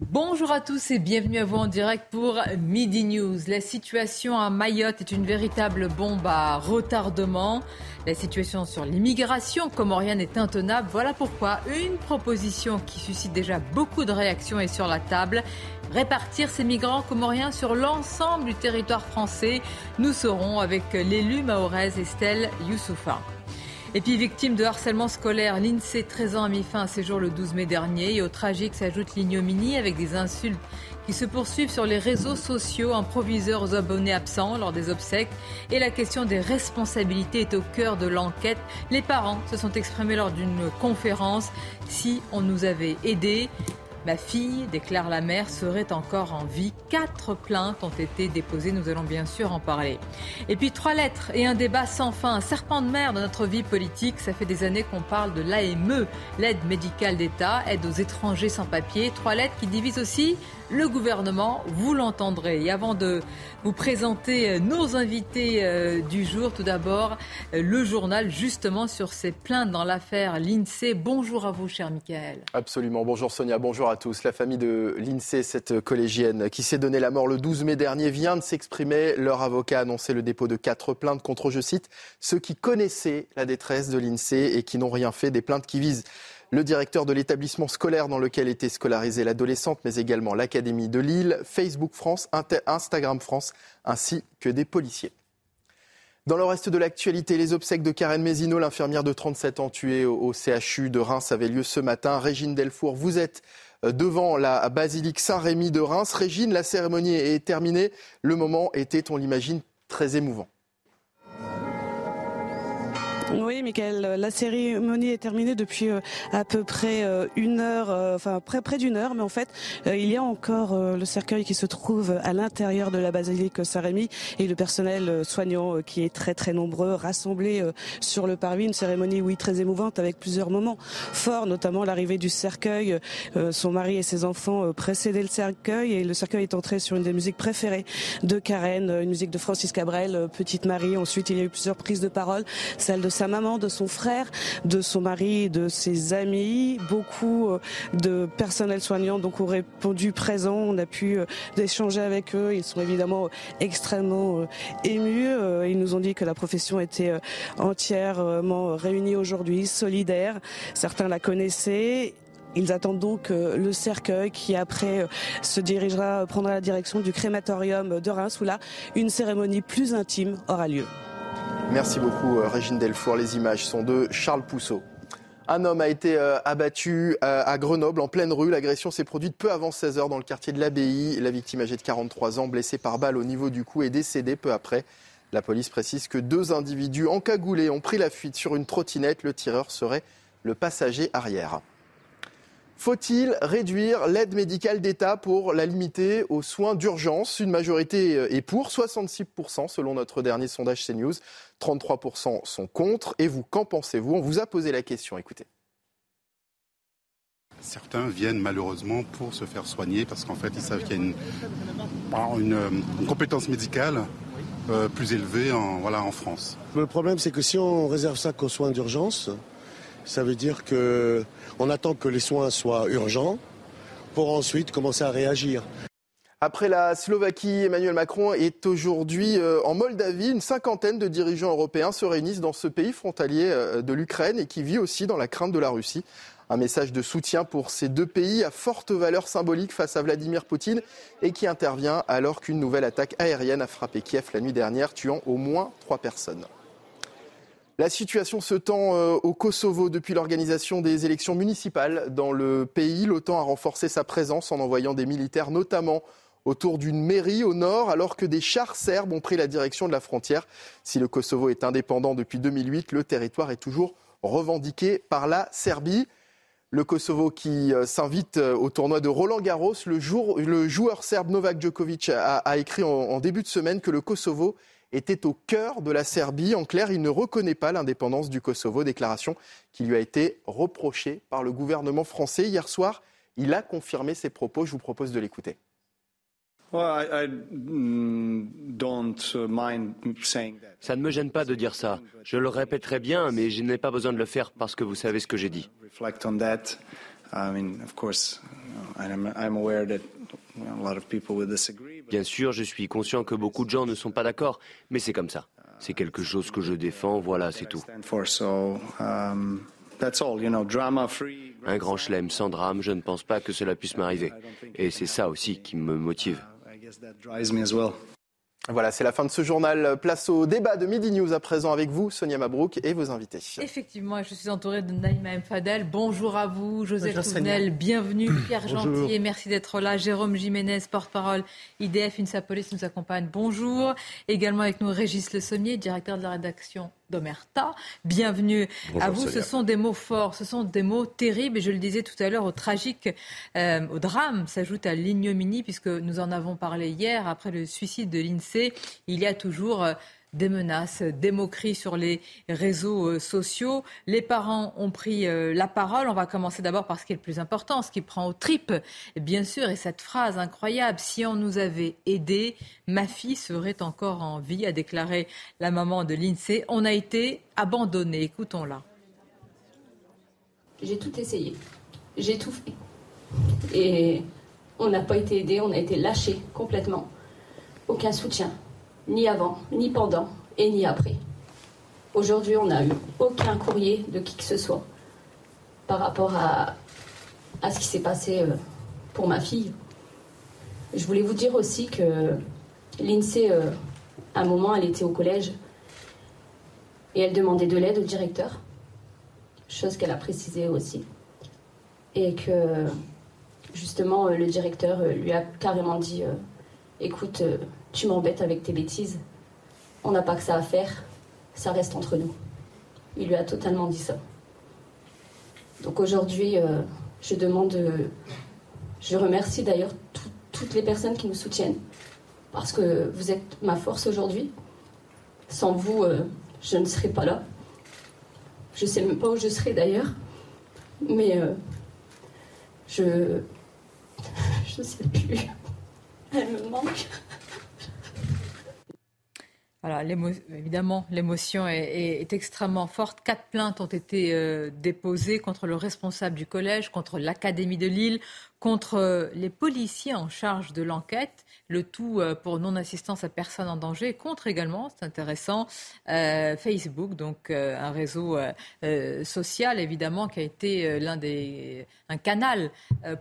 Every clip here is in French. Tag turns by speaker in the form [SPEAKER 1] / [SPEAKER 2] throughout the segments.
[SPEAKER 1] Bonjour à tous et bienvenue à vous en direct pour Midi News. La situation à Mayotte est une véritable bombe à retardement. La situation sur l'immigration rien n'est intenable. Voilà pourquoi une proposition qui suscite déjà beaucoup de réactions est sur la table. Répartir ces migrants comoriens sur l'ensemble du territoire français. Nous serons avec l'élu mahoraise Estelle Youssoufa. Et puis victime de harcèlement scolaire, l'INSEE 13 ans a mis fin à ses jours le 12 mai dernier. Et au tragique s'ajoute l'ignominie avec des insultes qui se poursuivent sur les réseaux sociaux, un proviseur aux abonnés absents lors des obsèques. Et la question des responsabilités est au cœur de l'enquête. Les parents se sont exprimés lors d'une conférence. Si on nous avait aidés, Ma fille, déclare la mère, serait encore en vie. Quatre plaintes ont été déposées, nous allons bien sûr en parler. Et puis trois lettres et un débat sans fin, un serpent de mer dans notre vie politique. Ça fait des années qu'on parle de l'AME, l'aide médicale d'État, aide aux étrangers sans papier. Trois lettres qui divisent aussi le gouvernement, vous l'entendrez. Et avant de vous présenter euh, nos invités euh, du jour, tout d'abord, euh, le journal justement sur ces plaintes dans l'affaire l'INSEE. Bonjour à vous, cher Michael.
[SPEAKER 2] Absolument. Bonjour Sonia, bonjour à tous. La famille de l'INSEE, cette collégienne qui s'est donné la mort le 12 mai dernier, vient de s'exprimer. Leur avocat a annoncé le dépôt de quatre plaintes contre, je cite, ceux qui connaissaient la détresse de l'INSEE et qui n'ont rien fait. Des plaintes qui visent le directeur de l'établissement scolaire dans lequel était scolarisée l'adolescente, mais également l'Académie de Lille, Facebook France, Instagram France, ainsi que des policiers. Dans le reste de l'actualité, les obsèques de Karen Mézineau, l'infirmière de 37 ans tuée au CHU de Reims, avaient lieu ce matin. Régine Delfour, vous êtes euh, devant la basilique Saint-Rémy de Reims. Régine, la cérémonie est terminée. Le moment était, on l'imagine, très émouvant.
[SPEAKER 3] Oui, Michael, la cérémonie est terminée depuis euh, à peu près euh, une heure, euh, enfin près, près d'une heure, mais en fait, il y a encore le cercueil qui se trouve à l'intérieur de la basilique Saint-Rémy et le personnel soignant qui est très très nombreux, rassemblés sur le parvis. Une cérémonie, oui, très émouvante avec plusieurs moments forts, notamment l'arrivée du cercueil. Son mari et ses enfants précédaient le cercueil et le cercueil est entré sur une des musiques préférées de Karen, une musique de Francis Cabrel, Petite Marie. Ensuite, il y a eu plusieurs prises de parole, celle de sa maman, de son frère, de son mari, de ses amis. Beaucoup euh, de personnel soignant donc ont répondu présent. On a pu euh, échanger avec eux. Ils sont évidemment extrêmement euh, émus. Ils nous ont dit que la profession était entièrement réunie aujourd'hui, solidaire. Certains la connaissaient. Ils attendent donc le cercueil qui après se dirigera, prendra la direction du crématorium de Reims où là, une cérémonie plus intime aura lieu.
[SPEAKER 2] Merci beaucoup, euh, Régine Delfour. Les images sont de Charles Pousseau. Un homme a été euh, abattu euh, à Grenoble, en pleine rue. L'agression s'est produite peu avant 16 heures dans le quartier de l'Abbaye. La victime, âgée de 43 ans, blessée par balle au niveau du cou, est décédée peu après. La police précise que deux individus encagoulés ont pris la fuite sur une trottinette. Le tireur serait le passager arrière. Faut-il réduire l'aide médicale d'État pour la limiter aux soins d'urgence? Une majorité est pour, 66% selon notre dernier sondage CNews, 33% sont contre. Et vous, qu'en pensez-vous? On vous a posé la question, écoutez.
[SPEAKER 4] Certains viennent malheureusement pour se faire soigner parce qu'en fait ils savent qu'il y a une, une, compétence médicale euh, plus élevée en, voilà, en France.
[SPEAKER 5] Le problème c'est que si on réserve ça qu'aux soins d'urgence, ça veut dire qu'on attend que les soins soient urgents pour ensuite commencer à réagir.
[SPEAKER 2] Après la Slovaquie, Emmanuel Macron est aujourd'hui euh, en Moldavie. Une cinquantaine de dirigeants européens se réunissent dans ce pays frontalier euh, de l'Ukraine et qui vit aussi dans la crainte de la Russie. Un message de soutien pour ces deux pays à forte valeur symbolique face à Vladimir Poutine et qui intervient alors qu'une nouvelle attaque aérienne a frappé Kiev la nuit dernière, tuant au moins trois personnes. La situation se tend euh, au Kosovo depuis l'organisation des élections municipales dans le pays. L'OTAN a renforcé sa présence en envoyant des militaires, notamment autour d'une mairie au nord, alors que des chars serbes ont pris la direction de la frontière. Si le Kosovo est indépendant depuis 2008, le territoire est toujours revendiqué par la Serbie. Le Kosovo qui euh, s'invite euh, au tournoi de Roland Garros. Le, joueur serbe Novak Djokovic a, écrit en, début de semaine que le Kosovo était au cœur de la Serbie. En clair, il ne reconnaît pas l'indépendance du Kosovo, déclaration qui lui a été reprochée par le gouvernement français. Hier soir, il a confirmé ses propos. Je vous propose de l'écouter.
[SPEAKER 6] Mm, ça ne me gêne pas de dire ça. Je le répéterai bien, mais je n'ai pas besoin de le faire parce que vous savez ce que j'ai dit. Bien sûr, je suis conscient que beaucoup de gens ne sont pas d'accord, mais c'est comme ça. C'est quelque chose que je défends, voilà, c'est tout. Un grand chelem sans drame, je ne pense pas que cela puisse m'arriver. Et c'est ça aussi qui me motive.
[SPEAKER 2] Voilà, c'est la fin de ce journal. Place au débat de Midi News à présent avec vous, Sonia Mabrouk, et vos invités.
[SPEAKER 1] Effectivement, je suis entourée de Naïma M. Fadel. Bonjour à vous, Joseph Touvenel, bienvenue. Pierre Gentil, merci d'être là. Jérôme Jiménez, porte-parole IDF INSAPOLIS nous accompagne. Bonjour. Également avec nous Régis Le Sommier, directeur de la rédaction d'Omerta. Bienvenue à vous. Ce sont des mots forts, ce sont des mots terribles. Et je le disais tout à l'heure, au tragique, euh, au drame s'ajoute à l'ignominie, puisque nous en avons parlé hier, après le suicide de l'INSEE. Il y a toujours euh, des menaces, des moqueries sur les réseaux euh, sociaux. Les parents ont pris euh, la parole. On va commencer d'abord par ce qui est le plus important, ce qui prend aux tripes, bien sûr, et cette phrase incroyable, si on nous avait aidés, ma fille serait encore en vie, a déclaré la maman de l'INSEE. On a été abandonnés. Écoutons-la.
[SPEAKER 7] J'ai tout essayé. J'ai tout fait. Et on n'a pas été aidés, on a été lâchés complètement. Aucun soutien, ni avant, ni pendant et ni après. Aujourd'hui, on n'a eu aucun courrier de qui que ce soit par rapport à, ce qui s'est passé euh, pour ma fille. Je voulais vous dire aussi que l'INSEE, euh, à un moment, elle était au collège et elle demandait de l'aide au directeur, chose qu'elle a précisé aussi. Et que justement, le directeur lui a carrément dit Écoute, tu m'embêtes avec tes bêtises. On n'a pas que ça à faire. Ça reste entre nous. Il lui a totalement dit ça. Donc aujourd'hui, euh, je demande, euh, je remercie d'ailleurs toutes les personnes qui nous soutiennent, parce que vous êtes ma force aujourd'hui. Sans vous, euh, je ne serais pas là. Je ne sais même pas où je serais d'ailleurs, mais je, je ne sais plus. Elle me manque.
[SPEAKER 1] Voilà, évidemment, l'émotion est, extrêmement forte. Quatre plaintes ont été euh, déposées contre le responsable du collège, contre l'Académie de Lille, contre euh, les policiers en charge de l'enquête, le tout euh, pour non-assistance à personne en danger, contre également, c'est intéressant, euh, Facebook, donc un réseau social évidemment qui a été l'un des un canal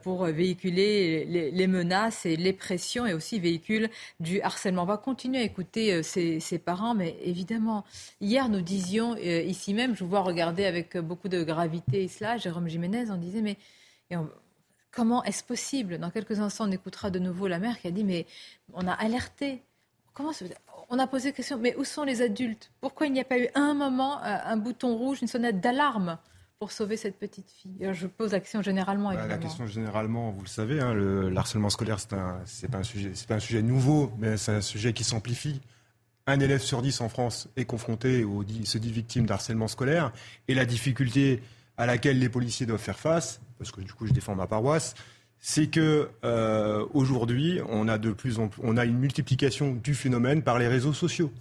[SPEAKER 1] pour véhiculer les, menaces et les pressions et aussi véhicule du harcèlement. On va continuer à écouter ces, parents, mais évidemment, hier nous disions ici même, je vous vois regarder avec beaucoup de gravité cela, Jérôme Jiménez, on disait mais Comment est-ce possible Dans quelques instants, on écoutera de nouveau la mère qui a dit Mais on a alerté. Comment on a posé la question Mais où sont les adultes Pourquoi il n'y a pas eu un moment, euh, un bouton rouge, une sonnette d'alarme pour sauver cette petite fille Je pose la question généralement. Bah,
[SPEAKER 8] la question généralement, vous le savez, hein, le, harcèlement scolaire, c'est un, pas un sujet, c'est pas un sujet nouveau, mais c'est un sujet qui s'amplifie. Un élève sur dix en France est confronté ou se dit victime d'harcèlement scolaire, et la difficulté à laquelle les policiers doivent faire face, parce que du coup je défends ma paroisse, c'est que euh, aujourd'hui on a de plus en plus, on a une multiplication du phénomène par les réseaux sociaux.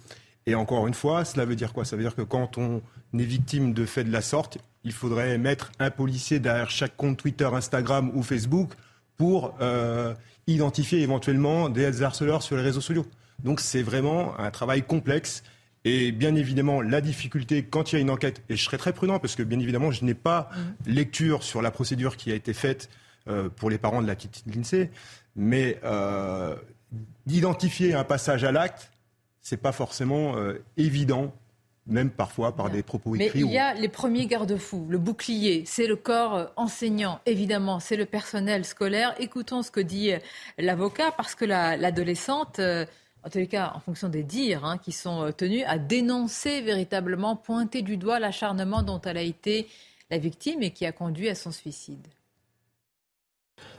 [SPEAKER 8] Et encore une fois, cela veut dire quoi? Ça veut dire que quand on est victime de faits de la sorte, il faudrait mettre un policier derrière chaque compte Twitter, Instagram ou Facebook pour euh, identifier éventuellement des harceleurs sur les réseaux sociaux. Donc c'est vraiment un travail complexe et bien évidemment, la difficulté quand il y a une enquête, et je serai très prudent parce que bien évidemment, je n'ai pas mm. lecture sur la procédure qui a été faite euh, pour les parents de la petite Lindsay, mais euh, d'identifier un passage à l'acte, c'est pas forcément euh, évident même parfois par des propos écrits.
[SPEAKER 1] Mais il y a les premiers garde-fous, le bouclier, c'est le corps enseignant, évidemment, c'est le personnel scolaire. Écoutons ce que dit l'avocat, parce que l'adolescente en tous les cas, en fonction des dires hein, qui sont euh, tenus, à dénoncer véritablement, pointer du doigt l'acharnement dont elle a été la victime et qui a conduit à son suicide.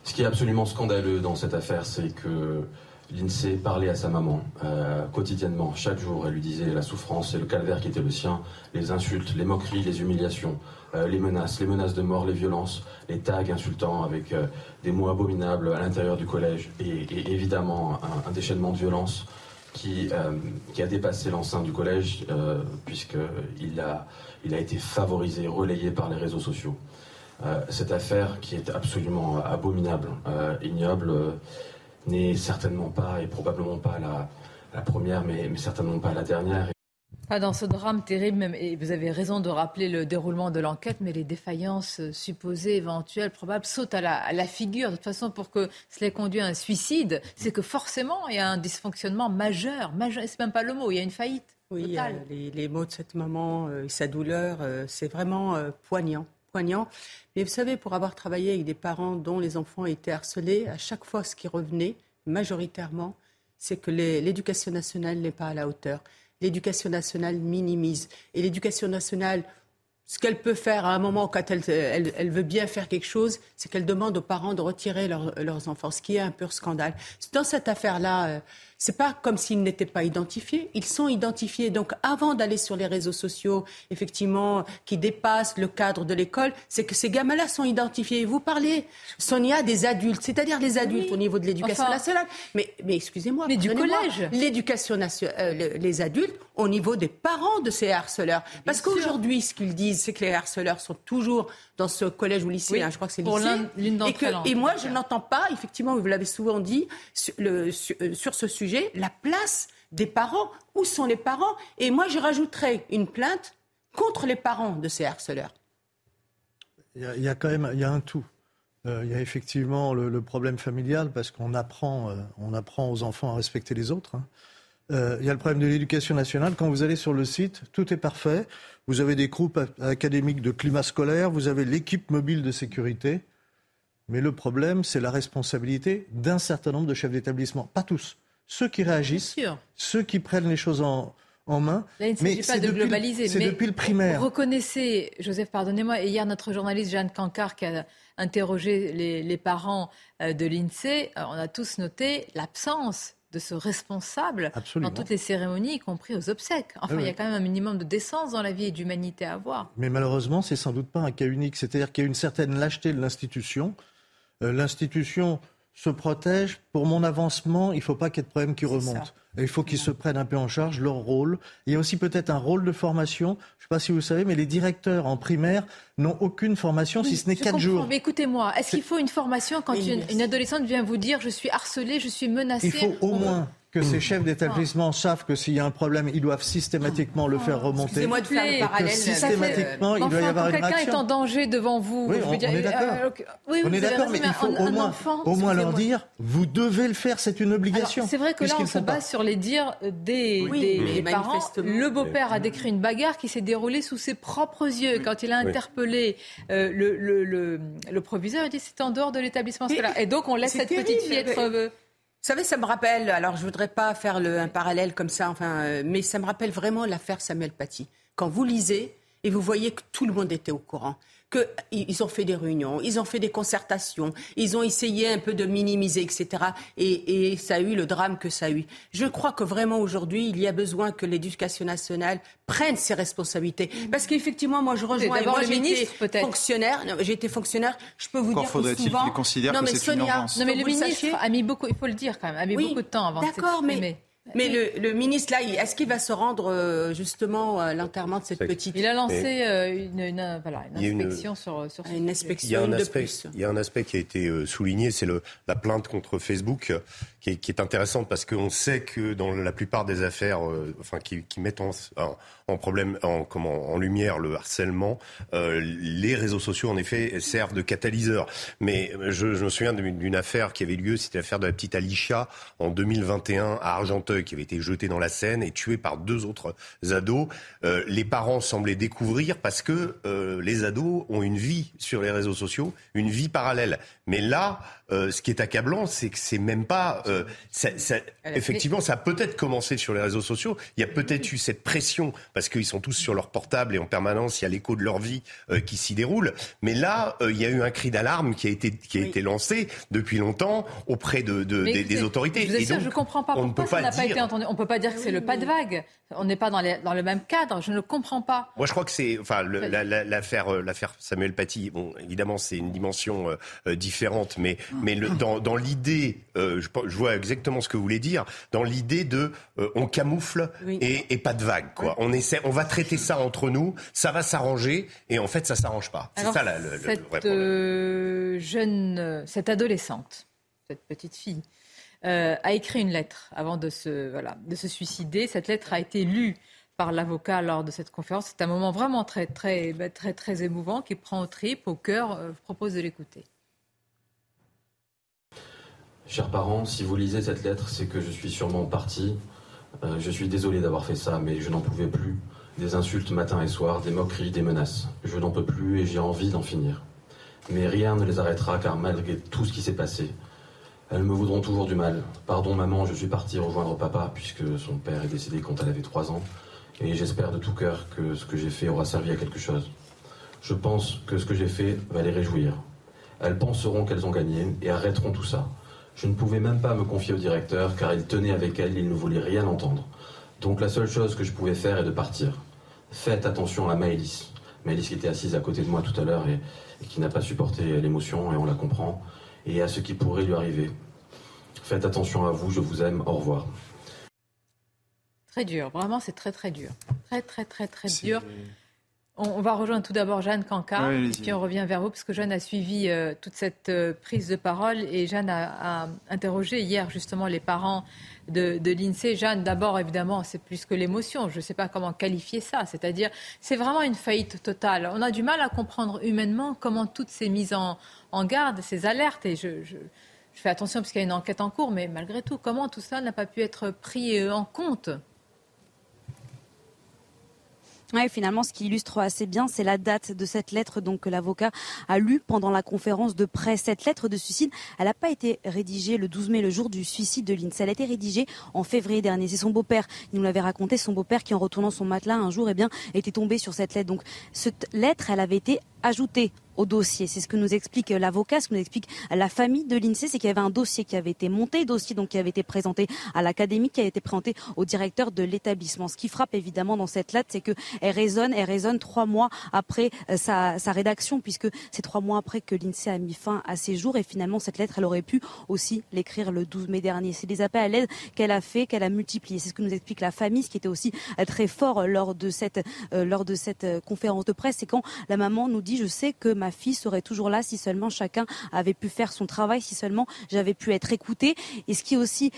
[SPEAKER 9] Ce qui est absolument scandaleux dans cette affaire, c'est que l'INSEE parlait à sa maman euh, quotidiennement, chaque jour. Elle lui disait la souffrance et le calvaire qui était le sien, les insultes, les moqueries, les humiliations, euh, les menaces, les menaces de mort, les violences, les tags insultants avec euh, des mots abominables à l'intérieur du collège et, évidemment un, déchaînement de violence qui, qui a dépassé l'enceinte du collège puisqu'il a, il a été favorisé, relayé par les réseaux sociaux. Euh, cette affaire qui est absolument abominable, euh, ignoble, euh, n'est certainement pas et probablement pas la, première, mais, certainement pas la dernière.
[SPEAKER 1] Pas dans ce drame terrible, et vous avez raison de rappeler le déroulement de l'enquête, mais les défaillances supposées, éventuelles, probables, sautent à la, figure. De toute façon, pour que cela ait conduit à un suicide, c'est que forcément, il y a un dysfonctionnement majeur. majeur c'est même pas le mot, il y a une faillite.
[SPEAKER 10] Oui, les, les, mots de cette maman et sa douleur, c'est vraiment poignant poignant. Mais vous savez, pour avoir travaillé avec des parents dont les enfants étaient harcelés, à chaque fois, ce qui revenait majoritairement, c'est que l'éducation nationale n'est pas à la hauteur. L'éducation nationale minimise. Et l'éducation nationale, ce qu'elle peut faire à un moment quand elle, veut bien faire quelque chose, c'est qu'elle demande aux parents de retirer leurs enfants, ce qui est un pur scandale. Dans cette affaire-là, euh, c'est pas comme s'ils n'étaient pas identifiés. Ils sont identifiés. Donc, avant d'aller sur les réseaux sociaux, effectivement, qui dépassent le cadre de l'école, c'est que ces gamins-là sont identifiés. Vous parlez, Sonia, des adultes, c'est-à-dire les adultes au niveau de l'éducation nationale. Mais, mais excusez-moi.
[SPEAKER 1] Mais du collège.
[SPEAKER 10] L'éducation nationale, euh, les adultes au niveau des parents de ces harceleurs. Parce qu'aujourd'hui, ce qu'ils disent, c'est que les harceleurs sont toujours dans ce collège ou lycée, hein, je crois que c'est lycée.
[SPEAKER 1] L'une et,
[SPEAKER 10] et moi, je n'entends pas, effectivement, vous l'avez souvent dit, sur, le, sur, euh, sur ce sujet, la place des parents. Où sont les parents Et moi, je rajouterais une plainte contre les parents de ces harceleurs.
[SPEAKER 11] Il y a, quand même il y a un tout. Euh, il y a effectivement le, problème familial parce qu'on apprend, euh, apprend aux enfants à respecter les autres. Hein. Euh, il y a le problème de l'éducation nationale. Quand vous allez sur le site, tout est parfait. Vous avez des groupes académiques de climat scolaire, vous avez l'équipe mobile de sécurité. Mais le problème, c'est la responsabilité d'un certain nombre de chefs d'établissement. Pas tous ceux qui réagissent, ceux qui prennent les choses en, main.
[SPEAKER 1] Là, il ne s'agit pas de globaliser.
[SPEAKER 11] C'est depuis le primaire.
[SPEAKER 1] Vous reconnaissez, Joseph, pardonnez-moi, hier, notre journaliste Jeanne Cancard qui a interrogé les, parents euh, de l'INSEE, euh, on a tous noté l'absence de ce responsable dans toutes les cérémonies, y compris aux obsèques. Enfin, il y a quand même un minimum de décence dans la vie et d'humanité à avoir.
[SPEAKER 11] Mais malheureusement, c'est sans doute pas un cas unique. C'est-à-dire qu'il y a une certaine lâcheté de l'institution. Euh, l'institution se protègent. Pour mon avancement, il ne faut pas qu'il y ait de problème qui remonte. il faut qu'ils se prennent un peu en charge leur rôle. Il y a aussi peut-être un rôle de formation. Je ne sais pas si vous savez, mais les directeurs en primaire n'ont aucune formation si ce n'est quatre jours.
[SPEAKER 1] Mais écoutez-moi, est-ce qu'il faut une formation quand une, une, adolescente vient vous dire je suis harcelée, je suis menacée
[SPEAKER 11] Il faut au moins que ces chefs d'établissement savent que s'il y a un problème, ils doivent systématiquement le faire remonter.
[SPEAKER 10] Excusez-moi de faire le parallèle.
[SPEAKER 11] Systématiquement, il doit y avoir une réaction.
[SPEAKER 1] quelqu'un est en danger devant vous,
[SPEAKER 11] oui, on, est d'accord. Euh, oui, on est d'accord, mais il faut au moins, au moins leur dire, vous devez le faire, c'est une obligation.
[SPEAKER 1] C'est vrai que là, on se base sur les dires des, des, parents. Le beau-père a décrit une bagarre qui s'est déroulée sous ses propres yeux. Quand il a interpellé euh, le, le, le, proviseur, il a dit c'est en dehors de l'établissement scolaire. Et donc, on laisse cette petite fille être
[SPEAKER 10] vous savez, ça me rappelle, alors je voudrais pas faire le, un parallèle comme ça, enfin, euh, mais ça me rappelle vraiment l'affaire Samuel Paty. Quand vous lisez et vous voyez que tout le monde était au courant, qu'ils ont fait des réunions, ils ont fait des concertations, ils ont essayé un peu de minimiser, etc. Et, ça a eu le drame que ça a eu. Je crois que vraiment aujourd'hui, il y a besoin que l'éducation nationale prenne ses responsabilités. Parce qu'effectivement, moi, je rejoins. Moi, j'ai été fonctionnaire. J'ai été fonctionnaire. Je peux vous dire
[SPEAKER 12] faudrait
[SPEAKER 10] il souvent.
[SPEAKER 12] considère que c'est une urgence
[SPEAKER 1] Non, mais le ministre a mis beaucoup. Il faut le dire quand même. A mis beaucoup de temps avant de
[SPEAKER 10] D'accord, mais mais le, ministre, là, est-ce qu'il va se rendre euh, justement à l'enterrement de cette petite
[SPEAKER 1] Il a lancé euh, une, voilà, une, inspection sur, sur
[SPEAKER 10] une inspection
[SPEAKER 12] il y a un
[SPEAKER 10] aspect,
[SPEAKER 12] Il y a un aspect qui a été euh, souligné, c'est la plainte contre Facebook, qui est, qui est intéressante parce qu'on sait que dans la plupart des affaires, enfin, qui, qui mettent en, en, problème, en, comment, en lumière le harcèlement, les réseaux sociaux, en effet, servent de catalyseur. Mais je, je me souviens d'une affaire qui avait lieu, c'était l'affaire de la petite Alicia en 2021 à Argenteuil qui avait été jeté dans la Seine et tué par deux autres ados. Euh, les parents semblaient découvrir parce que euh, les ados ont une vie sur les réseaux sociaux, une vie parallèle. Mais là, euh, ce qui est accablant, c'est que c'est même pas. Euh, ça, ça, effectivement, ça a peut-être commencé sur les réseaux sociaux. Il y a peut-être eu cette pression parce qu'ils sont tous sur leur portable et en permanence, il y a l'écho de leur vie euh, qui s'y déroule. Mais là, euh, il y a eu un cri d'alarme qui a été qui a été lancé depuis longtemps auprès de, de des, des, autorités.
[SPEAKER 1] Je, vous assure, et donc, je comprends pas pourquoi ça n'a pas été entendu. On peut pas dire que c'est le pas de vague. On n'est pas dans, les, dans, le même cadre. Je ne comprends pas.
[SPEAKER 12] Moi, je crois que c'est, enfin, l'affaire, l'affaire Samuel Paty. Bon, évidemment, c'est une dimension euh, mais mais le, dans, dans l'idée, euh, je, je, vois exactement ce que vous voulez dire. Dans l'idée de, euh, on camoufle oui. et, et, pas de vague, quoi. Oui. On essaie, on va traiter ça entre nous. Ça va s'arranger, et en fait, ça s'arrange pas. C'est ça la, le,
[SPEAKER 1] cette,
[SPEAKER 12] le vrai problème.
[SPEAKER 1] jeune, cette adolescente, cette petite fille. Euh, a écrit une lettre avant de se, voilà, de se suicider. Cette lettre a été lue par l'avocat lors de cette conférence. C'est un moment vraiment très, très, très, très émouvant qui prend au trip, au cœur. Euh, je propose de l'écouter.
[SPEAKER 9] Chers parents, si vous lisez cette lettre, c'est que je suis sûrement parti. Euh, je suis désolé d'avoir fait ça, mais je n'en pouvais plus. Des insultes matin et soir, des moqueries, des menaces. Je n'en peux plus et j'ai envie d'en finir. Mais rien ne les arrêtera car malgré tout ce qui s'est passé, elles me voudront toujours du mal. Pardon maman, je suis parti rejoindre papa puisque son père est décédé quand elle avait 3 ans. Et j'espère de tout cœur que ce que j'ai fait aura servi à quelque chose. Je pense que ce que j'ai fait va les réjouir. Elles penseront qu'elles ont gagné et arrêteront tout ça. Je ne pouvais même pas me confier au directeur car il tenait avec elle, il ne voulait rien entendre. Donc la seule chose que je pouvais faire est de partir. Faites attention à Maëlys. Maëlys qui était assise à côté de moi tout à l'heure et, et qui n'a pas supporté l'émotion et on la comprend. Et à ce qui pourrait lui arriver. Faites attention à vous, je vous aime, au revoir.
[SPEAKER 1] Très dur, vraiment c'est très très dur. Très très très très dur. On, va rejoindre tout d'abord Jeanne Canca, ouais, et puis on revient vers vous, parce que Jeanne a suivi euh, toute cette euh, prise de parole, et Jeanne a, a, interrogé hier justement les parents de, de l'INSEE. Jeanne, d'abord, évidemment, c'est plus que l'émotion, je ne sais pas comment qualifier ça, c'est-à-dire c'est vraiment une faillite totale. On a du mal à comprendre humainement comment toutes ces mises en, en garde, ces alertes, et je, je, je fais attention parce qu'il y a une enquête en cours, mais malgré tout, comment tout cela n'a pas pu être pris euh, en compte?
[SPEAKER 13] Ouais, finalement, ce qui illustre assez bien, c'est la date de cette lettre donc, que l'avocat a lue pendant la conférence de presse. Cette lettre de suicide, elle n'a pas été rédigée le 12 mai, le jour du suicide de Linz. Elle a été rédigée en février dernier. C'est son beau-père, il nous l'avait raconté, son beau-père qui, en retournant son matelas un jour, eh bien, était tombé sur cette lettre. Donc, cette lettre, elle avait été ajoutée au dossier. C'est ce que nous explique l'avocat, ce que nous explique la famille de l'INSEE, c'est qu'il y avait un dossier qui avait été monté, dossier donc qui avait été présenté à l'académie, qui a été présenté au directeur de l'établissement. Ce qui frappe évidemment dans cette lettre, c'est qu'elle résonne, elle résonne trois mois après sa, sa rédaction, puisque c'est trois mois après que l'INSEE a mis fin à ses jours. Et finalement, cette lettre, elle aurait pu aussi l'écrire le 12 mai dernier. C'est des appels à l'aide qu'elle a fait, qu'elle a multiplié. C'est ce que nous explique la famille, ce qui était aussi très fort lors de cette, euh, lors de cette conférence de presse, c'est quand la maman nous dit, je sais que ma fille serait toujours là si seulement chacun avait pu faire son travail, si seulement j'avais pu être écoutée. Et ce qui aussi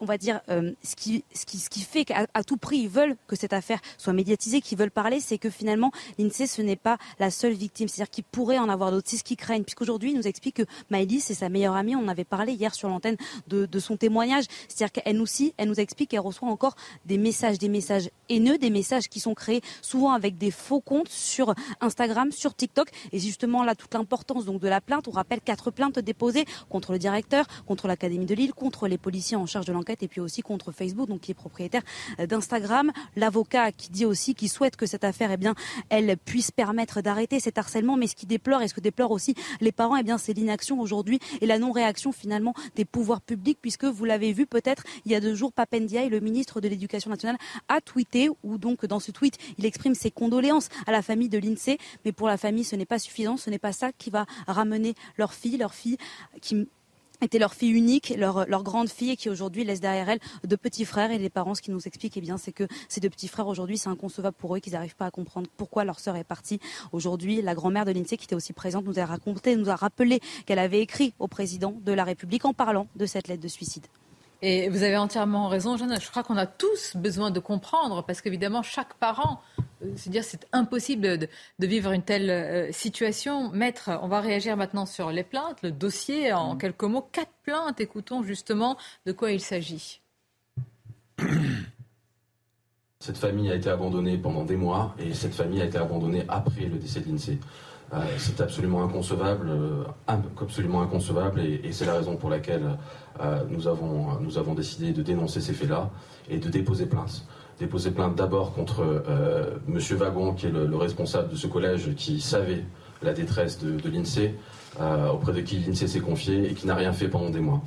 [SPEAKER 13] on va dire, euh, ce, qui, ce, qui, ce qui fait qu'à tout prix, ils veulent que cette affaire soit médiatisée, qu'ils veulent parler, c'est que finalement, l'INSEE, ce n'est pas la seule victime. C'est-à-dire qu'il pourrait en avoir d'autres. C'est ce qu'ils craignent. Puisqu'aujourd'hui, il nous explique que Maëlys, c'est sa meilleure amie. On avait parlé hier sur l'antenne de, son témoignage. C'est-à-dire qu'elle aussi, elle nous explique qu'elle reçoit encore des messages, des messages haineux, des messages qui sont créés souvent avec des faux comptes sur Instagram, sur TikTok. Et justement, là, toute l'importance de la plainte. On rappelle quatre plaintes déposées contre le directeur, contre l'Académie de Lille, contre les policiers en charge de l'enquête et puis aussi contre Facebook, donc qui est propriétaire d'Instagram. L'avocat qui dit aussi qu'il souhaite que cette affaire, eh bien, elle puisse permettre d'arrêter cet harcèlement, mais ce qui déplore et ce que déplore aussi les parents, eh bien, c'est l'inaction aujourd'hui et la non-réaction finalement des pouvoirs publics, puisque vous l'avez vu peut-être il y a deux jours, Papendiaï, le ministre de l'Éducation nationale, a tweeté, ou donc dans ce tweet, il exprime ses condoléances à la famille de l'INSEE, mais pour la famille, ce n'est pas suffisant, ce n'est pas ça qui va ramener leur fille, leur fille qui était leur fille unique, leur, grande fille, qui aujourd'hui laisse derrière elle deux petits frères. Et les parents, ce qui nous expliquent, eh bien, c'est que ces deux petits frères, aujourd'hui, c'est inconcevable pour eux, qu'ils n'arrivent pas à comprendre pourquoi leur sœur est partie. Aujourd'hui, la grand-mère de l'INSEE, qui était aussi présente, nous a raconté, nous a rappelé qu'elle avait écrit au président de la République en parlant de cette lettre de suicide.
[SPEAKER 1] Et vous avez entièrement raison, Jeanne. Je crois qu'on a tous besoin de comprendre, parce qu'évidemment, chaque parent, c'est dire, c'est impossible de, de, vivre une telle euh, situation. Maître, on va réagir maintenant sur les plaintes, le dossier en mmh. quelques mots. Quatre plaintes. Écoutons justement de quoi il s'agit.
[SPEAKER 9] Cette famille a été abandonnée pendant des mois et cette famille a été abandonnée après le décès de l'INSEE. Euh, c'est absolument inconcevable, euh, absolument inconcevable et, c'est la raison pour laquelle euh, nous, avons, décidé de dénoncer ces faits-là et de déposer plainte. Déposer plainte d'abord contre M. Wagon, qui est le, responsable de ce collège, qui savait la détresse de, de l'INSEE, auprès de qui l'INSEE s'est confié et qui n'a rien fait pendant des mois.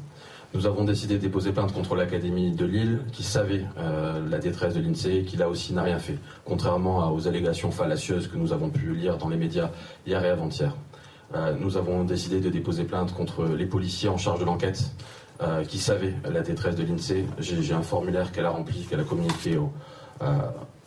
[SPEAKER 9] Nous avons décidé de déposer plainte contre l'Académie de Lille, qui savait euh, la détresse de l'INSEE et qui là aussi n'a rien fait, contrairement aux allégations fallacieuses que nous avons pu lire dans les médias hier et avant-hier. Euh, nous avons décidé de déposer plainte contre les policiers en charge de l'enquête, euh, qui savaient la détresse de l'INSEE. J'ai un formulaire qu'elle a rempli, qu'elle a communiqué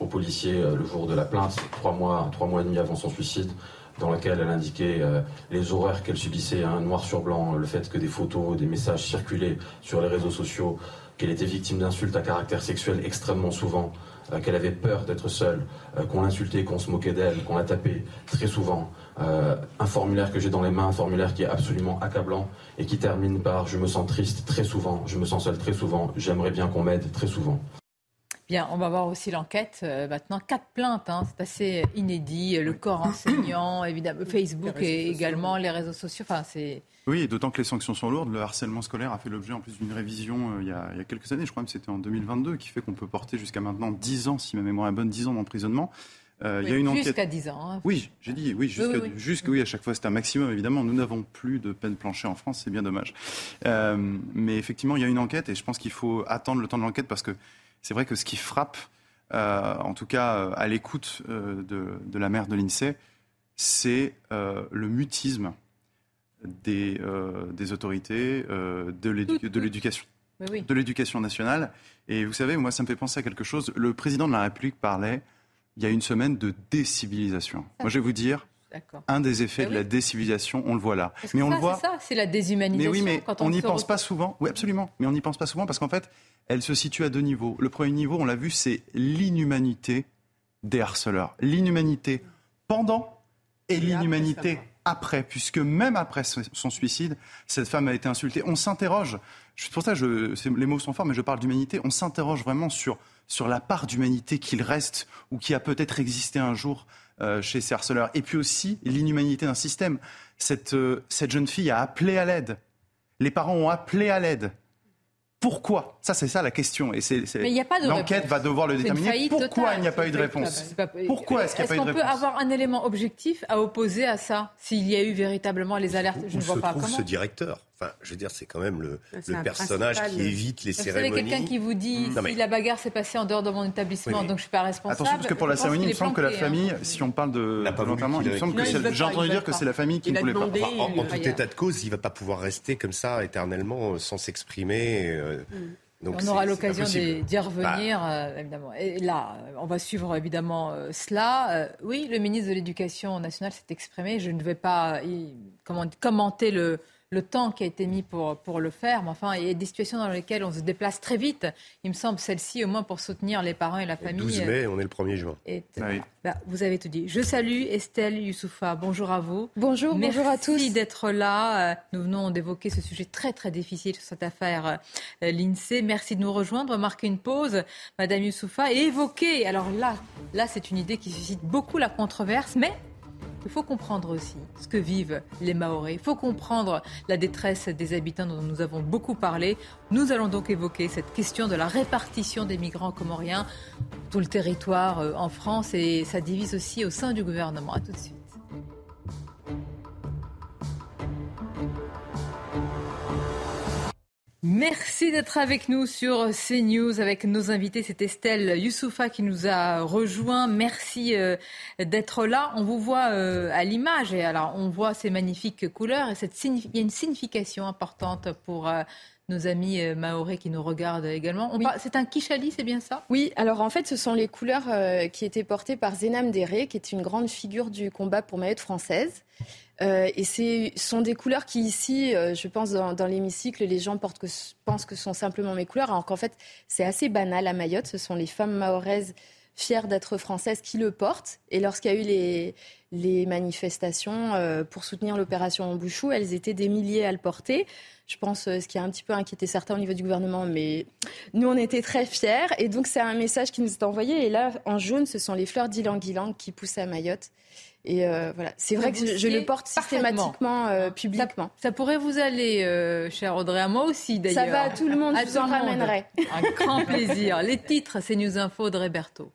[SPEAKER 9] aux policiers le jour de la plainte, trois mois, trois mois et demi avant son suicide dans laquelle elle indiquait euh, les horreurs qu'elle subissait, hein, noir sur blanc, le fait que des photos, des messages circulaient sur les réseaux sociaux, qu'elle était victime d'insultes à caractère sexuel extrêmement souvent, euh, qu'elle avait peur d'être seule, euh, qu'on l'insultait, qu'on se moquait d'elle, qu'on la tapait très souvent. un formulaire que j'ai dans les mains, un formulaire qui est absolument accablant et qui termine par je me sens triste très souvent, je me sens seule très souvent, j'aimerais bien qu'on m'aide très souvent.
[SPEAKER 1] Bien, on va voir aussi l'enquête. Euh, maintenant, quatre plaintes, hein, c'est assez inédit. Le corps enseignant, évidemment, Facebook et également les réseaux sociaux. Enfin, c'est.
[SPEAKER 14] Oui, d'autant que les sanctions sont lourdes. Le harcèlement scolaire a fait l'objet en plus d'une révision euh, il, y a, il, y a, quelques années, je crois que c'était en 2022, qui fait qu'on peut porter jusqu'à maintenant 10 ans, si ma mémoire est bonne, 10 ans d'emprisonnement.
[SPEAKER 1] Euh, il y a une enquête. Jusqu'à 10 ans. Hein.
[SPEAKER 14] Oui, j'ai dit, oui, jusqu'à, oui, à chaque fois c'est un maximum, évidemment. Nous n'avons plus de peine planchée en France, c'est bien dommage. mais effectivement, il y a une enquête et je pense qu'il faut attendre le temps de l'enquête parce que c'est vrai que ce qui frappe, euh, en tout cas euh, à l'écoute euh, de, la mère de l'INSEE, c'est le mutisme des, autorités, de l'éducation. de l'éducation nationale. Et vous savez, moi, ça me fait penser à quelque chose. Le président de la République parlait, il y a une semaine, de décivilisation. Moi, je vais vous dire, un des effets de la décivilisation, on le voit là.
[SPEAKER 1] Mais on le voit. C'est ça, c'est la déshumanisation.
[SPEAKER 14] Mais oui, mais on n'y pense pas souvent. Oui, absolument. Mais on n'y pense pas souvent parce qu'en fait, elle se situe à deux niveaux. Le premier niveau, on l'a vu, c'est l'inhumanité des harceleurs. L'inhumanité pendant et, l'inhumanité après, puisque même après son suicide, cette femme a été insultée. On s'interroge, pour ça, je, les mots sont forts, mais je parle d'humanité, on s'interroge vraiment sur, sur la part d'humanité qu'il reste ou qui a peut-être existé un jour chez ces harceleurs. Et puis aussi l'inhumanité d'un système. Cette, euh, cette jeune fille a appelé à l'aide. Les parents ont appelé à l'aide. Pourquoi? Ça, c'est ça la question. Et c'est, l'enquête va devoir le déterminer. Pourquoi il n'y a pas eu de réponse? Pourquoi est-ce qu'il n'y a pas eu de réponse
[SPEAKER 1] Est-ce qu'on peut avoir un élément objectif à opposer à ça S'il y a eu véritablement les alertes, je ne vois pas comment.
[SPEAKER 12] ce directeur Enfin, je veux dire, c'est quand même le, personnage qui évite les cérémonies.
[SPEAKER 1] Vous savez, quelqu'un qui vous dit si la bagarre s'est passée en dehors de mon établissement, donc je ne suis pas responsable.
[SPEAKER 14] Attention, parce que pour la cérémonie, il me semble que la famille, si on parle de volontairement, il me semble que j'ai entendu dire que c'est la famille qui ne voulait pas.
[SPEAKER 12] En tout état de cause, il ne va pas pouvoir rester comme ça éternellement sans s'exprimer. Euh, mm
[SPEAKER 1] on aura l'occasion d'y revenir, bah. euh, évidemment. Et là, on va suivre évidemment euh, cela. Euh, oui, le ministre de l'Éducation nationale s'est exprimé. Je ne vais pas commenter le, le temps qui a été mis pour, pour le faire. Mais enfin, il y a des situations dans lesquelles on se déplace très vite. Il me semble celle-ci, au moins pour soutenir les parents et la famille. 12
[SPEAKER 12] mai, on est le 1er juin.
[SPEAKER 1] Ah bah, vous avez tout dit. Je salue Estelle Youssoufa. Bonjour à vous.
[SPEAKER 15] Bonjour, bonjour à tous.
[SPEAKER 1] Merci d'être là. Euh, nous venons d'évoquer ce sujet très très difficile sur cette affaire euh, l'INSEE. Merci de nous rejoindre, marquer une pause, Madame Youssoufa, et évoquer. Alors là, là, c'est une idée qui suscite beaucoup la controverse, mais il faut comprendre aussi ce que vivent les Maoris. Il faut comprendre la détresse des habitants dont nous avons beaucoup parlé. Nous allons donc évoquer cette question de la répartition des migrants comoriens, tout le territoire euh, en France et ça divise aussi au sein du gouvernement. A tout de suite. Merci d'être avec nous sur CNews avec nos invités. C'est Estelle Youssoufa qui nous a rejoint. Merci euh, d'être là. On vous voit euh, à l'image et alors on voit ces magnifiques couleurs et cette il y a une signification importante pour euh, nos amis maoris qui nous regardent également. C'est un kishali, c'est bien ça?
[SPEAKER 15] Oui, alors en fait, ce sont les couleurs qui étaient portées par Zenam Dere, qui est une grande figure du combat pour Mayotte française. Euh, et ce sont des couleurs qui ici, euh, je pense dans, l'hémicycle, les gens portent pensent que ce sont simplement mes couleurs, alors qu'en fait c'est assez banal à Mayotte. Ce sont les femmes mahoraises fière d'être française qui le porte. Et lorsqu'il y a eu les, manifestations euh, pour soutenir l'opération Bouchou, elles étaient des milliers à le porter. Je pense ce qui a un petit peu inquiété certains au niveau du gouvernement, mais nous, on était très fiers. Et donc, c'est un message qui nous est envoyé. Et là, en jaune, ce sont les fleurs d'Ilang-Ilang qui poussent à Mayotte. Et euh, voilà, c'est vrai que je, le porte systématiquement publiquement.
[SPEAKER 1] Ça, pourrait vous aller, euh, cher Audrey, à moi aussi d'ailleurs.
[SPEAKER 15] Ça va à tout le monde, je vous en ramènerai.
[SPEAKER 1] Un grand plaisir. Les titres, c'est News Info, Audrey Berthaud.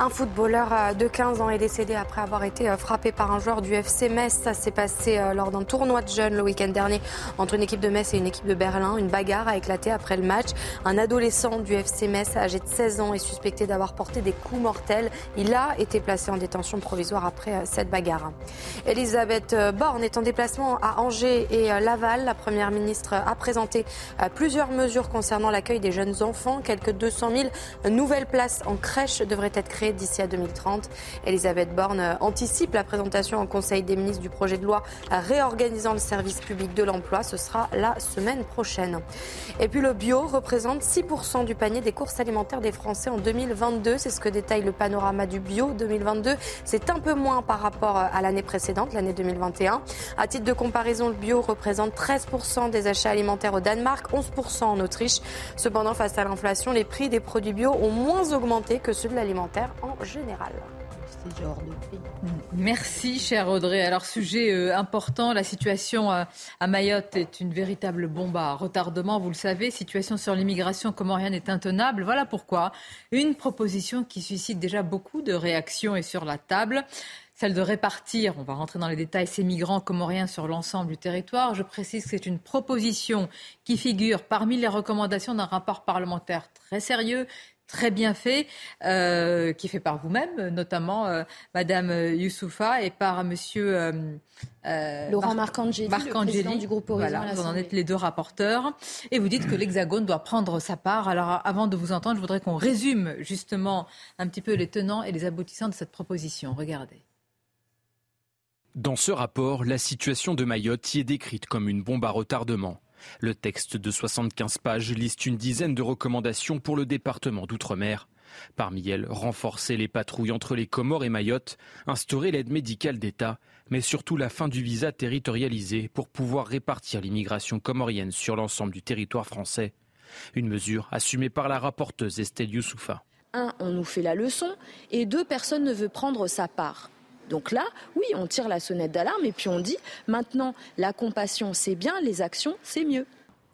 [SPEAKER 16] Un footballeur euh, de 15 ans est décédé après avoir été euh, frappé par un joueur du FC Metz. Ça s'est passé euh, lors d'un tournoi de jeunes le week-end dernier entre une équipe de Metz et une équipe de Berlin. Une bagarre a éclaté après le match. Un adolescent du FC Metz âgé de 16 ans est suspecté d'avoir porté des coups mortels. Il a été placé en détention provisoire après cette bagarre. Elisabeth Borne est en déplacement à Angers et Laval. La première ministre a présenté plusieurs mesures concernant l'accueil des jeunes enfants. Quelques 200 000 nouvelles places en crèche devraient être créées d'ici à 2030. Elisabeth Borne anticipe la présentation en Conseil des ministres du projet de loi réorganisant le service public de l'emploi. Ce sera la semaine prochaine. Et puis le bio représente 6% du panier des courses alimentaires des Français en 2022. C'est ce que détaille le panorama du bio 2022. C'est un peu moins par rapport à l'année précédente, l'année 2021. À titre de comparaison, le bio représente 13% des achats alimentaires au Danemark, 11% en Autriche. Cependant, face à l'inflation, les prix des produits bio ont moins augmenté que ceux de l'alimentaire en général.
[SPEAKER 1] Merci, cher Audrey. Alors, sujet euh, important, la situation à, Mayotte est une véritable bombe à retardement, vous le savez. Situation sur l'immigration, comment rien n'est intenable. Voilà pourquoi une proposition qui suscite déjà beaucoup de réactions est sur la table. Celle de répartir, on va rentrer dans les détails, ces migrants comoriens sur l'ensemble du territoire. Je précise que c'est une proposition qui figure parmi les recommandations d'un rapport parlementaire très sérieux très bien fait, euh, qui est fait par vous-même, notamment euh, Madame Youssoufa et par Monsieur
[SPEAKER 15] euh, Laurent Marcangeli, président du groupe Horizon.
[SPEAKER 1] vous en êtes les deux rapporteurs. Et vous dites que l'Hexagone doit prendre sa part. Alors, avant de vous entendre, je voudrais qu'on résume justement un petit peu les tenants et les aboutissants de cette proposition. Regardez.
[SPEAKER 17] Dans ce rapport, la situation de Mayotte y est décrite comme une bombe à retardement. Le texte de 75 pages liste une dizaine de recommandations pour le département d'outre-mer. Parmi elles, renforcer les patrouilles entre les Comores et Mayotte, instaurer l'aide médicale d'État, mais surtout la fin du visa territorialisé pour pouvoir répartir l'immigration comorienne sur l'ensemble du territoire français. Une mesure assumée par la rapporteuse Estelle Youssoufa.
[SPEAKER 15] Un, on nous fait la leçon, et deux, personne ne veut prendre sa part. Donc là, oui, on tire la sonnette d'alarme et puis on dit maintenant, la compassion, c'est bien, les actions, c'est mieux.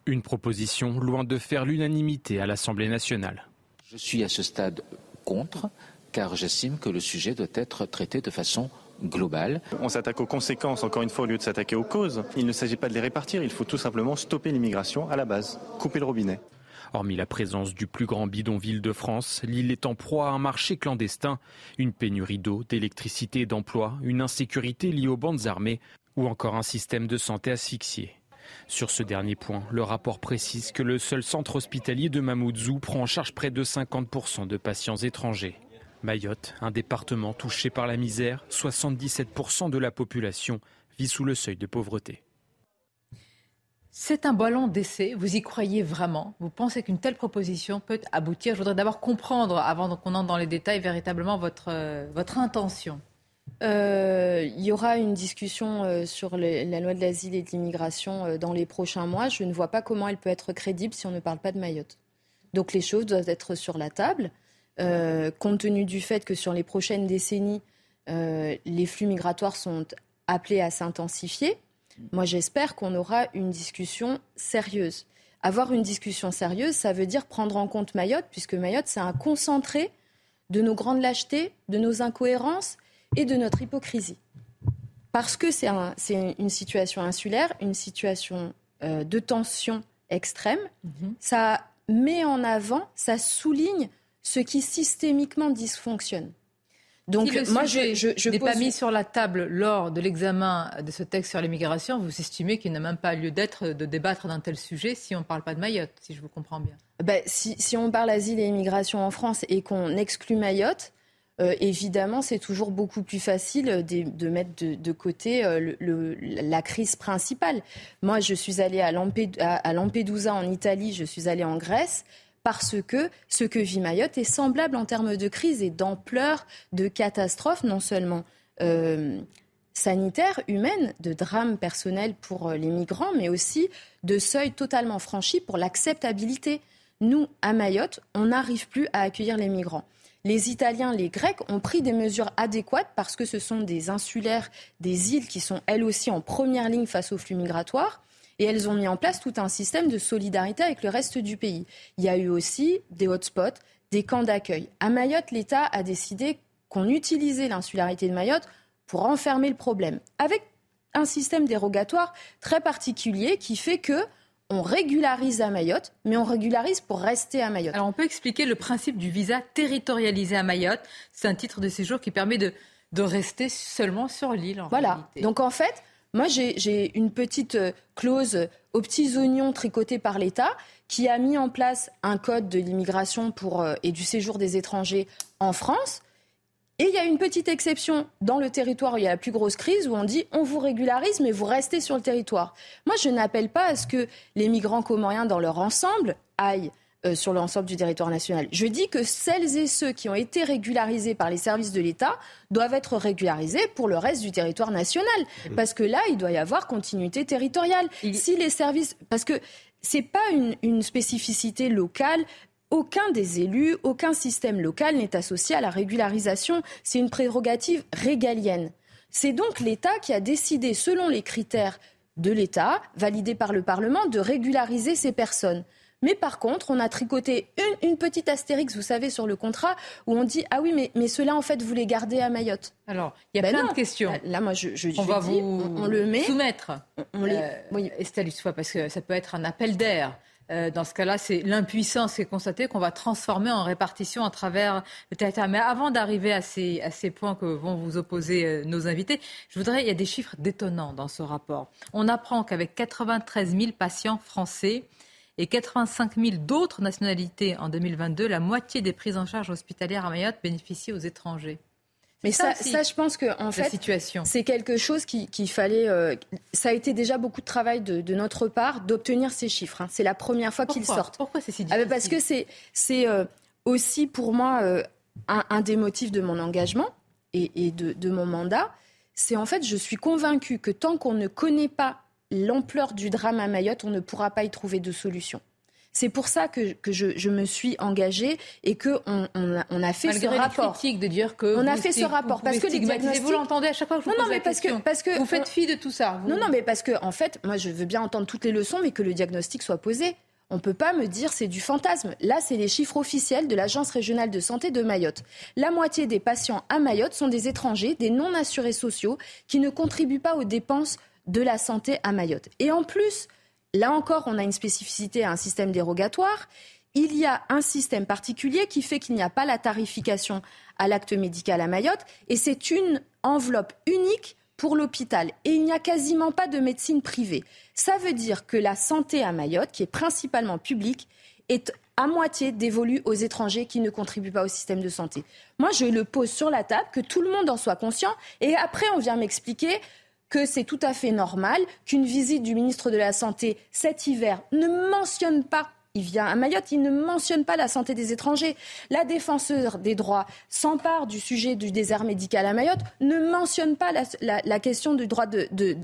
[SPEAKER 17] Une proposition loin de faire l'unanimité à l'Assemblée nationale.
[SPEAKER 18] Je suis à ce stade contre, car j'estime que le sujet doit être traité de façon globale.
[SPEAKER 19] On s'attaque aux conséquences, encore une fois, au lieu de s'attaquer aux causes. Il ne s'agit pas de les répartir, il faut tout simplement stopper l'immigration à la base, couper le robinet.
[SPEAKER 17] Hormis la présence du plus grand bidonville de France, l'île est en proie à un marché clandestin, une pénurie d'eau, d'électricité et d'emploi, une insécurité liée aux bandes armées ou encore un système de santé asphyxié. Sur ce dernier point, le rapport précise que le seul centre hospitalier de Mamoudzou prend en charge près de 50% de patients étrangers. Mayotte, un département touché par la misère, 77% de la population vit sous le seuil de pauvreté.
[SPEAKER 1] C'est un ballon d'essai. Vous y croyez vraiment? Vous pensez qu'une telle proposition peut aboutir? Je voudrais d'abord comprendre, avant qu'on entre dans les détails, véritablement votre, euh, votre intention.
[SPEAKER 15] Euh, il y aura une discussion euh, sur la loi de l'asile et de l'immigration dans les prochains mois. Je ne vois pas comment elle peut être crédible si on ne parle pas de Mayotte. Donc les choses doivent être sur la table, compte tenu du fait que sur les prochaines décennies, les flux migratoires sont appelés à s'intensifier. Moi, j'espère qu'on aura une discussion sérieuse. Avoir une discussion sérieuse, ça veut dire prendre en compte Mayotte, puisque Mayotte, c'est un concentré de nos grandes lâchetés, de nos incohérences et de notre hypocrisie. Parce que c'est une situation insulaire, une situation euh, de tension extrême. Mhm. Ça met en avant, ça souligne ce qui systémiquement dysfonctionne.
[SPEAKER 1] Donc moi, je, je, n'ai pas mis sur la table lors de l'examen de ce texte sur l'immigration. Vous estimez qu'il n'a même pas lieu d'être de débattre d'un tel sujet si on ne parle pas de Mayotte, si je vous comprends bien.
[SPEAKER 15] Ben, si, si, on parle asile et immigration en France et qu'on exclut Mayotte, euh, évidemment, c'est toujours beaucoup plus facile de, de mettre de, côté euh, le, la crise principale. Moi, je suis allée à, à Lampedusa en Italie, je suis allée en Grèce parce que ce que vit Mayotte est semblable en termes de crise et d'ampleur, de catastrophe, non seulement euh, sanitaire, humaine, de drame personnel pour euh, les migrants, mais aussi de seuil totalement franchi pour l'acceptabilité. Nous, à Mayotte, on n'arrive plus à accueillir les migrants. Les Italiens, les Grecs ont pris des mesures adéquates parce que ce sont des insulaires, des îles qui sont elles aussi en première ligne face aux flux migratoires. Et elles ont mis en place tout un système de solidarité avec le reste du pays. Il y a eu aussi des hotspots, des camps d'accueil. À Mayotte, l'État a décidé qu'on utilisait l'insularité de Mayotte pour enfermer le problème, avec un système dérogatoire très particulier qui fait que on régularise à Mayotte, mais on régularise pour rester à Mayotte.
[SPEAKER 1] Alors on peut expliquer le principe du visa territorialisé à Mayotte. C'est un titre de séjour qui permet de, de rester seulement sur l'île.
[SPEAKER 15] Voilà. Donc en fait, moi, j'ai une petite euh, clause aux petits oignons tricotés par l'État qui a mis en place un code de l'immigration euh, et du séjour des étrangers en France. Et il y a une petite exception dans le territoire où il y a la plus grosse crise, où on dit on vous régularise, mais vous restez sur le territoire. Moi, je n'appelle pas à ce que les migrants comoriens, dans leur ensemble, aillent euh, sur l'ensemble du territoire national. Je dis que celles et ceux qui ont été régularisés par les services de l'État doivent être régularisés pour le reste du territoire national. Parce que là, il doit y avoir continuité territoriale. Si les services. Parce que ce n'est pas une, une spécificité locale aucun des élus, aucun système local n'est associé à la régularisation. C'est une prérogative régalienne. C'est donc l'État qui a décidé, selon les critères de l'État, validés par le Parlement, de régulariser ces personnes. Mais par contre, on a tricoté une, petite astérix, vous savez, sur le contrat, où on dit Ah oui, mais, mais cela, en fait, vous les gardez à Mayotte.
[SPEAKER 1] Alors, il y a ben plein de questions.
[SPEAKER 15] Là, moi, je, je
[SPEAKER 1] on va vous
[SPEAKER 15] on, le met.
[SPEAKER 1] soumettre. On, les... Euh, oui, Estelle, parce que ça peut être un appel d'air. Euh, dans ce cas-là, c'est l'impuissance qui est constatée qu'on va transformer en répartition à travers le territoire. Mais avant d'arriver à ces, à ces points que vont vous opposer euh, nos invités, je voudrais, il y a des chiffres détonnants dans ce rapport. On apprend qu'avec 93 000 patients français, et 85 000 d'autres nationalités en 2022, la moitié des prises en charge hospitalières à Mayotte bénéficient aux étrangers.
[SPEAKER 15] Mais ça, ça, je pense que en fait, c'est quelque chose qu'il fallait. Euh, ça a été déjà beaucoup de travail de, notre part d'obtenir ces chiffres. Hein. C'est la première fois qu'ils sortent.
[SPEAKER 1] Pourquoi c'est si
[SPEAKER 15] difficile ah ben Parce que c'est c'est euh, aussi pour moi euh, un, des motifs de mon engagement et, et de, de, mon mandat. C'est en fait, je suis convaincue que tant qu'on ne connaît pas l'ampleur du drame à Mayotte, on ne pourra pas y trouver de solution. C'est pour ça que, que je, je, me suis engagée et que on, on, a, on a, fait
[SPEAKER 1] Malgré
[SPEAKER 15] ce rapport.
[SPEAKER 1] de dire que
[SPEAKER 15] on a fait ce rapport parce que les diagnostics.
[SPEAKER 1] Vous l'entendez à chaque fois que je vous
[SPEAKER 15] non,
[SPEAKER 1] pose
[SPEAKER 15] non, mais parce
[SPEAKER 1] question.
[SPEAKER 15] que parce que
[SPEAKER 1] vous faites fi de tout ça.
[SPEAKER 15] Non, non, mais parce que en fait, moi, je veux bien entendre toutes les leçons, mais que le diagnostic soit posé. On ne peut pas me dire c'est du fantasme. Là, c'est les chiffres officiels de l'Agence régionale de santé de Mayotte. La moitié des patients à Mayotte sont des étrangers, des non-assurés sociaux, qui ne contribuent pas aux dépenses de la santé à Mayotte. Et en plus, là encore, on a une spécificité un système dérogatoire. Il y a un système particulier qui fait qu'il n'y a pas la tarification à l'acte médical à Mayotte et c'est une enveloppe unique pour l'hôpital et il n'y a quasiment pas de médecine privée. Ça veut dire que la santé à Mayotte, qui est principalement publique, est à moitié dévolue aux étrangers qui ne contribuent pas au système de santé. Moi, je le pose sur la table, que tout le monde en soit conscient, et après, on vient m'expliquer que c'est tout à fait normal qu'une visite du ministre de la Santé cet hiver ne mentionne pas il vient à Mayotte, il ne mentionne pas la santé des étrangers. La défenseur des droits s'empare du sujet du désert médical à Mayotte, ne mentionne pas la, question du droit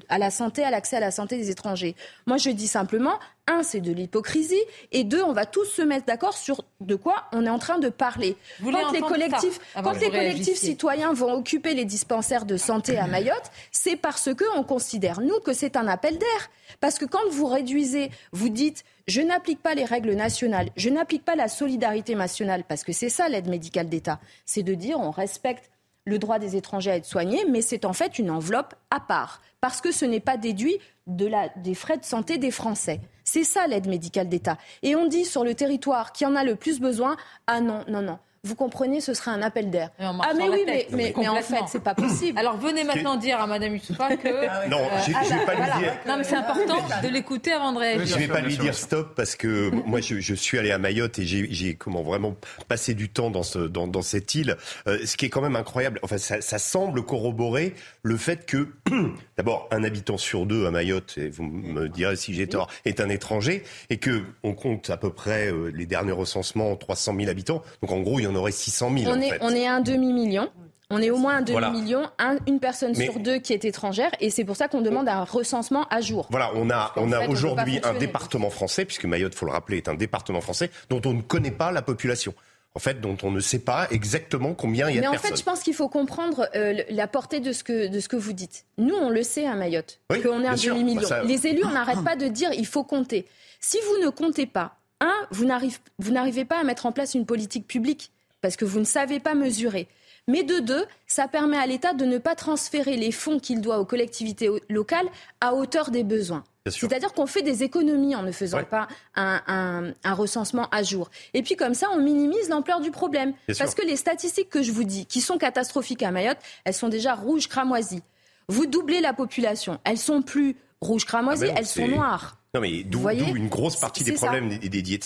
[SPEAKER 15] à la santé, à l'accès à la santé des étrangers. Moi, je dis simplement, un, c'est de l'hypocrisie, et deux, on va tous se mettre d'accord sur de quoi on est en train de parler. quand les collectifs, quand les collectifs citoyens vont occuper les dispensaires de santé à Mayotte, c'est parce que on considère nous que c'est un appel d'air. Parce que quand vous réduisez, vous dites je n'applique pas les règles nationales, je n'applique pas la solidarité nationale, parce que c'est ça l'aide médicale d'État, c'est de dire on respecte le droit des étrangers à être soignés, mais c'est en fait une enveloppe à part, parce que ce n'est pas déduit de la, des frais de santé des Français. C'est ça l'aide médicale d'État. Et on dit sur le territoire qui en a le plus besoin, ah non, non, non. Vous comprenez, ce serait un appel d'air. Ah mais oui, mais,
[SPEAKER 1] tête.
[SPEAKER 15] mais, mais en fait, c'est pas possible.
[SPEAKER 1] Alors venez maintenant dire à Madame Youssoufa que. euh,
[SPEAKER 12] Non, je- je vais pas lui
[SPEAKER 1] voilà.
[SPEAKER 12] dire.
[SPEAKER 1] Non, mais c'est important de l'écouter avant de réagir.
[SPEAKER 12] Je vais pas lui dire stop parce que moi je, je suis allé à Mayotte et j'ai- j'ai comment vraiment passé du temps dans ce dans, dans cette île. Euh, ce qui est quand même incroyable. Enfin, ça, ça semble corroborer le fait que d'abord un habitant sur deux à Mayotte, et vous me direz si j'ai tort, est un étranger et que on compte à peu près euh, les derniers recensements 300 000 habitants. Donc en gros il y en aurait 600 000
[SPEAKER 15] on,
[SPEAKER 12] en
[SPEAKER 15] est,
[SPEAKER 12] fait.
[SPEAKER 15] on est à un demi-million. On est au moins un
[SPEAKER 12] Voilà.
[SPEAKER 15] demi-million, un- une personne
[SPEAKER 12] Mais-
[SPEAKER 15] sur deux qui est étrangère, et c'est pour ça qu'on demande un recensement à jour.
[SPEAKER 12] Voilà, on a, on a
[SPEAKER 15] on
[SPEAKER 12] aujourd'hui un département français, puisque Mayotte, faut le rappeler, est un département français dont on ne connaît pas la population. En fait, dont on ne sait pas exactement combien il y a
[SPEAKER 15] Mais
[SPEAKER 12] de
[SPEAKER 15] en
[SPEAKER 12] personnes.
[SPEAKER 15] fait, je pense qu'il faut comprendre euh, la portée de ce, que, de ce que vous dites. Nous, on le sait à Mayotte,
[SPEAKER 12] Oui,
[SPEAKER 15] qu'on est un demi-million.
[SPEAKER 12] Bah, ça-
[SPEAKER 15] Les élus, on n'arrête pas de dire il faut compter. Si vous ne comptez pas, un, vous n'arrivez pas à mettre en place une politique publique parce que vous ne savez pas mesurer. Mais de deux, ça permet à l'État de ne pas transférer les fonds qu'il doit aux collectivités locales à hauteur des besoins. C'est-à-dire qu'on fait des économies en ne faisant
[SPEAKER 12] Ouais.
[SPEAKER 15] pas un, un- un recensement à jour. Et puis comme ça, on minimise l'ampleur du problème.
[SPEAKER 12] Bien
[SPEAKER 15] Parce
[SPEAKER 12] sûr.
[SPEAKER 15] que les statistiques que je vous dis, qui sont catastrophiques à Mayotte, elles sont déjà rouges cramoisies. Vous doublez la population, elles sont plus rouges cramoisies,
[SPEAKER 12] Ah ben
[SPEAKER 15] elles sont noires.
[SPEAKER 12] Non mais d'où une grosse partie des problèmes des-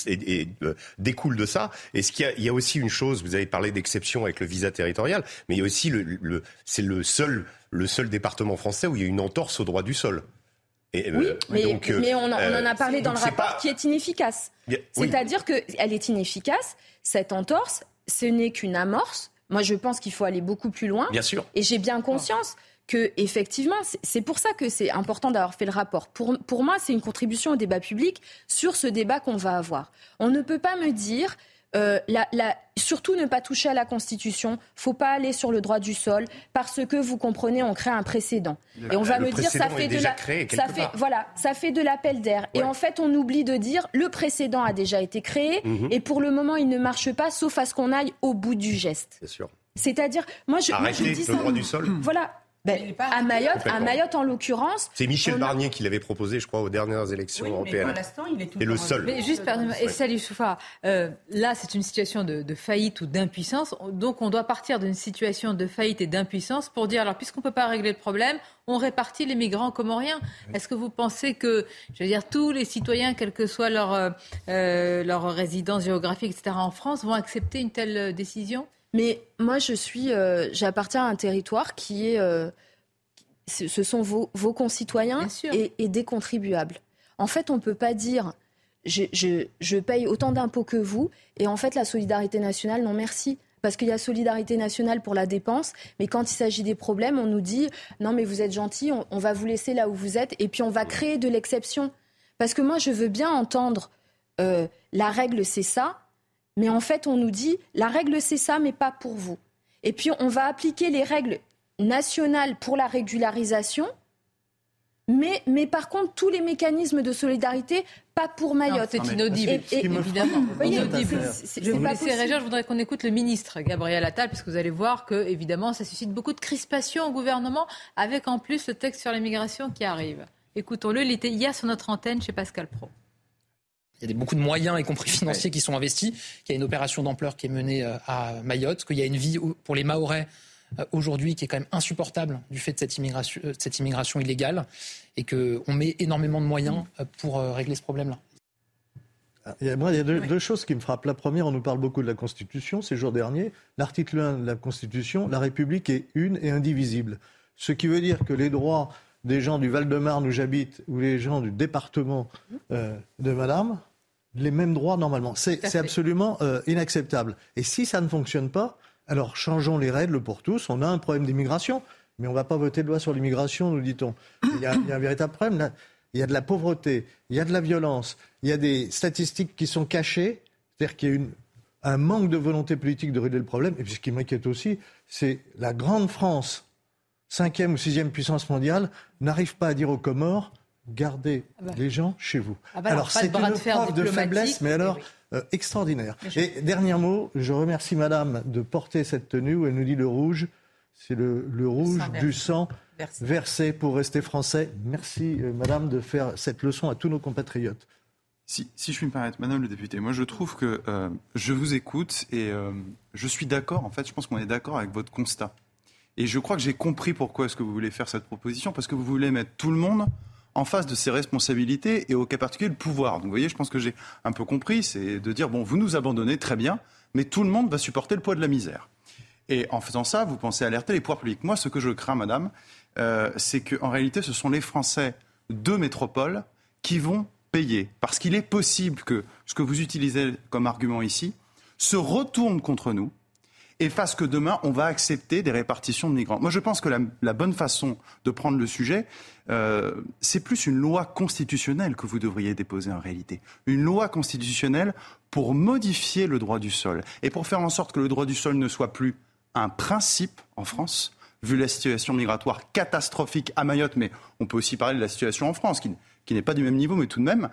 [SPEAKER 12] euh, découle de ça. Et ce qu'il y y a aussi une chose, vous avez parlé d'exception avec le visa territorial, mais il y a aussi le, le- c'est le seul le seul département français où il y a une entorse au droit du sol. Et,
[SPEAKER 15] Oui,
[SPEAKER 12] euh,
[SPEAKER 15] mais,
[SPEAKER 12] donc, euh,
[SPEAKER 15] mais on, en, on en
[SPEAKER 12] euh,
[SPEAKER 15] a parlé dans le rapport
[SPEAKER 12] pas-
[SPEAKER 15] qui est inefficace.
[SPEAKER 12] Oui.
[SPEAKER 15] C'est-à-dire qu'elle est inefficace. Cette entorse, ce n'est qu'une amorce. Moi, je pense qu'il faut aller beaucoup plus loin.
[SPEAKER 12] Bien sûr.
[SPEAKER 15] Et j'ai bien conscience que, effectivement, c'est- pour ça que c'est important d'avoir fait le rapport. Pour, pour moi, c'est une contribution au débat public sur ce débat qu'on va avoir. On ne peut pas me dire. euh, la- la- surtout ne pas toucher à la Constitution, faut pas aller sur le droit du sol parce que vous comprenez, on crée un précédent.
[SPEAKER 12] Le-
[SPEAKER 15] Et on va me dire ça fait de
[SPEAKER 12] déjà
[SPEAKER 15] la,
[SPEAKER 12] créé quelque
[SPEAKER 15] ça fait
[SPEAKER 12] part.
[SPEAKER 15] voilà, ça fait de l'appel d'air. Et en fait, on oublie de dire le précédent a déjà été créé
[SPEAKER 12] Mhm.
[SPEAKER 15] et pour le moment, il ne marche pas, sauf à ce qu'on aille au bout du geste. C'est-à-dire, moi, je, moi, je dis
[SPEAKER 12] le
[SPEAKER 15] ça.
[SPEAKER 12] droit du sol.
[SPEAKER 15] Voilà. Ben, à Mayotte, à. Mayotte en l'occurrence.
[SPEAKER 12] C'est Michel
[SPEAKER 15] a-
[SPEAKER 12] Barnier qui l'avait proposé, je crois, aux dernières élections européennes.
[SPEAKER 15] il est
[SPEAKER 12] le seul.
[SPEAKER 1] Mais juste, et Salut Soufa, euh, là, c'est une situation de, de faillite ou d'impuissance. Donc, on doit partir d'une situation de faillite et d'impuissance pour dire, alors, puisqu'on ne peut pas régler le problème, on répartit les migrants comoriens. Est-ce que vous pensez que, je veux dire, tous les citoyens, quelle que soit leur, euh, euh, leur résidence géographique, etc., en France, vont accepter une telle euh, décision?
[SPEAKER 15] Mais moi, je suis, euh, j'appartiens à un territoire qui est, euh, ce sont vos, vos concitoyens et, et des contribuables. En fait, on ne peut pas dire, je, je- je paye autant d'impôts que vous, et en fait, la solidarité nationale, non merci. Parce qu'il y a solidarité nationale pour la dépense, mais quand il s'agit des problèmes, on nous dit non, mais vous êtes gentil, on, on va vous laisser là où vous êtes, et puis on va créer de l'exception. Parce que moi, je veux bien entendre euh, la règle, c'est ça, mais en fait, on nous dit la règle, c'est ça, mais pas pour vous. Et puis, on va appliquer les règles nationales pour la régularisation, mais, mais par contre, tous les mécanismes de solidarité, pas pour Mayotte.
[SPEAKER 1] C'est inaudible,
[SPEAKER 15] Et- et-
[SPEAKER 1] évidemment. Inaudible. Je vous réagir. Je voudrais qu'on écoute le ministre Gabriel Attal, puisque vous allez voir que, évidemment, ça suscite beaucoup de crispation au gouvernement, avec en plus le texte sur l'immigration qui arrive. Écoutons-le, il était hier sur notre antenne chez Pascal Pro.
[SPEAKER 20] Il y a des- beaucoup de moyens, y compris financiers, qui sont investis, qu'il y a une opération d'ampleur qui est menée euh, à Mayotte, qu'il y a une vie pour les Mahorais euh, aujourd'hui qui est quand même insupportable du fait de cette immigration, euh, de cette immigration illégale, et qu'on met énormément de moyens pour régler ce problème-là.
[SPEAKER 11] Il y a, moi, il y a deux, deux choses qui me frappent. La première, on nous parle beaucoup de la Constitution ces jours derniers. L'article 1 de la Constitution, la République est une et indivisible. Ce qui veut dire que les droits des gens du Val-de-Marne où j'habite ou les gens du département euh, de Madame, les mêmes droits normalement. C'est absolument euh, inacceptable. Et si ça ne fonctionne pas, alors changeons les règles pour tous. On a un problème d'immigration, mais on ne va pas voter de loi sur l'immigration, nous dit-on. Il y, a, il y a un véritable problème. Là. Il y a de la pauvreté, il y a de la violence, il y a des statistiques qui sont cachées. C'est-à-dire qu'il y a une, un manque de volonté politique de régler le problème. Et puis ce qui m'inquiète aussi, c'est la grande France, cinquième ou sixième puissance mondiale, n'arrive pas à dire aux Comores gardez
[SPEAKER 1] Ah bah.
[SPEAKER 11] les gens chez vous.
[SPEAKER 1] Ah bah alors,
[SPEAKER 11] c'est une preuve de faiblesse, mais alors
[SPEAKER 1] oui.
[SPEAKER 11] euh, extraordinaire. Et dernier mot, je remercie Madame de porter cette tenue où elle nous dit le rouge, c'est le, le rouge
[SPEAKER 10] sang
[SPEAKER 11] du sang
[SPEAKER 10] Versé.
[SPEAKER 11] versé pour rester français. Merci euh, Madame de faire cette leçon à tous nos compatriotes.
[SPEAKER 14] Si, si, je puis me permettre, Madame le député, moi je trouve que euh, je vous écoute et euh, je suis d'accord. En fait, je pense qu'on est d'accord avec votre constat. Et je crois que j'ai compris pourquoi est-ce que vous voulez faire cette proposition, parce que vous voulez mettre tout le monde en face de ses responsabilités et au cas particulier le pouvoir. Donc vous voyez, je pense que j'ai un peu compris, c'est de dire bon, vous nous abandonnez, très bien, mais tout le monde va supporter le poids de la misère. Et en faisant ça, vous pensez alerter les pouvoirs publics. Moi, ce que je crains, Madame, euh, c'est qu'en réalité, ce sont les Français de métropole qui vont payer. Parce qu'il est possible que ce que vous utilisez comme argument ici se retourne contre nous et fasse que demain, on va accepter des répartitions de migrants. Moi, je pense que la, la bonne façon de prendre le sujet, euh, c'est plus une loi constitutionnelle que vous devriez déposer en réalité. Une loi constitutionnelle pour modifier le droit du sol et pour faire en sorte que le droit du sol ne soit plus un principe en France, vu la situation migratoire catastrophique à Mayotte, mais on peut aussi parler de la situation en France, qui, qui n'est pas du même niveau, mais tout de même,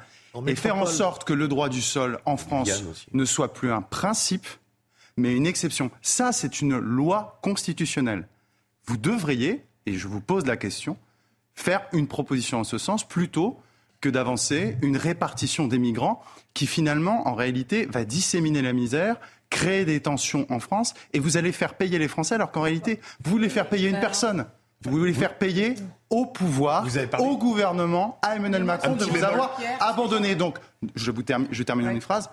[SPEAKER 14] et faire en sorte que le droit du sol en France ne soit plus un principe, mais une exception. Ça, c'est une loi constitutionnelle. Vous devriez, et je vous pose la question, faire une proposition en ce sens plutôt que d'avancer une répartition des migrants qui finalement, en réalité, va disséminer la misère, créer des tensions en France, et vous allez faire payer les Français alors qu'en réalité, vous voulez faire payer une personne. Vous voulez faire payer au pouvoir, au gouvernement, à Emmanuel Macron de vous avoir abandonné. Donc, je, vous termine, je termine en une phrase.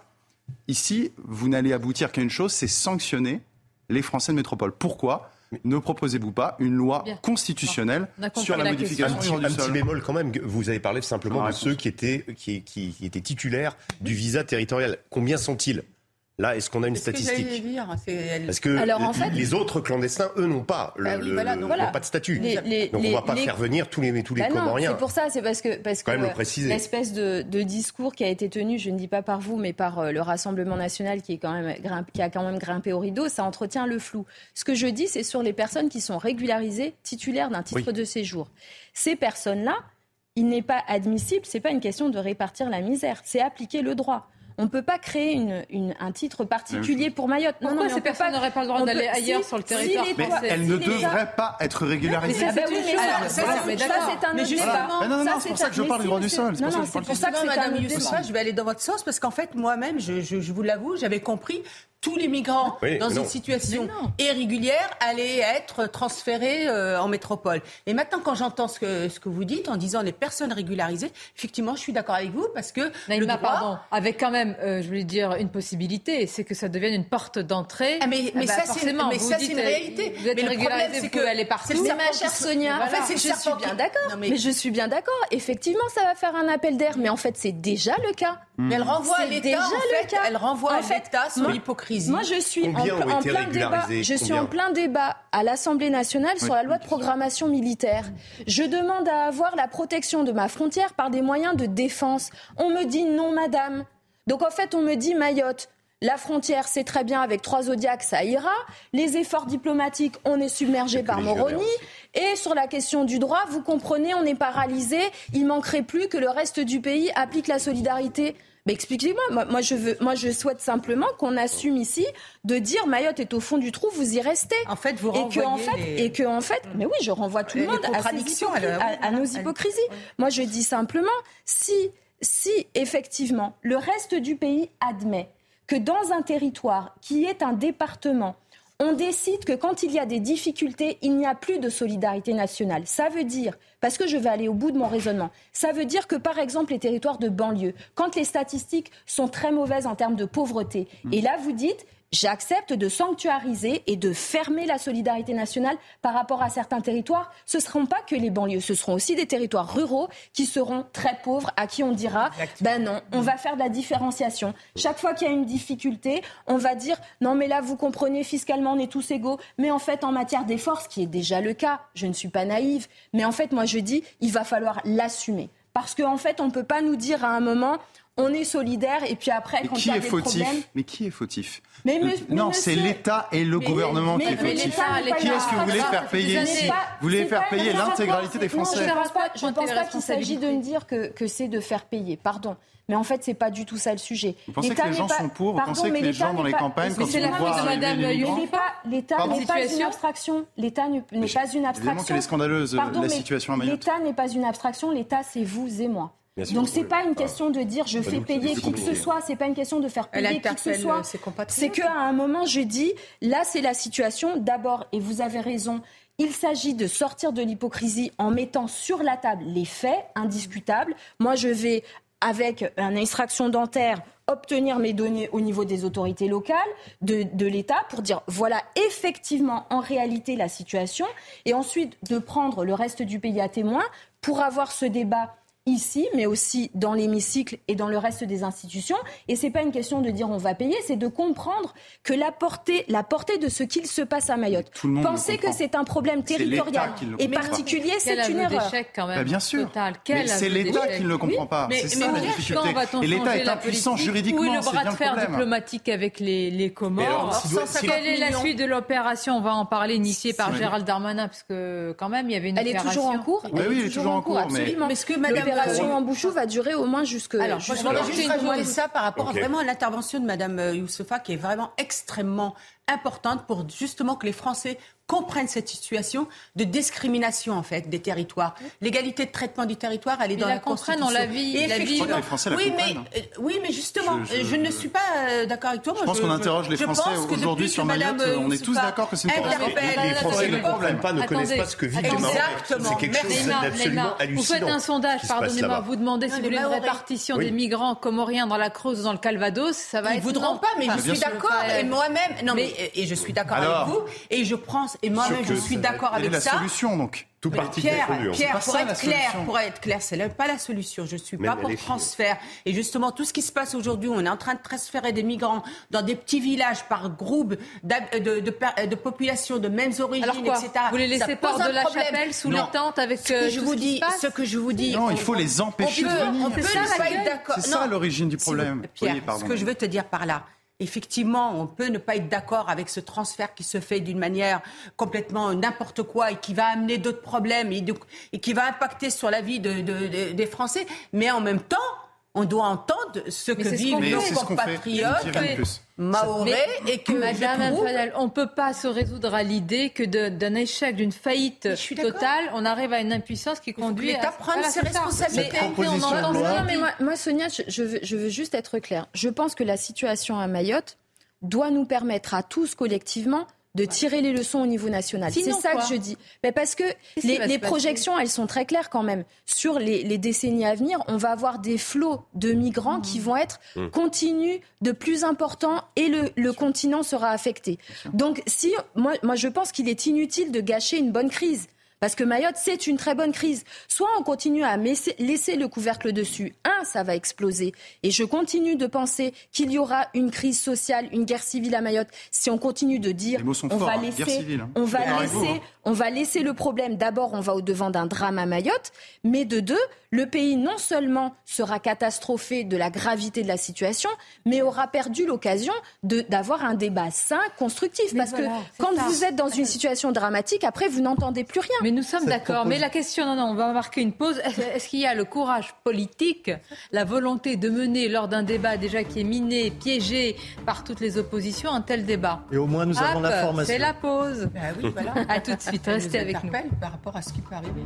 [SPEAKER 14] Ici, vous n'allez aboutir qu'à une chose, c'est sanctionner les Français de métropole. Pourquoi? Ne proposez-vous pas une loi constitutionnelle sur la, modification
[SPEAKER 12] du sol Un petit bémol quand même. Vous avez parlé simplement de ceux qui étaient, qui, qui étaient titulaires du visa territorial. Combien sont-ils? Là, est-ce qu'on a une statistique Parce que les autres clandestins, eux, n'ont pas, le, bah pas de statut. donc on ne va pas faire venir tous les, tous les bah
[SPEAKER 15] C'est pour ça, c'est parce que, parce que l'espèce de, de, discours qui a été tenu, je ne dis pas par vous, mais par euh, le Rassemblement national qui, est quand même qui a quand même grimpé au rideau, ça entretient le flou. Ce que je dis, c'est sur les personnes qui sont régularisées, titulaires d'un titre de séjour. Ces personnes-là, il n'est pas admissible, ce n'est pas une question de répartir la misère, c'est appliquer le droit. On ne peut pas créer une, un titre particulier pour Mayotte.
[SPEAKER 1] Pourquoi ces personnes n'auraient pas le droit d'aller ailleurs sur le territoire
[SPEAKER 14] Mais elles ne devraient pas être régularisées.
[SPEAKER 15] Mais ça, c'est un autre débat.
[SPEAKER 14] Non, non, c'est pour ça que je parle du droit du sol.
[SPEAKER 10] C'est pour ça que débat. Je vais aller dans votre sens parce qu'en fait, moi-même, je vous l'avoue, j'avais compris tous les migrants dans une situation irrégulière allaient être transférés euh, en métropole. Et maintenant, quand j'entends ce que, ce que vous dites en disant les personnes régularisées, effectivement, je suis d'accord avec vous parce que
[SPEAKER 1] le droit... pardon, avec quand même, euh, je voulais dire, une possibilité, c'est que ça devienne une porte d'entrée.
[SPEAKER 10] Ah, mais, mais,
[SPEAKER 1] bah,
[SPEAKER 10] ça, c'est, mais ça, c'est une réalité.
[SPEAKER 1] Vous êtes mais régularisé, c'est que elle est partout.
[SPEAKER 15] Mais ma chère Sonia, en fait, je suis bien d'accord. Mais... je suis bien d'accord. Effectivement, ça va faire un appel d'air, mais en fait, c'est déjà le cas.
[SPEAKER 10] Mais elle renvoie à l'État. En fait, elle renvoie à l'État sur
[SPEAKER 15] Moi, je suis, en, plein débat, je suis en plein débat à l'Assemblée nationale sur la loi de programmation militaire. Je demande à avoir la protection de ma frontière par des moyens de défense. On me dit non, madame. Donc, en fait, on me dit Mayotte. La frontière, c'est très bien avec trois zodiacs, ça ira. Les efforts diplomatiques, on est submergé par Moroni. Et sur la question du droit, vous comprenez, on est paralysé. Il manquerait plus que le reste du pays applique la solidarité. Mais expliquez-moi, moi, je veux, moi je souhaite simplement qu'on assume ici de dire Mayotte est au fond du trou, vous y restez.
[SPEAKER 10] En fait, vous et
[SPEAKER 15] que en fait, et que en fait, mais oui, je renvoie tout le monde à, à, nos hypocrisies. Moi, je dis simplement si, si effectivement le reste du pays admet que dans un territoire qui est un département on décide que quand il y a des difficultés, il n'y a plus de solidarité nationale. Ça veut dire, parce que je vais aller au bout de mon raisonnement, ça veut dire que par exemple les territoires de banlieue, quand les statistiques sont très mauvaises en termes de pauvreté, mmh. et là vous dites, J'accepte de sanctuariser et de fermer la solidarité nationale par rapport à certains territoires. Ce ne seront pas que les banlieues, ce seront aussi des territoires ruraux qui seront très pauvres, à qui on dira, ben non, on va faire de la différenciation. Chaque fois qu'il y a une difficulté, on va dire, non mais là, vous comprenez, fiscalement, on est tous égaux. Mais en fait, en matière d'efforts, ce qui est déjà le cas, je ne suis pas naïve, mais en fait, moi, je dis, il va falloir l'assumer. Parce qu'en en fait, on ne peut pas nous dire à un moment, on est solidaire et puis après, quand il y a des
[SPEAKER 14] fautif
[SPEAKER 15] problèmes...
[SPEAKER 14] Mais qui est fautif Non, c'est l'État et le gouvernement qui est fautif. Qui est-ce que vous voulez faire payer ici Vous voulez faire payer l'intégralité des Français
[SPEAKER 15] Je ne pense pas, qu'il s'agit de me dire que, que c'est de faire payer. Pardon. Mais en fait, c'est pas du tout ça le sujet.
[SPEAKER 14] Vous pensez que les gens sont pour Vous pensez que les gens dans les campagnes, quand ils voient
[SPEAKER 15] Madame L'État n'est pas une abstraction. L'État n'est pas une abstraction.
[SPEAKER 14] Évidemment qu'elle est scandaleuse, la situation à Mayotte.
[SPEAKER 15] L'État n'est pas une abstraction. L'État, c'est vous et moi. Donc c'est pas une question de dire je fais payer qui que ce soit, c'est pas une question de faire payer qui que ce soit. C'est qu'à un moment je dis là c'est la situation d'abord et vous avez raison. Il s'agit de sortir de l'hypocrisie en mettant sur la table les faits indiscutables. Moi, je vais, avec une extraction dentaire, obtenir mes données au niveau des autorités locales, de, de l'État, pour dire voilà effectivement en réalité la situation, et ensuite de prendre le reste du pays à témoin pour avoir ce débat ici, mais aussi dans l'hémicycle et dans le reste des institutions. Et ce n'est pas une question de dire on va payer, c'est de comprendre que la portée, la portée de ce qu'il se passe à Mayotte. Penser que c'est un problème territorial et particulier, c'est une erreur.
[SPEAKER 14] Quand même, bah, bien sûr. Mais c'est l'État qui ne le comprend pas. C'est ça la difficulté. Et l'État est impuissant juridiquement.
[SPEAKER 1] Oui, le bras de fer diplomatique avec les, les Comores. Quelle est la suite de l'opération On va en parler, initiée par Gérald Darmanin, parce que quand même, il y avait une opération.
[SPEAKER 15] Elle est toujours en cours.
[SPEAKER 14] Oui, elle est toujours en cours.
[SPEAKER 15] Absolument. Mais ce que Madame l'opération en Bouchou va durer au moins jusque.
[SPEAKER 10] Alors, je voudrais juste rajouter ça par rapport vraiment à l'intervention de Madame euh, Youssefa, qui est vraiment extrêmement importante pour justement que les Français comprennent cette situation de discrimination en fait des territoires. L'égalité de traitement du territoire, elle est dans la, la Constitution.
[SPEAKER 1] dans la vie.
[SPEAKER 14] Et la vie. Les Français
[SPEAKER 10] oui, mais euh, oui, mais justement, je, ne suis pas euh, d'accord avec toi.
[SPEAKER 14] Je pense qu'on interroge les Français aujourd'hui sur Mayotte. On est tous d'accord que c'est une
[SPEAKER 12] catastrophe. Les Français ne comprennent pas, ne connaissent pas ce que vivent les Marocains. C'est quelque chose d'absolument hallucinant.
[SPEAKER 1] Vous faites un sondage, pardonnez-moi, vous demandez si vous voulez une répartition des migrants comoriens dans la Creuse, dans le Calvados, ça va être.
[SPEAKER 10] Ils voudront pas, mais je suis d'accord. Et moi-même, non, mais et je suis d'accord avec vous. Et je pense, et moi-même, je suis d'accord avec
[SPEAKER 14] ça. la solution, donc
[SPEAKER 12] tout parti
[SPEAKER 10] Pierre, Pierre pour, être clair, pour être clair, c'est pas la solution. Je suis pas pour transfert. Et justement, tout ce qui se passe aujourd'hui, on est en train de transférer des migrants dans des petits villages par groupe de, de, de, de populations de mêmes origines, etc.
[SPEAKER 1] Vous les laissez pas de la chapelle sous les tentes avec ce que
[SPEAKER 10] euh, je vous dis, ce que je vous dis.
[SPEAKER 14] Non, il faut les empêcher de venir.
[SPEAKER 10] On peut ne pas être d'accord.
[SPEAKER 14] C'est ça l'origine du problème.
[SPEAKER 10] Pierre, ce que je veux te dire par là, effectivement, on peut ne pas être d'accord avec ce transfert qui se fait d'une manière complètement n'importe quoi et qui va amener d'autres problèmes et, qui va impacter sur la vie des Français. Mais en même temps, on doit entendre ce que vivent nos compatriotes maorais et que
[SPEAKER 1] Madame on ne peut pas se résoudre à l'idée que d'un échec, d'une faillite totale, on arrive à une impuissance qui conduit
[SPEAKER 10] à prendre ses responsabilités.
[SPEAKER 15] Non, mais moi, Sonia, je veux, je veux juste être claire. Je pense que la situation à Mayotte doit nous permettre à tous collectivement de tirer les leçons au niveau national. C'est ça que je dis. Mais parce que les, projections, elles sont très claires quand même. Sur les, décennies à venir, on va avoir des flots de migrants qui mmh. vont être mmh. continus, de plus importants, et le, le continent sera affecté. Donc, si moi, moi, je pense qu'il est inutile de gâcher une bonne crise. Parce que Mayotte, c'est une très bonne crise. Soit on continue à laisser le couvercle dessus. Un, ça va exploser. Et je continue de penser qu'il y aura une crise sociale, une guerre civile à Mayotte. Si on continue de dire, on, va
[SPEAKER 14] hein.
[SPEAKER 15] laisser,
[SPEAKER 14] hein.
[SPEAKER 15] on va laisser, on va laisser le problème. D'abord, on va au devant d'un drame à Mayotte, mais de deux, le pays non seulement sera catastrophé de la gravité de la situation, mais aura perdu l'occasion d'avoir un débat sain, constructif. parce que quand vous êtes dans une situation dramatique, après, vous n'entendez plus rien.
[SPEAKER 1] Mais nous sommes d'accord. Mais la question, non, non, on va marquer une pause. Est-ce qu'il y a le courage politique, la volonté de mener lors d'un débat déjà qui est miné, piégé par toutes les oppositions, un tel débat?
[SPEAKER 11] Et au moins, nous avons l'information.
[SPEAKER 1] C'est la pause.
[SPEAKER 10] Ben oui, voilà.
[SPEAKER 1] À tout de suite. Restez avec nous.
[SPEAKER 10] Par rapport à ce qui peut arriver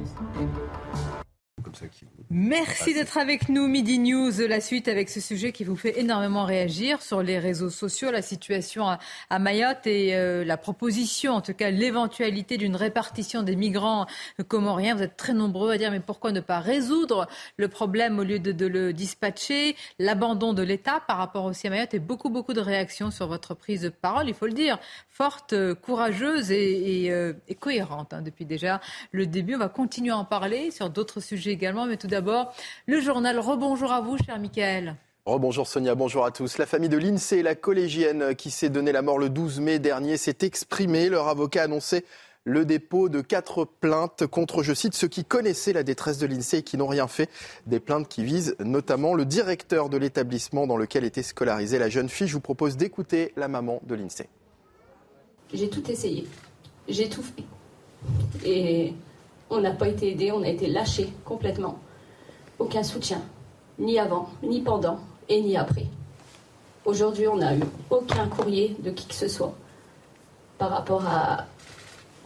[SPEAKER 1] Merci d'être avec nous, Midi News, la suite avec ce sujet qui vous fait énormément réagir sur les réseaux sociaux, la situation à, Mayotte et euh, la proposition, en tout cas l'éventualité d'une répartition des migrants comoriens. Vous êtes très nombreux à dire mais pourquoi ne pas résoudre le problème au lieu de, le dispatcher, l'abandon de l'État par rapport aussi à Mayotte et beaucoup beaucoup de réactions sur votre prise de parole, il faut le dire, forte, courageuse et, euh, cohérente hein, depuis déjà le début. On va continuer à en parler sur d'autres sujets également, mais tout d'abord, le journal. Rebonjour à vous, cher Michael.
[SPEAKER 2] Rebonjour Sonia, bonjour à tous. La famille de l'INSEE, la collégienne qui s'est donné la mort le 12 mai dernier, s'est exprimée. Leur avocat a annoncé le dépôt de quatre plaintes contre, je cite, ceux qui connaissaient la détresse de l'INSEE et qui n'ont rien fait. Des plaintes qui visent notamment le directeur de l'établissement dans lequel était scolarisée la jeune fille. Je vous propose d'écouter la maman de l'INSEE.
[SPEAKER 7] J'ai tout essayé. J'ai tout fait. Et on n'a pas été aidé, on a été lâché complètement. Aucun soutien, ni avant, ni pendant et ni après. Aujourd'hui, on n'a eu aucun courrier de qui que ce soit par rapport à,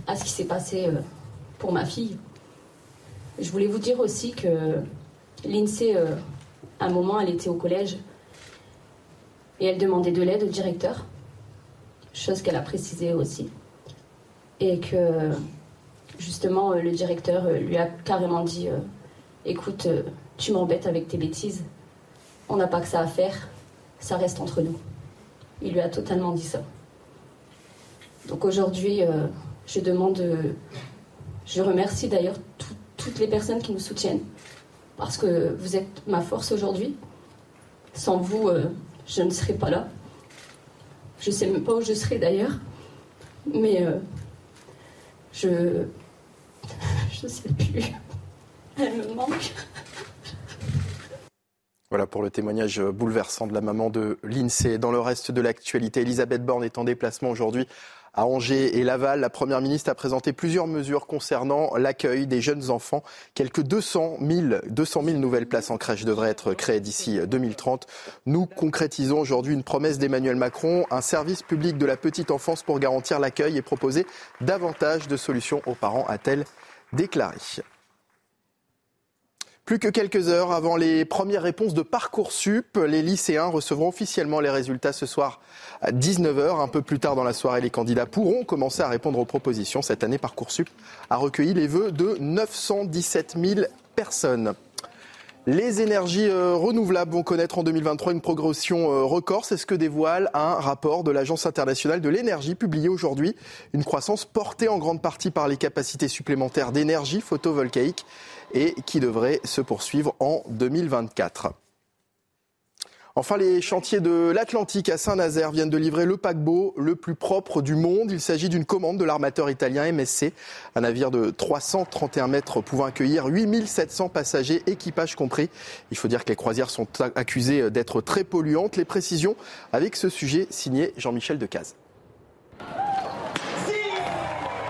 [SPEAKER 7] à ce qui s'est passé euh, pour ma fille. Je voulais vous dire aussi que l'INSEE, à un moment, elle était au collège et elle demandait de l'aide au directeur, chose qu'elle a précisée aussi. Et que justement, le directeur lui a carrément dit Écoute, tu m'embêtes avec tes bêtises, on n'a pas que ça à faire, ça reste entre nous. Il lui a totalement dit ça. Donc aujourd'hui, euh, je demande, euh, je remercie d'ailleurs toutes les personnes qui nous soutiennent, parce que vous êtes ma force aujourd'hui. Sans vous, euh, je ne serais pas là. Je ne sais même pas où je serais d'ailleurs, mais je ne sais plus. Elle me manque.
[SPEAKER 2] Voilà pour le témoignage bouleversant de la maman de l'INSEE. Dans le reste de l'actualité, Elisabeth Borne est en déplacement aujourd'hui à Angers et Laval. La Première ministre a présenté plusieurs mesures concernant l'accueil des jeunes enfants. Quelques 200 000, 200 000 nouvelles places en crèche devraient être créées d'ici 2030. Nous concrétisons aujourd'hui une promesse d'Emmanuel Macron, un service public de la petite enfance pour garantir l'accueil et proposer davantage de solutions aux parents, a-t-elle déclaré. Plus que quelques heures avant les premières réponses de Parcoursup, les lycéens recevront officiellement les résultats ce soir à 19h. Un peu plus tard dans la soirée, les candidats pourront commencer à répondre aux propositions. Cette année, Parcoursup a recueilli les vœux de 917 000 personnes. Les énergies euh, renouvelables vont connaître en 2023 une progression euh, record. C'est ce que dévoile un rapport de l'Agence internationale de l'énergie publié aujourd'hui. Une croissance portée en grande partie par les capacités supplémentaires d'énergie photovoltaïque et qui devrait se poursuivre en 2024. Enfin, les chantiers de l'Atlantique à Saint-Nazaire viennent de livrer le paquebot le plus propre du monde. Il s'agit d'une commande de l'armateur italien MSC, un navire de 331 mètres pouvant accueillir 8700 passagers, équipage compris. Il faut dire que les croisières sont accusées d'être très polluantes. Les précisions avec ce sujet signé Jean-Michel Decaze.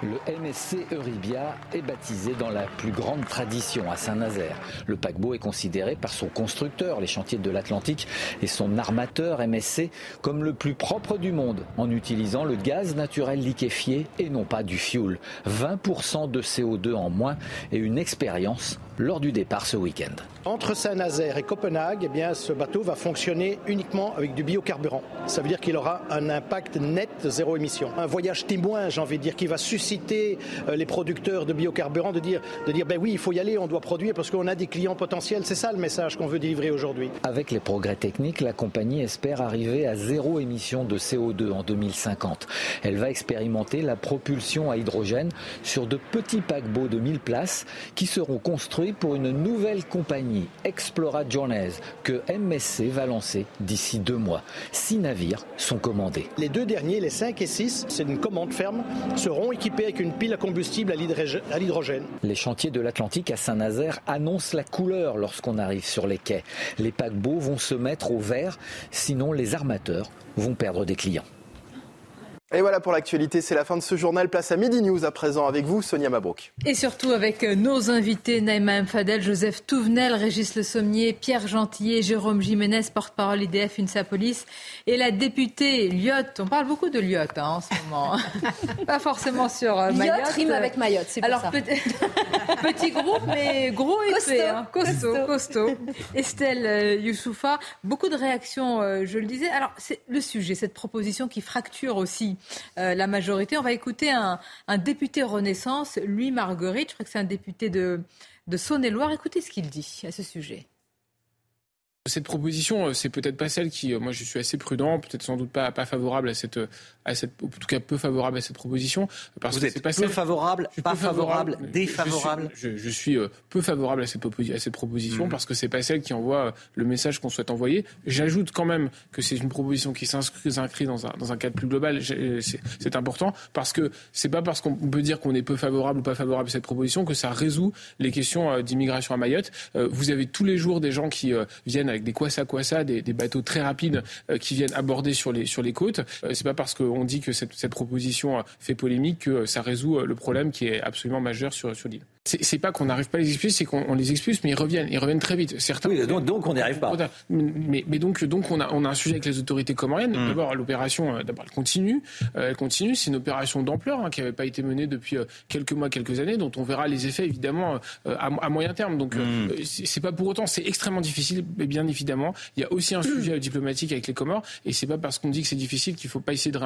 [SPEAKER 21] Le MSC Euribia est baptisé dans la plus grande tradition à Saint-Nazaire. Le paquebot est considéré par son constructeur, les chantiers de l'Atlantique, et son armateur MSC comme le plus propre du monde en utilisant le gaz naturel liquéfié et non pas du fioul. 20% de CO2 en moins et une expérience lors du départ ce week-end.
[SPEAKER 22] Entre Saint-Nazaire et Copenhague, eh bien, ce bateau va fonctionner uniquement avec du biocarburant. Ça veut dire qu'il aura un impact net zéro émission. Un voyage témoin, j'ai envie de dire, qui va susciter euh, les producteurs de biocarburant de dire, de dire ben oui, il faut y aller, on doit produire parce qu'on a des clients potentiels. C'est ça le message qu'on veut délivrer aujourd'hui.
[SPEAKER 21] Avec les progrès techniques, la compagnie espère arriver à zéro émission de CO2 en 2050. Elle va expérimenter la propulsion à hydrogène sur de petits paquebots de 1000 places qui seront construits pour une nouvelle compagnie, Explora Journeys, que MSC va lancer d'ici deux mois. Six navires sont commandés.
[SPEAKER 22] Les deux derniers, les 5 et 6, c'est une commande ferme, seront équipés avec une pile à combustible à l'hydrogène.
[SPEAKER 21] Les chantiers de l'Atlantique à Saint-Nazaire annoncent la couleur lorsqu'on arrive sur les quais. Les paquebots vont se mettre au vert, sinon les armateurs vont perdre des clients.
[SPEAKER 2] Et voilà pour l'actualité, c'est la fin de ce journal. Place à Midi News à présent avec vous, Sonia Mabrouk.
[SPEAKER 1] Et surtout avec euh, nos invités, Naïma Fadel, Joseph Touvenel, Régis Le Sommier, Pierre Gentillet, Jérôme Jiménez, porte-parole IDF UNSA Police, et la députée Lyotte. On parle beaucoup de Lyotte hein, en ce moment. Pas forcément sur euh, Mayotte.
[SPEAKER 23] Lyotte rime avec Mayotte, c'est pour
[SPEAKER 1] Alors,
[SPEAKER 23] ça.
[SPEAKER 1] Petit, groupe, mais gros et costaud, hein. costaud, costaud. Estelle euh, Youssoufa, beaucoup de réactions, je le disais. Alors, c'est le sujet, cette proposition qui fracture aussi euh, la majorité. On va écouter un, député Renaissance, Louis Marguerite, je crois que c'est un député de, de Saône-et-Loire. Écoutez ce qu'il dit à ce sujet.
[SPEAKER 24] Cette proposition, euh, c'est peut-être pas celle qui, euh, moi, je suis assez prudent, peut-être sans doute pas, pas favorable à cette, à cette, en tout cas peu favorable à cette proposition.
[SPEAKER 25] Parce Vous que êtes pas peu favorable, pas favorable, défavorable.
[SPEAKER 24] Je suis, peu favorable à cette, à cette proposition mmh. parce que c'est pas celle qui envoie le message qu'on souhaite envoyer. J'ajoute quand même que c'est une proposition qui s'inscrit dans un, dans un cadre plus global. C'est important parce que c'est pas parce qu'on peut dire qu'on est peu favorable ou pas favorable à cette proposition que ça résout les questions d'immigration à Mayotte. Vous avez tous les jours des gens qui viennent avec des quoi ça, des, des bateaux très rapides qui viennent aborder sur les, sur les côtes. c'est pas parce qu'on dit que cette, cette proposition fait polémique que ça résout le problème qui est absolument majeur sur, sur l'île c'est pas qu'on n'arrive pas à les expulser, c'est qu'on les expulse, mais ils reviennent, ils reviennent très vite.
[SPEAKER 26] Certains. Oui, donc, donc on n'y arrive pas.
[SPEAKER 24] Mais, mais, donc, donc on a, on a un sujet avec les autorités comoriennes. Mm. D'abord, l'opération, euh, d'abord, elle continue, euh, elle continue. C'est une opération d'ampleur hein, qui n'avait pas été menée depuis euh, quelques mois, quelques années, dont on verra les effets évidemment à, moyen terme. Donc, mm. c'est pas pour autant, c'est extrêmement difficile, mais bien évidemment, il y a aussi un sujet diplomatique avec les Comores, et c'est pas parce qu'on dit que c'est difficile qu'il faut pas essayer de.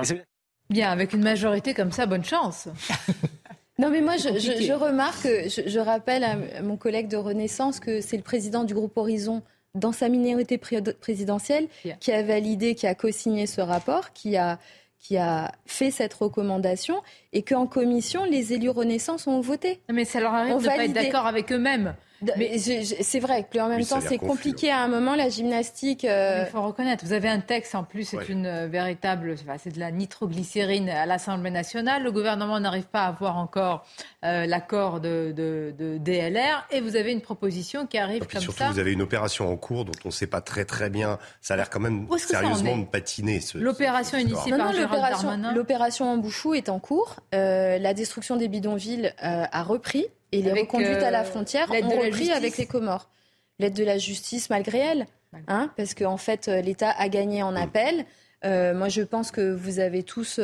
[SPEAKER 1] Bien, avec une majorité comme ça, bonne chance.
[SPEAKER 15] Non, mais moi, je, remarque, je, rappelle à mon collègue de Renaissance que c'est le président du groupe Horizon dans sa minorité présidentielle qui a validé, qui a co-signé ce rapport, qui a, qui a fait cette recommandation et qu'en commission, les élus Renaissance ont voté.
[SPEAKER 1] Mais ça leur arrive de ne pas être d'accord avec eux-mêmes.
[SPEAKER 15] Mais c'est vrai que en même temps, c'est compliqué à un moment la gymnastique.
[SPEAKER 1] Euh, Il faut reconnaître. Vous avez un texte en plus, c'est une euh, véritable, c'est de la nitroglycérine à l'Assemblée nationale. Le gouvernement n'arrive pas à avoir encore euh, l'accord de, de, DLR, et vous avez une proposition qui arrive comme
[SPEAKER 12] surtout,
[SPEAKER 15] ça.
[SPEAKER 12] Vous avez une opération en cours dont on ne sait pas très très bien. Ça a l'air quand même sérieusement de patiner.
[SPEAKER 1] L'opération initiée par Gérald Darmanin.
[SPEAKER 15] L'opération Embouchou est en cours. la destruction des bidonvilles a repris. Et les reconduites à la euh, frontière ont repris avec les Comores. L'aide de la justice malgré elle, hein, parce qu'en en fait, euh, l'État a gagné en appel. Euh, moi, je pense que vous avez tous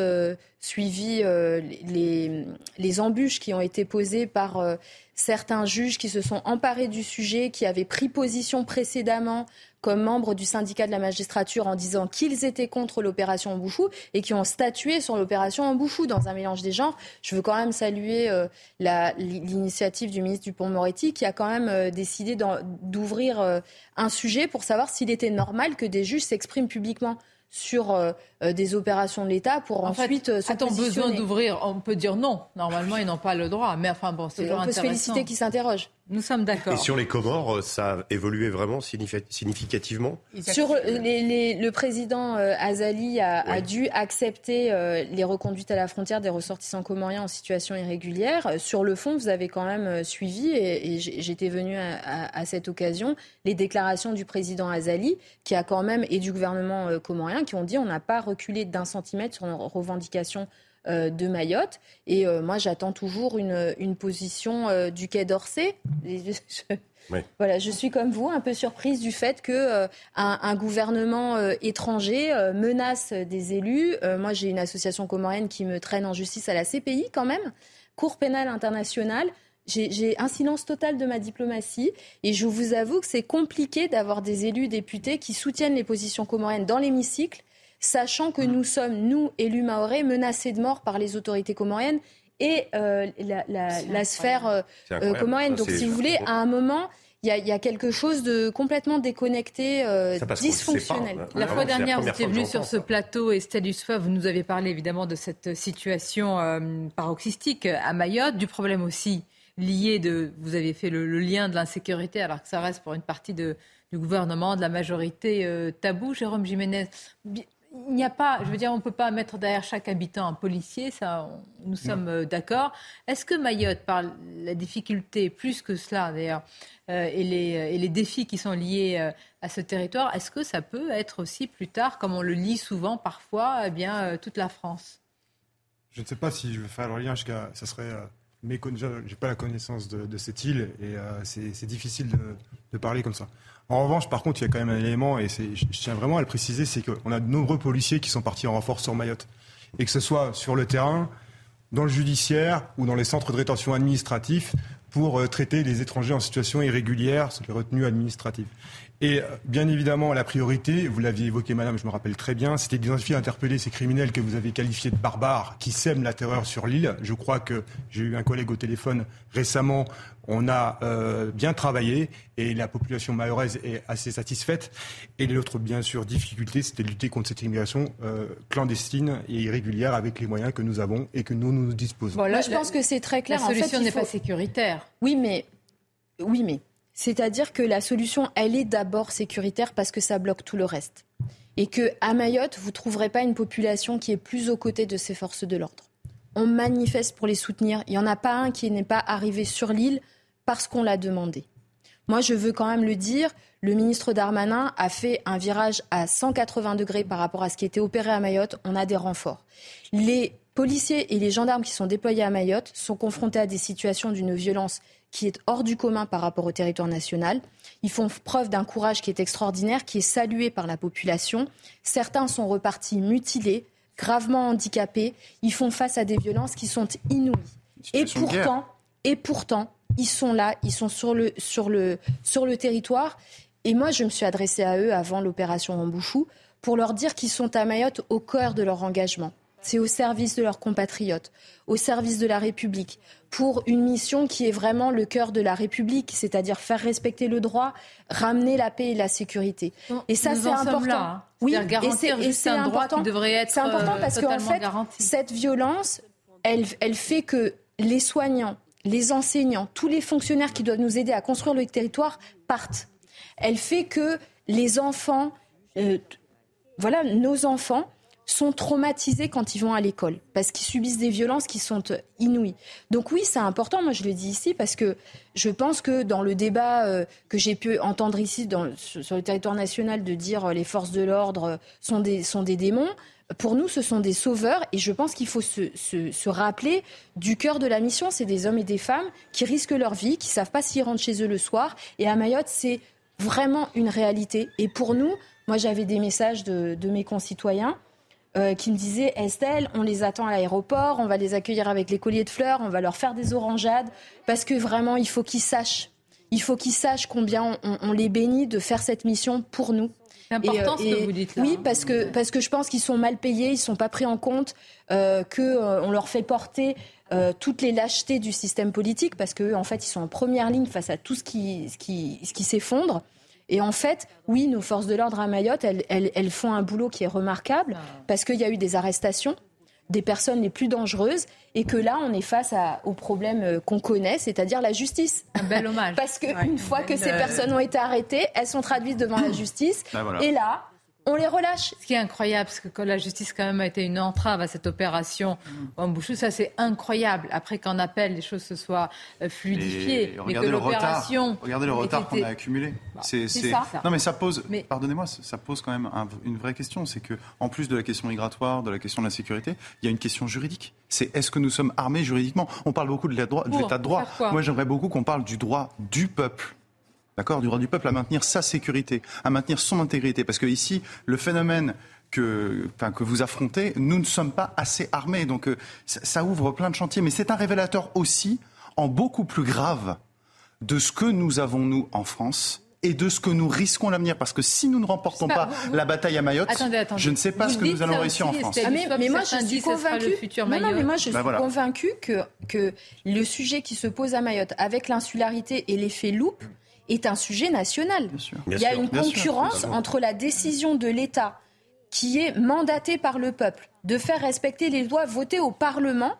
[SPEAKER 15] suivi les, les, embûches qui ont été posées par certains juges qui se sont emparés du sujet, qui avaient pris position précédemment comme membres du syndicat de la magistrature en disant qu'ils étaient contre l'opération Embouchou et qui ont statué sur l'opération Embouchou dans un mélange des genres. Je veux quand même saluer euh, l'initiative du ministre Dupont-Moretti qui a quand même euh, décidé d'ouvrir euh, un sujet pour savoir s'il était normal que des juges s'expriment publiquement sur euh, euh, des opérations de l'État pour ensuite euh, se
[SPEAKER 1] A-t-on besoin d'ouvrir? On peut dire non. Normalement, ils n'ont pas le droit. Mais enfin, bon, c'est
[SPEAKER 15] On peut se féliciter qu'ils s'interrogent.
[SPEAKER 1] Nous sommes d'accord.
[SPEAKER 12] Et sur les Comores, ça a évolué vraiment significativement
[SPEAKER 15] Sur le président Azali a, dû accepter les reconduites à la frontière des ressortissants comoriens en situation irrégulière. Sur le fond, vous avez quand même suivi, et, j'étais venu à, cette occasion, les déclarations du président Azali, qui a quand même, et du gouvernement comorien, qui ont dit on n'a pas reculé d'un centimètre sur nos revendications euh, de Mayotte. Et euh, moi, j'attends toujours une, une position euh, du Quai d'Orsay. Voilà, je suis comme vous un peu surprise du fait que un, gouvernement étranger menace des élus. moi, j'ai une association comorienne qui me traîne en justice à la CPI quand même, Cour pénale internationale. J'ai un silence total de ma diplomatie et je vous avoue que c'est compliqué d'avoir des élus députés qui soutiennent les positions comoriennes dans l'hémicycle, sachant que nous sommes, nous, élus maorais, menacés de mort par les autorités comoriennes et euh, la, sphère euh, euh, comorienne. Donc, si vous voulez, à un moment, il y, a, quelque chose de complètement déconnecté, dysfonctionnel.
[SPEAKER 1] La fois dernière, vous étiez venu sur ce plateau, Estelle Youssoua, vous nous avez parlé évidemment de cette situation paroxystique à Mayotte, du problème aussi lié de. Vous avez fait le, lien de l'insécurité, alors que ça reste pour une partie de, du gouvernement, de la majorité euh, tabou. Jérôme Jiménez, il n'y a pas, je veux dire, on ne peut pas mettre derrière chaque habitant un policier, ça, nous sommes euh, d'accord. Est-ce que Mayotte, par la difficulté, plus que cela d'ailleurs, euh, et, les, et, les, défis qui sont liés à ce territoire, est-ce que ça peut être aussi plus tard, comme on le lit souvent parfois, eh bien, toute la France?
[SPEAKER 8] Je ne sais pas si je vais faire le lien jusqu'à. Ça serait mais n'ai pas la connaissance de, cette île et euh, c'est difficile de, parler comme ça. En revanche, par contre, il y a quand même un élément, et je, tiens vraiment à le préciser, c'est qu'on a de nombreux policiers qui sont partis en renfort sur Mayotte. Et que ce soit sur le terrain, dans le judiciaire ou dans les centres de rétention administratifs pour euh, traiter les étrangers en situation irrégulière les retenues administratives. Et euh, bien évidemment, la priorité, vous l'aviez évoqué, madame, je me rappelle très bien, c'était d'identifier et interpeller ces criminels que vous avez qualifiés de barbares qui sèment la terreur sur l'île. Je crois que j'ai eu un collègue au téléphone récemment. On a euh, bien travaillé et la population mahoraise est assez satisfaite. Et l'autre, bien sûr, difficulté, c'était de lutter contre cette immigration euh, clandestine et irrégulière avec les moyens que nous avons et que nous nous disposons.
[SPEAKER 15] Bon, là, je pense que c'est très clair.
[SPEAKER 1] La solution n'est pas sécuritaire.
[SPEAKER 15] Oui, mais oui, mais c'est-à-dire que la solution, elle est d'abord sécuritaire parce que ça bloque tout le reste. Et que à Mayotte, vous ne trouverez pas une population qui est plus aux côtés de ces forces de l'ordre. On manifeste pour les soutenir. Il n'y en a pas un qui n'est pas arrivé sur l'île parce qu'on l'a demandé. Moi, je veux quand même le dire, le ministre Darmanin a fait un virage à 180 degrés par rapport à ce qui était opéré à Mayotte. On a des renforts. Les policiers et les gendarmes qui sont déployés à Mayotte sont confrontés à des situations d'une violence qui est hors du commun par rapport au territoire national. Ils font preuve d'un courage qui est extraordinaire, qui est salué par la population. Certains sont repartis mutilés, gravement handicapés. Ils font face à des violences qui sont inouïes. Et pourtant, et pourtant, ils sont là, ils sont sur le, sur le, sur le territoire. Et moi, je me suis adressée à eux avant l'opération Rambouchou pour leur dire qu'ils sont à Mayotte au cœur de leur engagement. C'est au service de leurs compatriotes, au service de la République, pour une mission qui est vraiment le cœur de la République, c'est-à-dire faire respecter le droit, ramener la paix et la sécurité.
[SPEAKER 1] et ça, c'est important. Là. Oui, et c'est un droit qui devrait être C'est important euh, parce qu'en fait,
[SPEAKER 15] cette violence, elle, elle fait que les soignants, les enseignants, tous les fonctionnaires qui doivent nous aider à construire le territoire partent. Elle fait que les enfants, euh, voilà, nos enfants sont traumatisés quand ils vont à l'école parce qu'ils subissent des violences qui sont euh, inouïes. Donc oui, c'est important, moi je le dis ici, parce que je pense que dans le débat euh, que j'ai pu entendre ici sur le territoire national de dire les forces de l'ordre sont des, sont des démons, pour nous, ce sont des sauveurs et je pense qu'il faut se, rappeler du cœur de la mission. C'est des hommes et des femmes qui risquent leur vie, qui ne savent pas s'ils rentrent chez eux le soir. Et à Mayotte, c'est vraiment une réalité. Et pour nous, moi j'avais des messages de, mes concitoyens euh, qui me disaient Estelle, on les attend à l'aéroport, on va les accueillir avec les colliers de fleurs, on va leur faire des orangeades, parce que vraiment, il faut qu'ils sachent. Il faut qu'ils sachent combien on les bénit de faire cette mission pour nous.
[SPEAKER 1] C'est important euh, ce que vous dites
[SPEAKER 15] là. Oui, parce que, parce que je pense qu'ils sont mal payés, ils ne sont pas pris en compte, euh, qu'on euh, leur fait porter euh, toutes les lâchetés du système politique, parce qu'en en fait, ils sont en première ligne face à tout ce qui, ce qui, ce qui s'effondre. Et en fait, oui, nos forces de l'ordre à Mayotte, elles, elles, elles, font un boulot qui est remarquable, parce qu'il y a eu des arrestations des personnes les plus dangereuses et que là, on est face à, au problème euh, qu'on connaît, c'est-à-dire la justice.
[SPEAKER 1] Un bel hommage.
[SPEAKER 15] Parce qu'une fois que ces personnes ont été arrêtées, elles sont traduites devant la justice. Ben et là, on les relâche.
[SPEAKER 1] Ce qui est incroyable, parce que la justice quand même a été une entrave à cette opération en Bouchou, ça c'est incroyable. Après qu'en appel les choses se soient euh, fluidifiées, mais que l'opération.
[SPEAKER 14] Regardez le retard qu'on a accumulé. Bah, c'est ça. Non mais ça pose. Pardonnez-moi, ça pose quand même une vraie question. C'est que en plus de la question migratoire, de la question de la sécurité, il y a une question juridique. C'est est-ce que nous sommes armés juridiquement? On parle beaucoup de l'état de droit. Moi, j'aimerais beaucoup qu'on parle du droit du peuple d'accord, du droit du peuple à maintenir sa sécurité, à maintenir son intégrité. Parce que ici, le phénomène que, enfin, que vous affrontez, nous ne sommes pas assez armés. Donc euh, ça, ouvre plein de chantiers. Mais c'est un révélateur aussi, en beaucoup plus grave, de ce que nous avons, nous, en France, et de ce que nous risquons l'avenir. Parce que si nous ne remportons pas, la bataille à Mayotte, je ne sais pas ce que nous allons réussir en France.
[SPEAKER 15] Ah, mais, moi, je suis convaincue. mais moi, je ben suis que, que le sujet qui se pose à Mayotte, avec l'insularité et l'effet loupe, est un sujet national. Il y a une concurrence entre la décision de l'État qui est mandatée par le peuple de faire respecter les lois votées au Parlement.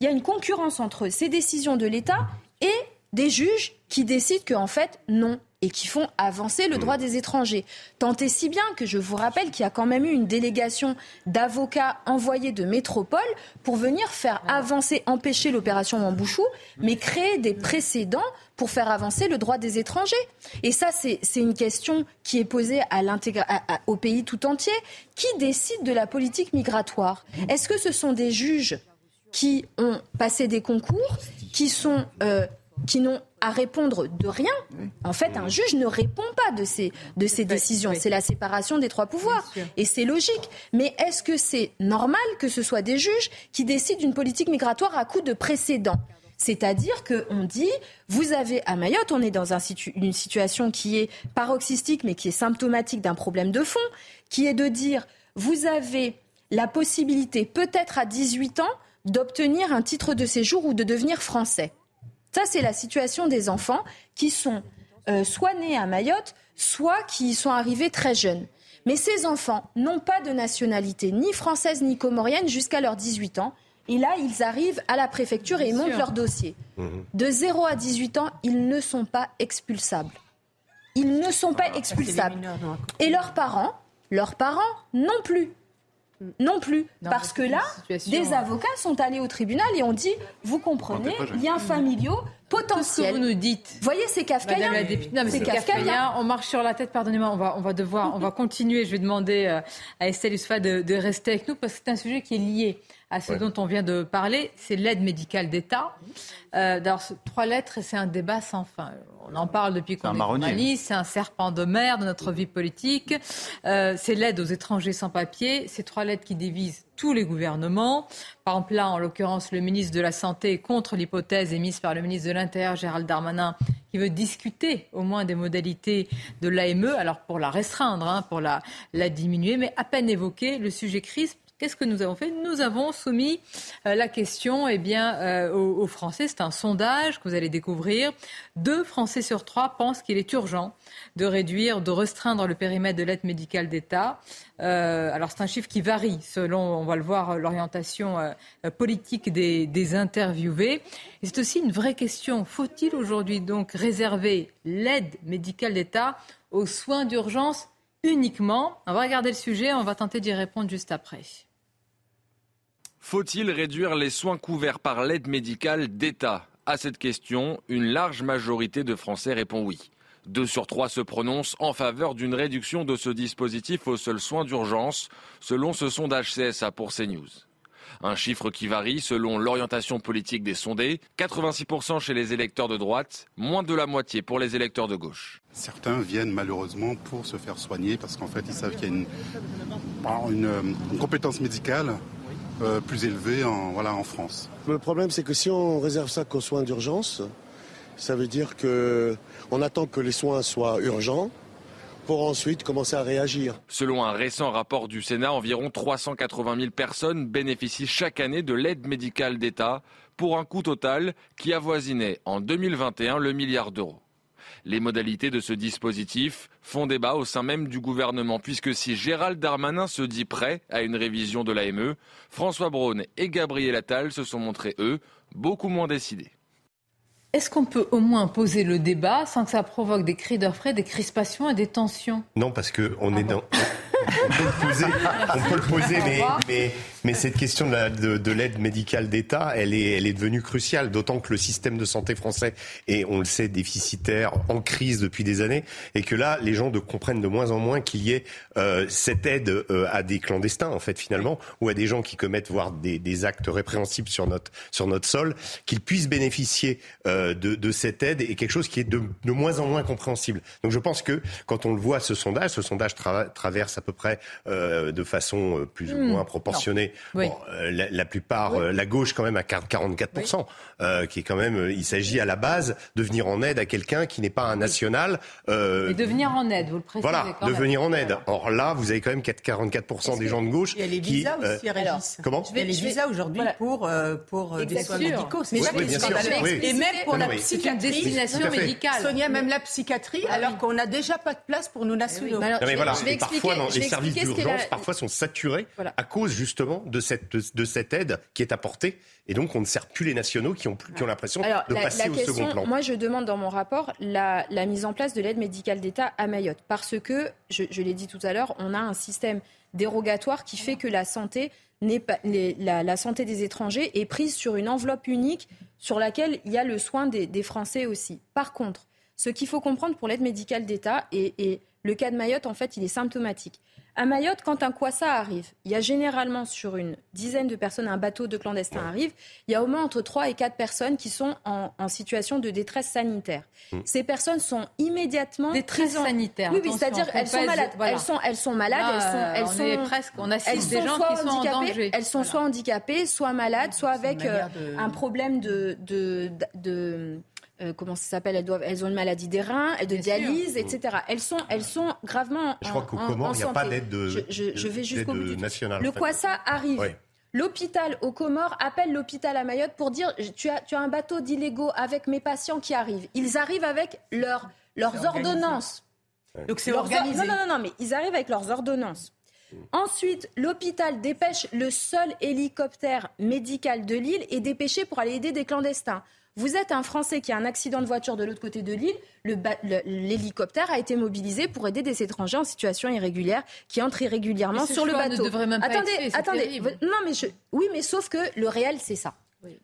[SPEAKER 15] Il y a une concurrence entre ces décisions de l'État et des juges qui décident qu'en fait, non, et qui font avancer le droit des étrangers. Tant et si bien que je vous rappelle qu'il y a quand même eu une délégation d'avocats envoyés de métropole pour venir faire avancer, empêcher l'opération Mambouchou, mais créer des précédents pour faire avancer le droit des étrangers. Et ça, c'est une question qui est posée à au pays tout entier. Qui décide de la politique migratoire? Est-ce que ce sont des juges qui ont passé des concours, qui sont euh, qui n'ont à répondre de rien. En fait, un juge ne répond pas de ces, de ces décisions. C'est la séparation des trois pouvoirs. Et c'est logique. Mais est-ce que c'est normal que ce soit des juges qui décident d'une politique migratoire à coup de précédent? C'est-à-dire qu'on dit, vous avez à Mayotte, on est dans une situation qui est paroxystique, mais qui est symptomatique d'un problème de fond, qui est de dire, vous avez la possibilité, peut-être à 18 ans, d'obtenir un titre de séjour ou de devenir français. Ça, c'est la situation des enfants qui sont euh, soit nés à Mayotte, soit qui y sont arrivés très jeunes. Mais ces enfants n'ont pas de nationalité ni française ni comorienne jusqu'à leurs 18 ans. Et là, ils arrivent à la préfecture et ils montent leur dossier. Mhm. De 0 à 18 ans, ils ne sont pas expulsables. Ils ne sont pas expulsables. Et leurs parents, leurs parents non plus. Non plus. parce que là, des avocats sont allés au tribunal et ont dit, vous comprenez, liens familiaux potentiels.
[SPEAKER 1] ce que vous nous dites.
[SPEAKER 15] Voyez, c'est kafkaïen.
[SPEAKER 1] Non, mais c'est kafkaïen. On marche sur la tête, pardonnez-moi, on va, on va devoir, on va continuer. Je vais demander euh, à Estelle Usfa de, de rester avec nous parce que c'est un sujet qui est lié à ce dont on vient de parler, c'est l'aide médicale d'État. Euh, trois lettres et c'est un débat sans fin. On en parle depuis qu'on est, journaliste, c'est un serpent de mer de notre vie politique. Euh, c'est l'aide aux étrangers sans papier. Ces trois lettres qui divisent tous les gouvernements. Par exemple, là, en l'occurrence, le ministre de la Santé est contre l'hypothèse émise par le ministre de l'Intérieur, Gérald Darmanin, qui veut discuter au moins des modalités de l'AME, alors pour la restreindre, hein, pour la, la diminuer, mais à peine évoqué, le sujet crise Qu'est-ce que nous avons fait? Nous avons soumis euh, la question eh bien, euh, aux, Français. C'est un sondage que vous allez découvrir. Deux Français sur trois pensent qu'il est urgent de réduire, de restreindre le périmètre de l'aide médicale d'État. Euh, alors c'est un chiffre qui varie selon, on va le voir, l'orientation politique des, des interviewés. C'est aussi une vraie question. Faut-il aujourd'hui donc réserver l'aide médicale d'État aux soins d'urgence uniquement? On va regarder le sujet, on va tenter d'y répondre juste après.
[SPEAKER 26] Faut-il réduire les soins couverts par l'aide médicale d'État? À cette question, une large majorité de Français répond oui. Deux sur trois se prononcent en faveur d'une réduction de ce dispositif aux seuls soins d'urgence, selon ce sondage CSA pour CNews. Un chiffre qui varie selon l'orientation politique des sondés. 86% chez les électeurs de droite, moins de la moitié pour les électeurs de gauche.
[SPEAKER 27] Certains viennent malheureusement pour se faire soigner parce qu'en fait ils savent qu'il y a une, une compétence médicale euh, plus élevé en, voilà, en France.
[SPEAKER 28] Le problème, c'est que si on réserve ça qu'aux soins d'urgence, ça veut dire qu'on attend que les soins soient urgents pour ensuite commencer à réagir.
[SPEAKER 26] Selon un récent rapport du Sénat, environ 380 000 personnes bénéficient chaque année de l'aide médicale d'État pour un coût total qui avoisinait en 2021 le milliard d'euros. Les modalités de ce dispositif font débat au sein même du gouvernement, puisque si Gérald Darmanin se dit prêt à une révision de l'AME, François Braun et Gabriel Attal se sont montrés, eux, beaucoup moins décidés.
[SPEAKER 1] Est-ce qu'on peut au moins poser le débat sans que ça provoque des cris d'orfraie, des crispations et des tensions?
[SPEAKER 12] Non, parce qu'on est dans on peut le poser, on peut le poser mais, mais, mais, cette question de, de, l'aide médicale d'État, elle est, elle est devenue cruciale, d'autant que le système de santé français est, on le sait, déficitaire, en crise depuis des années, et que là, les gens de, comprennent de moins en moins qu'il y ait euh, cette aide euh, à des clandestins, en fait, finalement, ou à des gens qui commettent, voire des, des actes répréhensibles sur notre, sur notre sol, qu'ils puissent bénéficier euh, de, de, cette aide, et quelque chose qui est de, de, moins en moins compréhensible. Donc je pense que quand on le voit, ce sondage, ce sondage traverse à peu près euh, de façon euh, plus ou hmm. moins proportionnée. Euh, la, plupart, la gauche quand même à 44%, qui est quand même, il s'agit à la base de venir en aide à quelqu'un qui n'est pas un national.
[SPEAKER 1] Et de venir en aide, vous le précisez.
[SPEAKER 12] Voilà, de venir en aide. Or là, vous avez quand même 44% des gens de gauche.
[SPEAKER 10] Il y a les visas aussi, Régis.
[SPEAKER 12] Comment
[SPEAKER 10] Il y a les visas aujourd'hui pour, pour des soins médicaux. C'est Et même pour la psychiatrie.
[SPEAKER 1] destination médicale.
[SPEAKER 10] Sonia, même la psychiatrie, ah alors qu'on n'a déjà pas de place pour nous nationaux.
[SPEAKER 12] Mais voilà, parfois, dans les services d'urgence, parfois, sont saturés à cause justement de cette, de, cette aide qui est apportée. Et donc, on ne sert plus les nationaux qui ont, qui ont l'impression de passer au second plan.
[SPEAKER 15] Moi, je demande dans mon rapport la, mise en place de l'aide médicale d'État à Mayotte. Parce que, je, l'ai dit tout à l'heure, on a un système dérogatoire qui fait que la santé, pas, la, la, santé des étrangers est prise sur une enveloppe unique sur laquelle il y a le soin des, des Français aussi. Par contre, ce qu'il faut comprendre pour l'aide médicale d'État, et, et le cas de Mayotte, en fait, il est symptomatique. À Mayotte, quand un ça arrive, il y a généralement sur une dizaine de personnes, un bateau de clandestins arrive, il y a au moins entre 3 et 4 personnes qui sont en, situation de détresse sanitaire. Mm. Ces personnes sont immédiatement...
[SPEAKER 1] Détresse sanitaire.
[SPEAKER 15] Oui, c'est-à-dire elles sont malades. Elles, sont, elles sont malades, elles sont... Elles
[SPEAKER 1] on
[SPEAKER 15] sont,
[SPEAKER 1] est presque, on assiste des gens qui sont en danger.
[SPEAKER 15] Elles sont soit handicapées, soit malades, soit avec euh, un problème de, de, de euh, comment ça s'appelle elles, doivent, elles ont une maladie des reins, de dialyse, etc. Elles sont, elles sont gravement.
[SPEAKER 12] Je crois qu'au Comores, il n'y a pas d'aide de,
[SPEAKER 15] je, je, vais jusqu'au bout
[SPEAKER 12] nationale.
[SPEAKER 15] Le quoi ça arrive. L'hôpital aux Comores appelle l'hôpital à Mayotte pour dire tu as, tu as un bateau d'illégaux avec mes patients qui arrivent. Ils arrivent avec leur, leurs ordonnances.
[SPEAKER 10] Donc c'est organisé.
[SPEAKER 15] Non, non, non, non, mais ils arrivent avec leurs ordonnances. Ensuite, l'hôpital dépêche le seul hélicoptère médical de l'île et dépêché pour aller aider des clandestins. Vous êtes un Français qui a un accident de voiture de l'autre côté de l'île, l'hélicoptère a été mobilisé pour aider des étrangers en situation irrégulière qui entrent irrégulièrement sur le bateau.
[SPEAKER 1] Ne devrait même pas
[SPEAKER 15] attendez,
[SPEAKER 1] être fait,
[SPEAKER 15] attendez. Non, mais je, oui, mais sauf que le réel, c'est ça.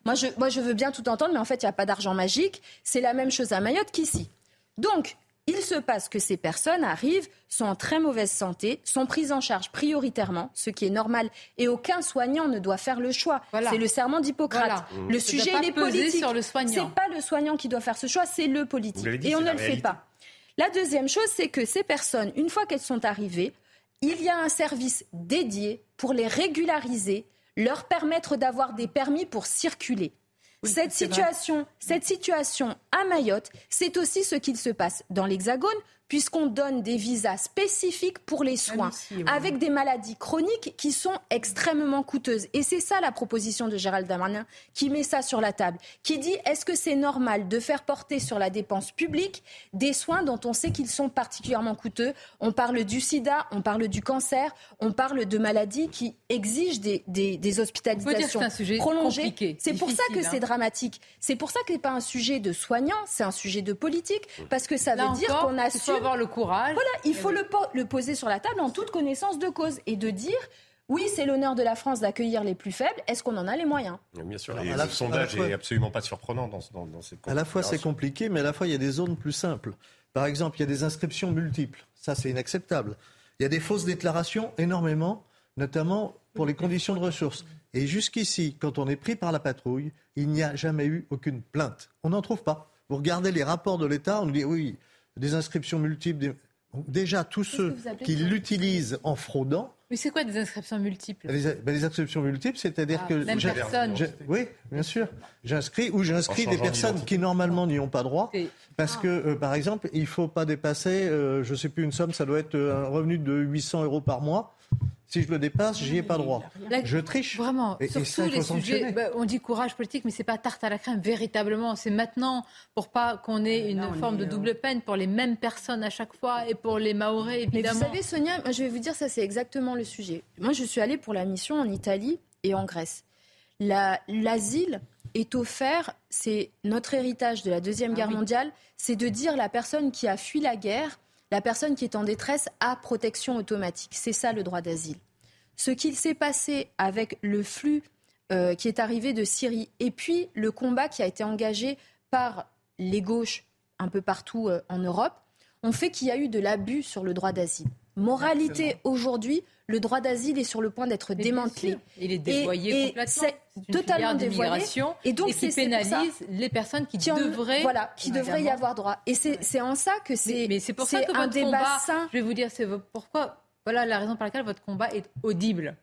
[SPEAKER 15] Moi, je, moi, je veux bien tout entendre, mais en fait, il n'y a pas d'argent magique. C'est la même chose à Mayotte qu'ici. Donc, il se passe que ces personnes arrivent, sont en très mauvaise santé, sont prises en charge prioritairement, ce qui est normal, et aucun soignant ne doit faire le choix. C'est le serment d'Hippocrate. Le sujet, il est politique.
[SPEAKER 1] Sur le soignant.
[SPEAKER 15] C'est pas le soignant qui doit faire ce choix, c'est le politique. et on ne le fait pas. La deuxième chose, c'est que ces personnes, une fois qu'elles sont arrivées, il y a un service dédié pour les régulariser, leur permettre d'avoir des permis pour circuler cette, situation, cette situation à Mayotte, c'est aussi ce qu'il se passe dans l'Hexagone, puisqu'on donne des visas spécifiques pour les soins, avec des maladies chroniques qui sont extrêmement coûteuses. Et c'est ça la proposition de Gérald Darmanin qui met ça sur la table, qui dit est-ce que c'est normal de faire porter sur la dépense publique des soins dont on sait qu'ils sont particulièrement coûteux? On parle du sida, on parle du cancer, on parle de maladies qui exigent des, des, hospitalisations prolongées. C'est pour ça que c'est hein. dramatique. C'est pour ça que ce n'est pas un sujet de soignants, c'est un sujet de politique, parce que ça veut dire qu'on assume
[SPEAKER 1] avoir le courage.
[SPEAKER 15] Voilà, il faut le, le poser sur la table en toute connaissance de cause et de dire oui, c'est l'honneur de la France d'accueillir les plus faibles. Est-ce qu'on en a les moyens?
[SPEAKER 12] Bien sûr. Et le sondage n'est absolument pas surprenant dans, dans, dans cette
[SPEAKER 11] À la fois, c'est compliqué, mais à la fois, il y a des zones plus simples. Par exemple, il y a des inscriptions multiples. Ça, c'est inacceptable. Il y a des fausses déclarations énormément, notamment pour les conditions de ressources. Et jusqu'ici, quand on est pris par la patrouille, il n'y a jamais eu aucune plainte. On n'en trouve pas. Vous regardez les rapports de l'État, on dit oui, des inscriptions multiples. Déjà, tous ceux qui l'utilisent en fraudant.
[SPEAKER 1] Mais c'est quoi des inscriptions multiples?
[SPEAKER 11] Les, ben, inscriptions multiples, c'est-à-dire ah, que.
[SPEAKER 1] Même personne.
[SPEAKER 11] Oui, bien sûr. J'inscris ou j'inscris des personnes qui normalement n'y ont pas droit. Parce que, euh, par exemple, il ne faut pas dépasser, euh, je ne sais plus une somme, ça doit être euh, un revenu de 800 euros par mois. Si je le dépasse, j'y ai pas droit. je triche.
[SPEAKER 1] Vraiment, et, sur tous les sujets, bah, on dit courage politique, mais c'est pas tarte à la crème, véritablement. C'est maintenant, pour pas qu'on ait une forme de double peine pour les mêmes personnes à chaque fois et pour les Maoris, évidemment.
[SPEAKER 15] Mais vous savez, Sonia, je vais vous dire, ça c'est exactement le sujet. Moi, je suis allée pour la mission en Italie et en Grèce. L'asile est offert, c'est notre héritage de la Deuxième ah Guerre mondiale, c'est de dire la personne qui a fui la guerre la personne qui est en détresse a protection automatique. C'est ça le droit d'asile. Ce qu'il s'est passé avec le flux euh, qui est arrivé de Syrie et puis le combat qui a été engagé par les gauches un peu partout euh, en Europe ont fait qu'il y a eu de l'abus sur le droit d'asile. Moralité aujourd'hui, le droit d'asile est sur le point d'être démantelé.
[SPEAKER 1] Il est dévoyé complètement.
[SPEAKER 15] C'est totalement dévoyé.
[SPEAKER 1] Et donc, qui pénalise les personnes qui, devraient,
[SPEAKER 15] voilà, qui devraient y avoir droit. Et c'est en ça que c'est.
[SPEAKER 1] Mais, c'est pour ça que un votre débat combat, sain. Je vais vous dire, c'est pourquoi. Voilà la raison pour laquelle votre combat est audible.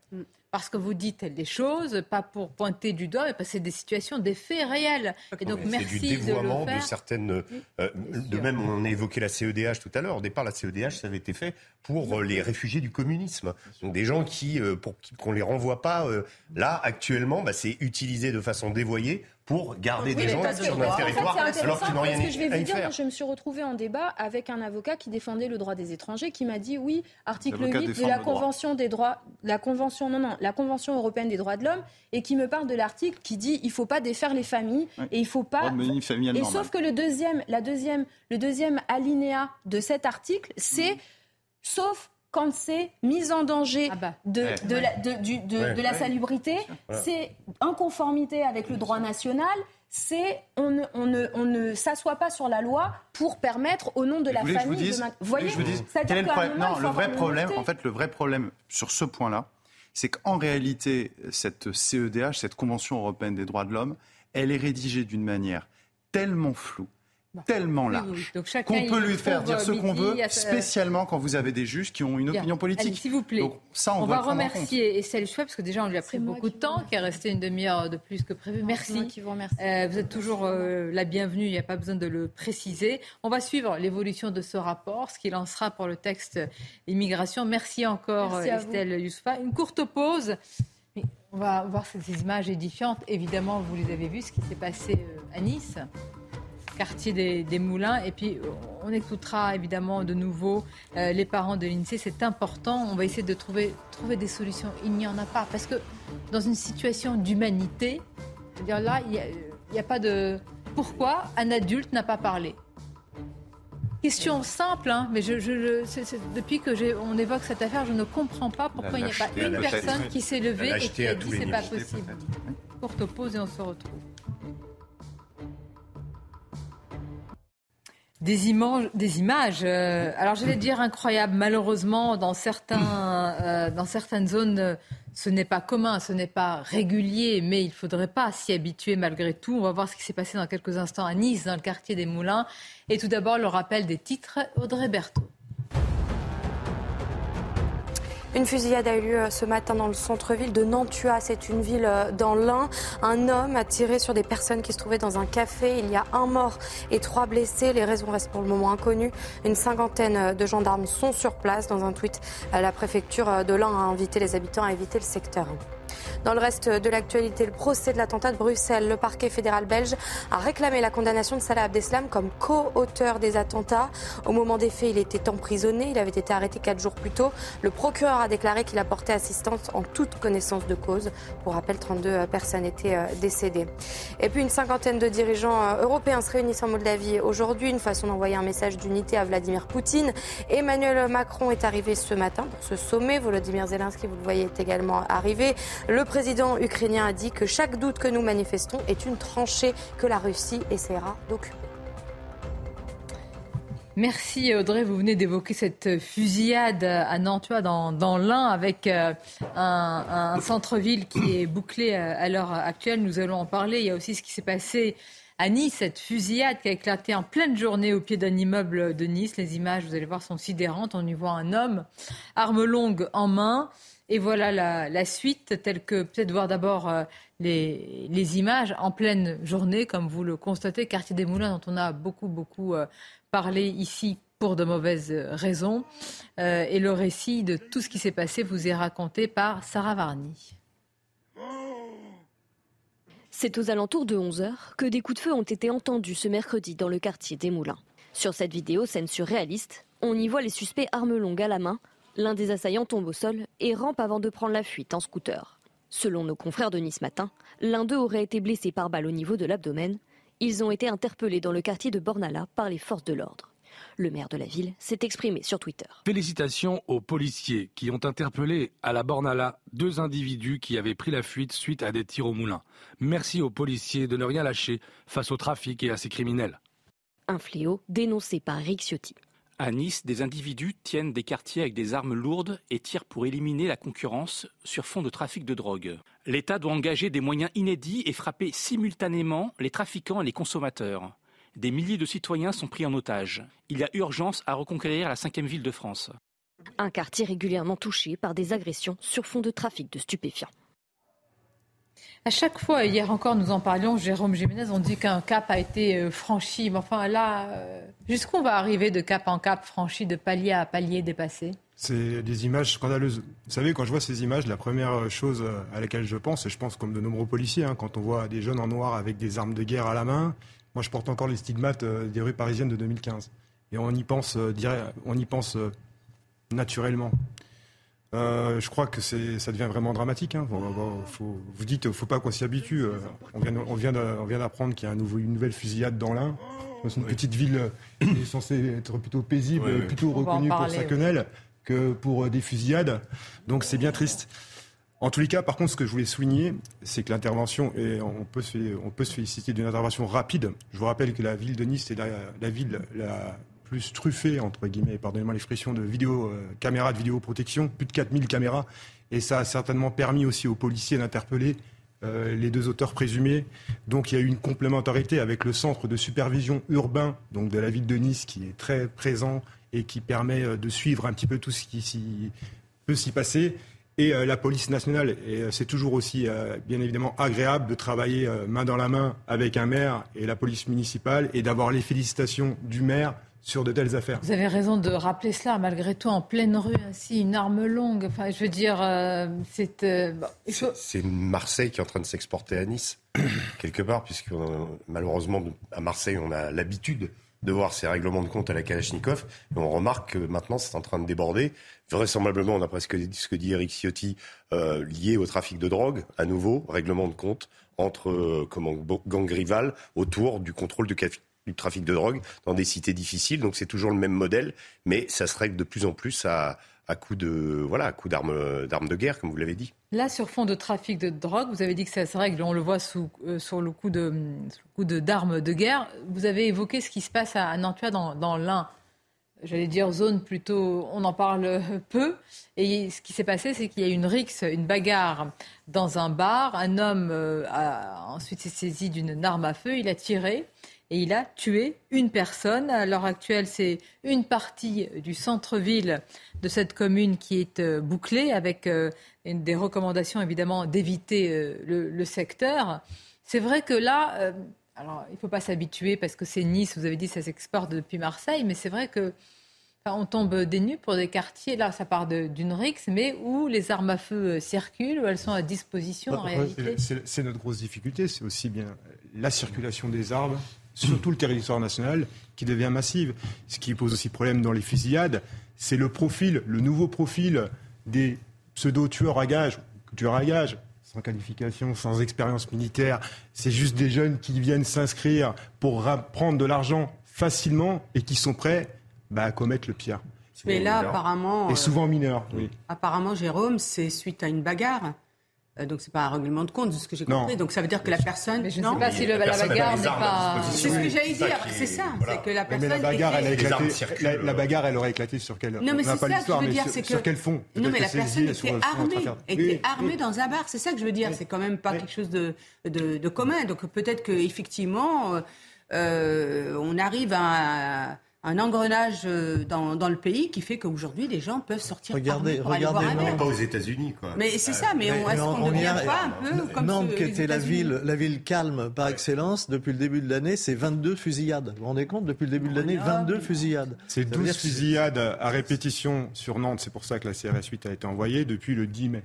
[SPEAKER 1] Parce que vous dites des choses, pas pour pointer du doigt, mais parce que c'est des situations, des faits réels.
[SPEAKER 12] Et donc, merci du dévoiement de, certaines. Euh, de même, on a évoqué la CEDH tout à l'heure. Au départ, la CEDH, ça avait été fait pour euh, les réfugiés du communisme. Donc, des gens qui, euh, pour qu'on les renvoie pas. là, actuellement, bah, c'est utilisé de façon dévoyée pour garder des gens sur notre territoire alors qu'ils n'ont rien
[SPEAKER 15] que je vais vous dire, Je me suis retrouvée en débat avec un avocat qui défendait le droit des étrangers, qui m'a dit oui, article 8 de la Convention des droits, la Convention, non, non, la Convention européenne des droits de l'homme, et qui me parle de l'article qui dit il faut pas défaire les familles et il faut pas.
[SPEAKER 14] Et
[SPEAKER 15] sauf que le deuxième, la deuxième, le deuxième alinéa de cet article, c'est mm. sauf quand c'est mise en danger ah bah. de, de, la, de, de, la salubrité, c'est inconformité avec le droit national, c'est on ne, on ne, on ne s'assoit pas sur la loi pour permettre au nom de la famille
[SPEAKER 14] de Vous voyez, je vous dis, quel est le problème Non, le vrai problème, en fait, le vrai problème sur ce point-là, c'est qu'en réalité, cette CEDH, cette Convention européenne des droits de l'homme, elle est rédigée d'une manière tellement floue, tellement large qu'on peut lui faire dire ce qu'on veut, spécialement quand vous avez des juges qui ont une opinion politique.
[SPEAKER 1] S'il vous plaît, ça, on, va remercier Estelle Chouet parce que déjà on lui a pris beaucoup de temps, qui est resté une demi-heure de plus que prévu. Merci.
[SPEAKER 15] Vous,
[SPEAKER 1] euh, vous, êtes toujours euh, la bienvenue, il n'y a pas besoin de le préciser. On va suivre l'évolution de ce rapport, ce qu'il lancera pour le texte immigration. Merci encore Estelle Youssoufa. Une courte pause. On va voir ces images édifiantes. Évidemment, vous les avez vues, ce qui s'est passé euh, à Nice quartier des, Moulins. Et puis, on écoutera évidemment de nouveau euh, les parents de l'INSEE. C'est important. On va essayer de trouver, trouver des solutions. Il n'y en a pas. Parce que dans une situation d'humanité, dire là, il n'y a, pas de. pourquoi un adulte n'a pas parlé Question simple, hein, mais je, depuis que on évoque cette affaire, je ne comprends pas pourquoi il n'y a pas une personne qui s'est levée et qui a dit c'est pas possible. Courte pause et on se retrouve. Des images, des images euh, alors j'allais dire incroyables. Malheureusement, dans, certains, euh, dans certaines zones, euh, ce n'est pas commun, ce n'est pas régulier, mais il ne faudrait pas s'y habituer malgré tout. On va voir ce qui s'est passé dans quelques instants à Nice, dans le quartier des Moulins. Et tout d'abord, le rappel des titres, Audrey Berthaud.
[SPEAKER 16] Une fusillade a eu lieu euh, ce matin dans le centre-ville de Nantua. C'est une ville euh, dans l'Ain. Un homme a tiré sur des personnes qui se trouvaient dans un café. Il y a un mort et trois blessés. Les raisons restent pour le moment inconnues. Une cinquantaine euh, de gendarmes sont sur place. Dans un tweet, la préfecture de l'Ain a invité les habitants à éviter le secteur. Dans le reste de l'actualité, le procès de l'attentat de Bruxelles, le parquet fédéral belge a réclamé la condamnation de Salah Abdeslam comme co-auteur des attentats. Au moment des faits, il était emprisonné. Il avait été arrêté quatre jours plus tôt. Le procureur a déclaré qu'il apportait assistance en toute connaissance de cause. Pour rappel, 32 personnes étaient euh, décédées. Et puis une cinquantaine de dirigeants euh, européens se réunissent en Moldavie aujourd'hui. Une façon d'envoyer un message d'unité à Vladimir Poutine. Emmanuel Macron est arrivé ce matin pour ce sommet. Volodymyr Zelensky, vous le voyez, est également arrivé. Le président ukrainien a dit que chaque doute que nous manifestons est une tranchée que la Russie essaiera d'occuper.
[SPEAKER 1] Merci Audrey, vous venez d'évoquer cette fusillade à Nantua dans, dans l'Ain avec euh, un, centre-ville qui est bouclé euh, à l'heure actuelle. Nous allons en parler. Il y a aussi ce qui s'est passé à Nice, cette fusillade qui a éclaté en pleine journée au pied d'un immeuble de Nice. Les images, vous allez voir, sont sidérantes. On y voit un homme, arme longue en main. Et voilà la, suite, telle que peut-être voir d'abord euh, les, images en pleine journée, comme vous le constatez, quartier des Moulins, dont on a beaucoup, beaucoup euh, parlé ici pour de mauvaises raisons. Euh, et le récit de tout ce qui s'est passé vous est raconté par Sarah Varny.
[SPEAKER 29] C'est aux alentours de 11h que des coups de feu ont été entendus ce mercredi dans le quartier des Moulins. Sur cette vidéo, scène surréaliste, on y voit les suspects armes longues à la main L'un des assaillants tombe au sol et rampe avant de prendre la fuite en scooter. Selon nos confrères de Nice Matin, l'un d'eux aurait été blessé par balle au niveau de l'abdomen. Ils ont été interpellés dans le quartier de Bornala par les forces de l'ordre. Le maire de la ville s'est exprimé sur Twitter.
[SPEAKER 30] Félicitations aux policiers qui ont interpellé à la Bornala deux individus qui avaient pris la fuite suite à des tirs au moulin. Merci aux policiers de ne rien lâcher face au trafic et à ces criminels.
[SPEAKER 29] Un fléau dénoncé par Rick Ciotti.
[SPEAKER 3] À Nice, des individus tiennent des quartiers avec des armes lourdes et tirent pour éliminer la concurrence sur fond de trafic de drogue. L'État doit engager des moyens inédits et frapper simultanément les trafiquants et les consommateurs. Des milliers de citoyens sont pris en otage. Il y a urgence à reconquérir la cinquième ville de France.
[SPEAKER 29] Un quartier régulièrement touché par des agressions sur fond de trafic de stupéfiants.
[SPEAKER 1] À chaque fois, hier encore, nous en parlions, Jérôme Jiménez, on dit qu'un cap a été euh, franchi. Mais enfin, là, euh, jusqu'où on va arriver de cap en cap franchi, de palier à palier dépassé?
[SPEAKER 8] C'est des images scandaleuses. Vous savez, quand je vois ces images, la première chose à laquelle je pense, et je pense comme de nombreux policiers, hein, quand on voit des jeunes en noir avec des armes de guerre à la main, moi je porte encore les stigmates euh, des rues parisiennes de 2015. Et on y pense, on y pense naturellement. Euh, je crois que ça devient vraiment dramatique. Hein. vous dites, il ne faut pas qu'on s'y habitue. Euh, on vient, on vient d'apprendre qu'il y a un nouveau, une nouvelle fusillade dans l'Ain. Dans une petite ville qui est censée être plutôt paisible, plutôt reconnue pour sa quenelle que pour euh, des fusillades. Donc c'est bien triste. En tous les cas, par contre, ce que je voulais souligner, c'est que l'intervention, et on peut, se, on peut se féliciter d'une intervention rapide. Je vous rappelle que la ville de Nice est la, la ville la plus truffé, entre guillemets, pardonnez-moi l'expression, de vidéo, euh, caméras de vidéoprotection, plus de 4000 caméras. Et ça a certainement permis aussi aux policiers d'interpeller euh, les deux auteurs présumés. Donc il y a eu une complémentarité avec le centre de supervision urbain donc de la ville de Nice qui est très présent et qui permet euh, de suivre un petit peu tout ce qui peut s'y passer. Et la police nationale, et c'est toujours aussi bien évidemment agréable de travailler main dans la main avec un maire et la police municipale et d'avoir les félicitations du maire sur de telles affaires.
[SPEAKER 1] Vous avez raison de rappeler cela, malgré tout, en pleine rue, ainsi, une arme longue. Enfin, je veux dire, euh, c'est. Euh,
[SPEAKER 12] c'est Marseille qui est en train de s'exporter à Nice, quelque part, puisque malheureusement, à Marseille, on a l'habitude de voir ces règlements de compte à la Kalachnikov. Et on remarque que maintenant, c'est en train de déborder. Vraisemblablement, d'après ce que, ce que dit Eric Ciotti, euh, lié au trafic de drogue, à nouveau, règlement de compte entre euh, comment, gangs rivales autour du contrôle du, du trafic de drogue dans des cités difficiles. Donc c'est toujours le même modèle, mais ça se règle de plus en plus à, à coup de voilà, à coup d'armes d'armes de guerre, comme vous l'avez dit.
[SPEAKER 1] Là, sur fond de trafic de drogue, vous avez dit que ça se règle, on le voit sous, euh, sur le coup de coup de d'armes de guerre. Vous avez évoqué ce qui se passe à, Nantua dans, dans l'Ain. J'allais dire zone plutôt, on en parle peu. Et ce qui s'est passé, c'est qu'il y a eu une rixe, une bagarre dans un bar. Un homme euh, a ensuite s'est saisi d'une arme à feu, il a tiré et il a tué une personne. À l'heure actuelle, c'est une partie du centre-ville de cette commune qui est euh, bouclée avec euh, des recommandations évidemment d'éviter euh, le, secteur. C'est vrai que là, alors il ne faut pas s'habituer parce que c'est Nice, vous avez dit ça s'exporte depuis Marseille, mais c'est vrai que on tombe des nues pour des quartiers, là ça part d'une rixe, mais où les armes à feu circulent, où elles sont à disposition en bah, réalité.
[SPEAKER 8] C'est notre grosse difficulté, c'est aussi bien la circulation des armes sur tout le territoire national qui devient massive. Ce qui pose aussi problème dans les fusillades, c'est le profil, le nouveau profil des pseudo-tueurs à gages, tueurs à gages, sans qualification, sans expérience militaire. C'est juste des jeunes qui viennent s'inscrire pour prendre de l'argent facilement et qui sont prêts bah, à commettre le pire.
[SPEAKER 10] Mais là, apparemment.
[SPEAKER 8] Et souvent mineurs, oui.
[SPEAKER 10] Apparemment, Jérôme, c'est suite à une bagarre. Euh, donc c'est pas un règlement de compte, de ce que j'ai compris. Donc ça veut dire que la personne.
[SPEAKER 1] Mais je ne sais pas si le, la, bagarre n'est pas.
[SPEAKER 10] C'est ce que j'allais dire. C'est ça. C'est que la personne.
[SPEAKER 8] Mais la bagarre, elle a éclaté. La, bagarre, elle aurait éclaté sur quel.
[SPEAKER 10] Non mais c'est ça que je veux dire, c'est que.
[SPEAKER 8] Sur quel fond
[SPEAKER 10] Non mais la personne était armée, était armée dans un bar. C'est ça que je veux dire. C'est quand même pas quelque chose de de commun. Donc peut-être que effectivement, euh, on arrive à un engrenage euh, dans, dans, le pays qui fait qu'aujourd'hui les gens peuvent sortir
[SPEAKER 11] regardez,
[SPEAKER 10] pour
[SPEAKER 11] regardez
[SPEAKER 10] aller voir
[SPEAKER 12] pas aux États-Unis quoi.
[SPEAKER 10] Mais c'est ça, mais, est-ce qu'on ne devient pas un peu comme
[SPEAKER 11] Nantes, qui était la ville, la ville calme par excellence depuis le début de l'année, c'est 22 fusillades. Vous vous rendez compte depuis le début de l'année, 22 fusillades.
[SPEAKER 8] C'est 12 fusillades à répétition sur Nantes. C'est pour ça que la CRS 8 a été envoyée depuis le 10 mai.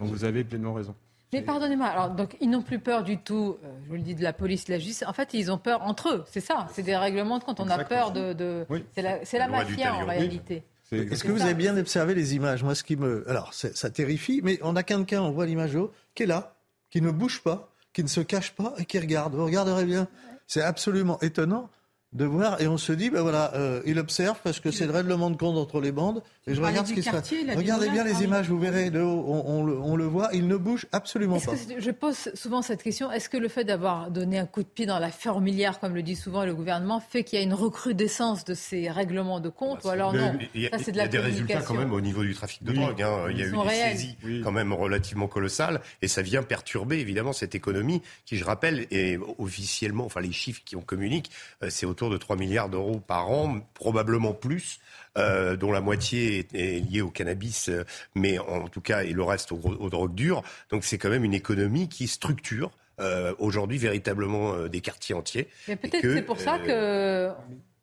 [SPEAKER 8] Donc vous avez pleinement raison.
[SPEAKER 1] Mais pardonnez-moi, alors donc ils n'ont plus peur du tout, euh, je vous le dis, de la police, de la justice. En fait, ils ont peur entre eux, c'est ça. C'est des règlements de compte. On a peur de. C'est la, la mafia en réalité.
[SPEAKER 11] Est-ce que vous avez bien observé les images? Moi, ce qui me. Alors, ça terrifie, mais on a quelqu'un, on voit l'image haut, qui est là, qui ne bouge pas, qui ne se cache pas et qui regarde. Vous regarderez bien. C'est absolument étonnant de voir et on se dit ben voilà euh, il observe parce que c'est le règlement de compte entre les bandes et je regarde ce qui se passe. regardez bien les images vous verrez de haut, on, on, le, voit il ne bouge absolument pas.
[SPEAKER 1] je pose souvent cette question est-ce que le fait d'avoir donné un coup de pied dans la fourmilière comme le dit souvent le gouvernement fait qu'il y a une recrudescence de ces règlements de compte ou alors non
[SPEAKER 12] il y a, il y a des résultats quand même au niveau du trafic de drogue hein. il y a eu des saisies quand même relativement colossales et ça vient perturber évidemment cette économie qui je rappelle est officiellement enfin les chiffres qui on communique euh, c'est autour de 3 milliards d'euros par an, probablement plus. Euh, dont la moitié est, liée au cannabis, euh, mais en tout cas, et le reste aux, drogues dures. Donc c'est quand même une économie qui structure euh, aujourd'hui véritablement des quartiers entiers.
[SPEAKER 1] peut-être que c'est pour ça que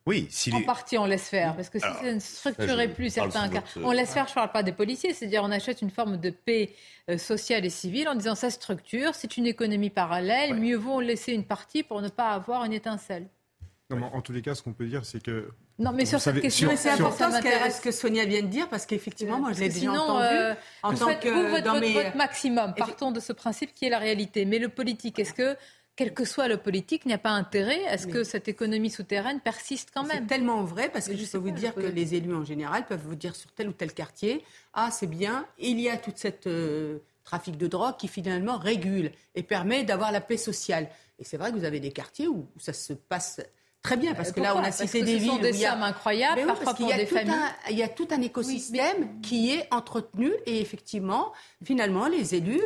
[SPEAKER 12] oui,
[SPEAKER 1] si en partie on laisse faire, parce que si ça ne structurait plus certains cas, on laisse faire. Je ne parle pas des policiers, c'est-à-dire on achète une forme de paix sociale et civile en disant ça structure, c'est une économie parallèle, mieux vaut laisser une partie pour ne pas avoir une étincelle
[SPEAKER 8] en tous les cas, ce qu'on peut dire, c'est que.
[SPEAKER 1] Non, mais sur cette question,
[SPEAKER 10] c'est important ce que, Sonia vient de dire, parce qu'effectivement, moi, je l'ai déjà entendu. Euh,
[SPEAKER 1] en tant que vous, votre, dans mes... maximum, partons de ce principe qui est la réalité. Mais le politique, est-ce que quel que soit le politique, il n'y a pas intérêt à ce que cette économie souterraine persiste quand même?
[SPEAKER 10] C'est tellement vrai parce que je, peux vous dire que les élus en général peuvent vous dire sur tel ou tel quartier, ah c'est bien, il y a toute cette euh, trafic de drogue qui finalement régule et permet d'avoir la paix sociale. Et c'est vrai que vous avez des quartiers où ça se passe Très bien, parce que là, on a cité des villes.
[SPEAKER 1] des sommes incroyables, parfois pour des familles.
[SPEAKER 10] il y a tout un écosystème qui est entretenu et effectivement, finalement, les élus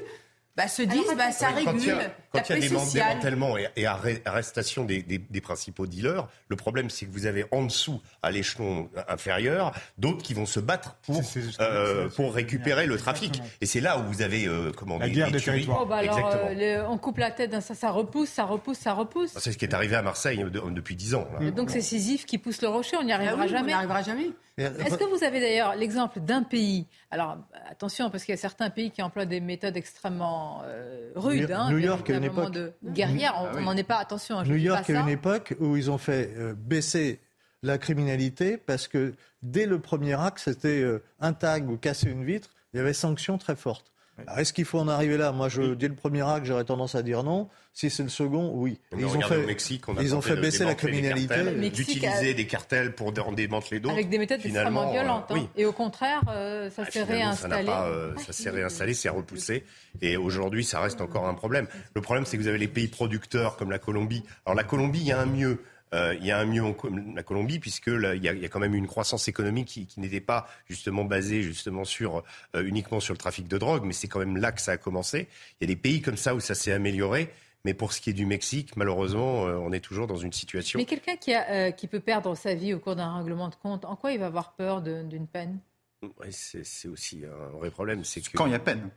[SPEAKER 10] bah, se disent bah, ça régule.
[SPEAKER 12] Quand il y a, des démantèlements et, et arrestation des, des, des, principaux dealers, le problème c'est que vous avez en dessous, à l'échelon inférieur, d'autres qui vont se battre pour, euh, pour récupérer le trafic. Et c'est là où vous avez euh, comment
[SPEAKER 8] La guerre des territoires.
[SPEAKER 1] Oh, bah alors, euh, on coupe la tête, ça, ça repousse, ça repousse, ça repousse.
[SPEAKER 12] C'est ce qui est arrivé à Marseille depuis dix ans.
[SPEAKER 1] Donc c'est Sisyphe qui pousse le rocher, on n'y arrivera ah jamais.
[SPEAKER 10] On n'y arrivera jamais.
[SPEAKER 1] Est-ce que vous avez d'ailleurs l'exemple d'un pays Alors attention, parce qu'il y a certains pays qui emploient des méthodes extrêmement rudes.
[SPEAKER 11] New, hein, York, New une époque.
[SPEAKER 1] de guerrière, on n'en ah est pas. Attention.
[SPEAKER 11] New York a une époque où ils ont fait euh, baisser la criminalité parce que dès le premier acte, c'était euh, un tag ou casser une vitre, il y avait sanctions très Est-ce qu'il faut en arriver là? Moi, je, dès le premier acte, j'aurais tendance à dire non. Si c'est le second, oui.
[SPEAKER 12] ils ont fait, au Mexique, on a
[SPEAKER 11] ils ont fait baisser la criminalité.
[SPEAKER 12] D'utiliser des cartels pour démanteler d'autres.
[SPEAKER 1] Avec des méthodes extrêmement violentes. Hein. Et au contraire, euh, ça ah, s'est réinstallé.
[SPEAKER 12] Euh, ça s'est réinstallé, c'est repoussé. Et aujourd'hui, ça reste encore un problème. Le problème, c'est que vous avez les pays producteurs comme la Colombie. Alors la Colombie, il y a un mieux. Euh, il y a un mieux en la Colombie puisque il, y a, quand même une croissance économique qui, n'était pas justement basée justement sur euh, uniquement sur le trafic de drogue, mais c'est quand même là que ça a commencé. Il y a des pays comme ça où ça s'est amélioré. Mais pour ce qui est du Mexique, malheureusement, euh, on est toujours dans une situation.
[SPEAKER 1] Mais quelqu'un qui, qui peut perdre sa vie au cours d'un règlement de compte, en quoi il va avoir peur d'une peine?
[SPEAKER 12] C'est aussi un vrai problème. C'est
[SPEAKER 14] que... Quand il y a peine.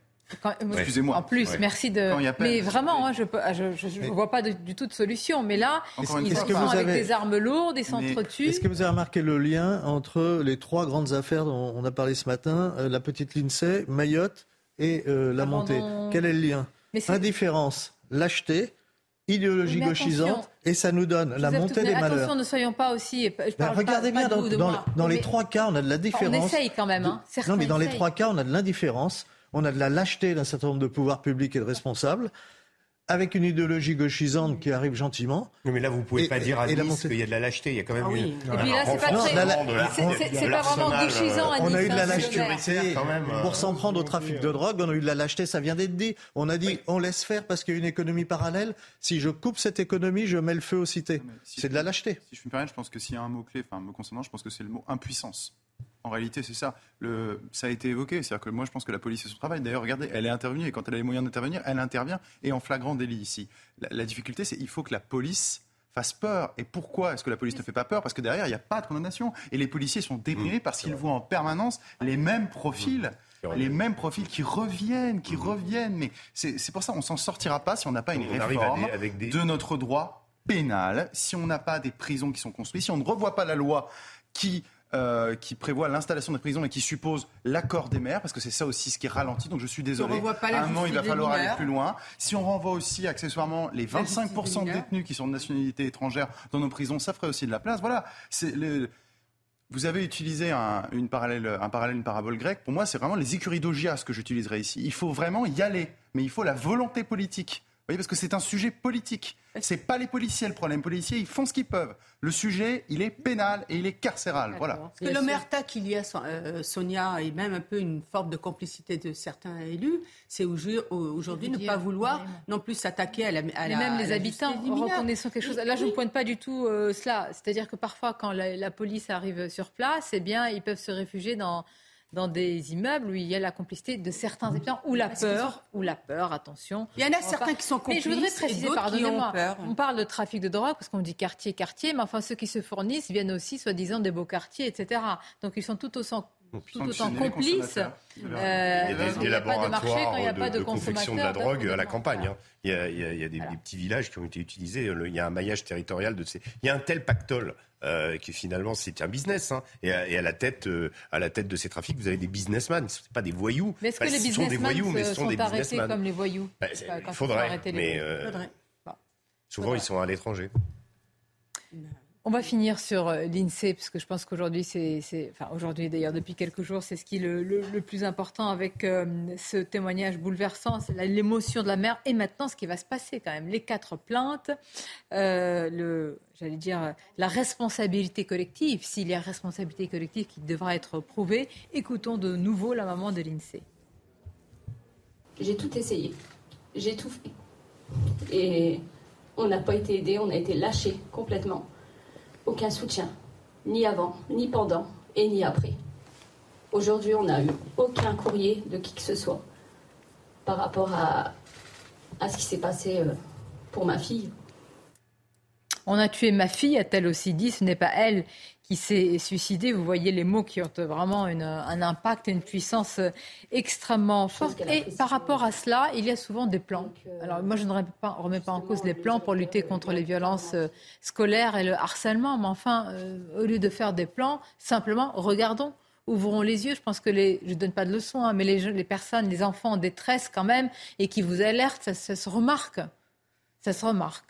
[SPEAKER 1] Excusez-moi. En plus, merci de. Mais vraiment, hein, je ne vois pas du tout de solution. Mais là, ils sont avec des armes lourdes, ils s'entretuent.
[SPEAKER 11] Est-ce que vous avez remarqué le lien entre les trois grandes affaires dont on a parlé ce matin, euh, la petite Lindsay, Mayotte et euh, la montée? Quel est le lien? Indifférence, lâcheté, idéologie gauchisante, et ça nous donne la montée des malheurs.
[SPEAKER 1] Attention, ne soyons pas aussi.
[SPEAKER 11] regardez bien, dans, les trois cas, on a de la différence. On
[SPEAKER 1] essaye quand même. Hein.
[SPEAKER 11] non, mais dans les trois cas, on a de l'indifférence on a de la lâcheté d'un certain nombre de pouvoirs publics et de responsables avec une idéologie gauchisante qui arrive gentiment.
[SPEAKER 12] mais là, vous ne pouvez pas dire à Nice qu'il y a de la lâcheté. Il y a quand même ah
[SPEAKER 1] une, Et puis là, c'est pas, très... pas vraiment gauchisant à
[SPEAKER 11] On a eu de la lâcheté pour s'en prendre au trafic de drogue. On a eu de la lâcheté, ça vient d'être dit. On a dit, on laisse faire parce qu'il y a une économie parallèle. Si je coupe cette économie, je mets le feu aux cités. c'est de la lâcheté.
[SPEAKER 14] Si je me permets, je pense que s'il y a un mot-clé, enfin, me concernant, je pense que c'est le mot impuissance. En réalité, c'est ça. Le, ça a été évoqué. C'est-à-dire que moi, je pense que la police fait son travail. D'ailleurs, regardez, elle est intervenue et quand elle a les moyens d'intervenir, elle intervient et en flagrant délit ici. La, difficulté, c'est qu'il faut que la police fasse peur. Et pourquoi est-ce que la police ne fait pas peur? Parce que derrière, il n'y a pas de condamnation. Et les policiers sont déprimés mmh. parce qu'ils voient en permanence les mêmes profils. Mmh. Les mêmes profils qui reviennent, qui mmh. reviennent. Mais c'est pour ça qu'on s'en sortira pas si on n'a pas une réforme avec de notre droit pénal, si on n'a pas des prisons qui sont construites, si on ne revoit pas la loi qui euh, qui prévoit l'installation des prisons et qui suppose l'accord des maires, parce que c'est ça aussi ce qui ralentit. Donc je suis désolé. À un moment, il va falloir aller plus loin. Si on renvoie aussi accessoirement les 25% de détenus qui sont de nationalité étrangère dans nos prisons, ça ferait aussi de la place. Voilà. Vous avez utilisé un, une parallèle, un parallèle, une parabole grecque. Pour moi, c'est vraiment les écuries d'Ogias que j'utiliserai ici. Il faut vraiment y aller, mais il faut la volonté politique voyez, parce que c'est un sujet politique. C'est pas les policiers le problème. Les policiers, ils font ce qu'ils peuvent. Le sujet, il est pénal et il est carcéral. Voilà.
[SPEAKER 10] Parce que l'omerta qu'il y a, euh, Sonia, et même un peu une forme de complicité de certains élus, c'est aujourd'hui ne pas vouloir non plus s'attaquer à la, à
[SPEAKER 1] Même les habitants reconnaissant quelque chose. Là, je ne pointe pas du tout euh, cela. C'est-à-dire que parfois, quand la, la, police arrive sur place, eh bien, ils peuvent se réfugier dans dans des immeubles où il y a la complicité de certains habitants ou la peur, ou la peur, attention.
[SPEAKER 10] Il y en a certains qui sont complices.
[SPEAKER 1] Mais je voudrais préciser, pardonnez-moi, on parle de trafic de drogue parce qu'on dit quartier, quartier, mais enfin ceux qui se fournissent viennent aussi, soi-disant, des beaux quartiers, etc. Donc ils sont tout autant tout autant complices. Euh,
[SPEAKER 12] il y a des, laboratoires de, confection de la drogue à la campagne. Hein. Il, y a, des, petits villages qui ont été utilisés. Il y a un maillage territorial de ces. Il y a un tel pactole euh, qui finalement c'est un business. Hein. Et, à, la tête, euh, à la tête de ces trafics, vous avez des businessmen. Ce pas des voyous.
[SPEAKER 1] Mais est-ce que les businessmen sont des voyous, mais sont, des arrêtés comme les voyous
[SPEAKER 12] bah, Il faudrait, mais souvent ils sont à l'étranger.
[SPEAKER 1] On va finir sur euh, l'INSEE, parce que je pense qu'aujourd'hui, c'est, enfin aujourd'hui d'ailleurs depuis quelques jours, c'est ce qui est le, plus important avec euh, ce témoignage bouleversant, c'est l'émotion de la mère et maintenant ce qui va se passer quand même, les quatre plaintes, euh, le, j'allais dire la responsabilité collective, s'il y a responsabilité collective qui devra être prouvée. Écoutons de nouveau la maman de l'INSEE.
[SPEAKER 31] J'ai tout essayé, j'ai tout fait et on n'a pas été aidé, on a été lâché complètement aucun soutien, ni avant, ni pendant et ni après. Aujourd'hui, on n'a eu aucun courrier de qui que ce soit par rapport à, ce qui s'est passé euh, pour ma fille.
[SPEAKER 1] On a tué ma fille, a-t-elle aussi dit. Ce n'est pas elle qui s'est suicidée. Vous voyez les mots qui ont vraiment un impact et une puissance extrêmement forte. Et par rapport à cela, il y a souvent des plans. Euh, Alors moi, je ne remets pas, en cause les plans pour lutter contre les violences euh, scolaires et le harcèlement. Mais enfin, euh, au lieu de faire des plans, simplement regardons ouvrons les yeux. Je pense que les, je ne donne pas de leçons, hein, mais les, les, personnes, les enfants en détresse quand même, et qui vous alertent, ça se remarque. Ça se remarque.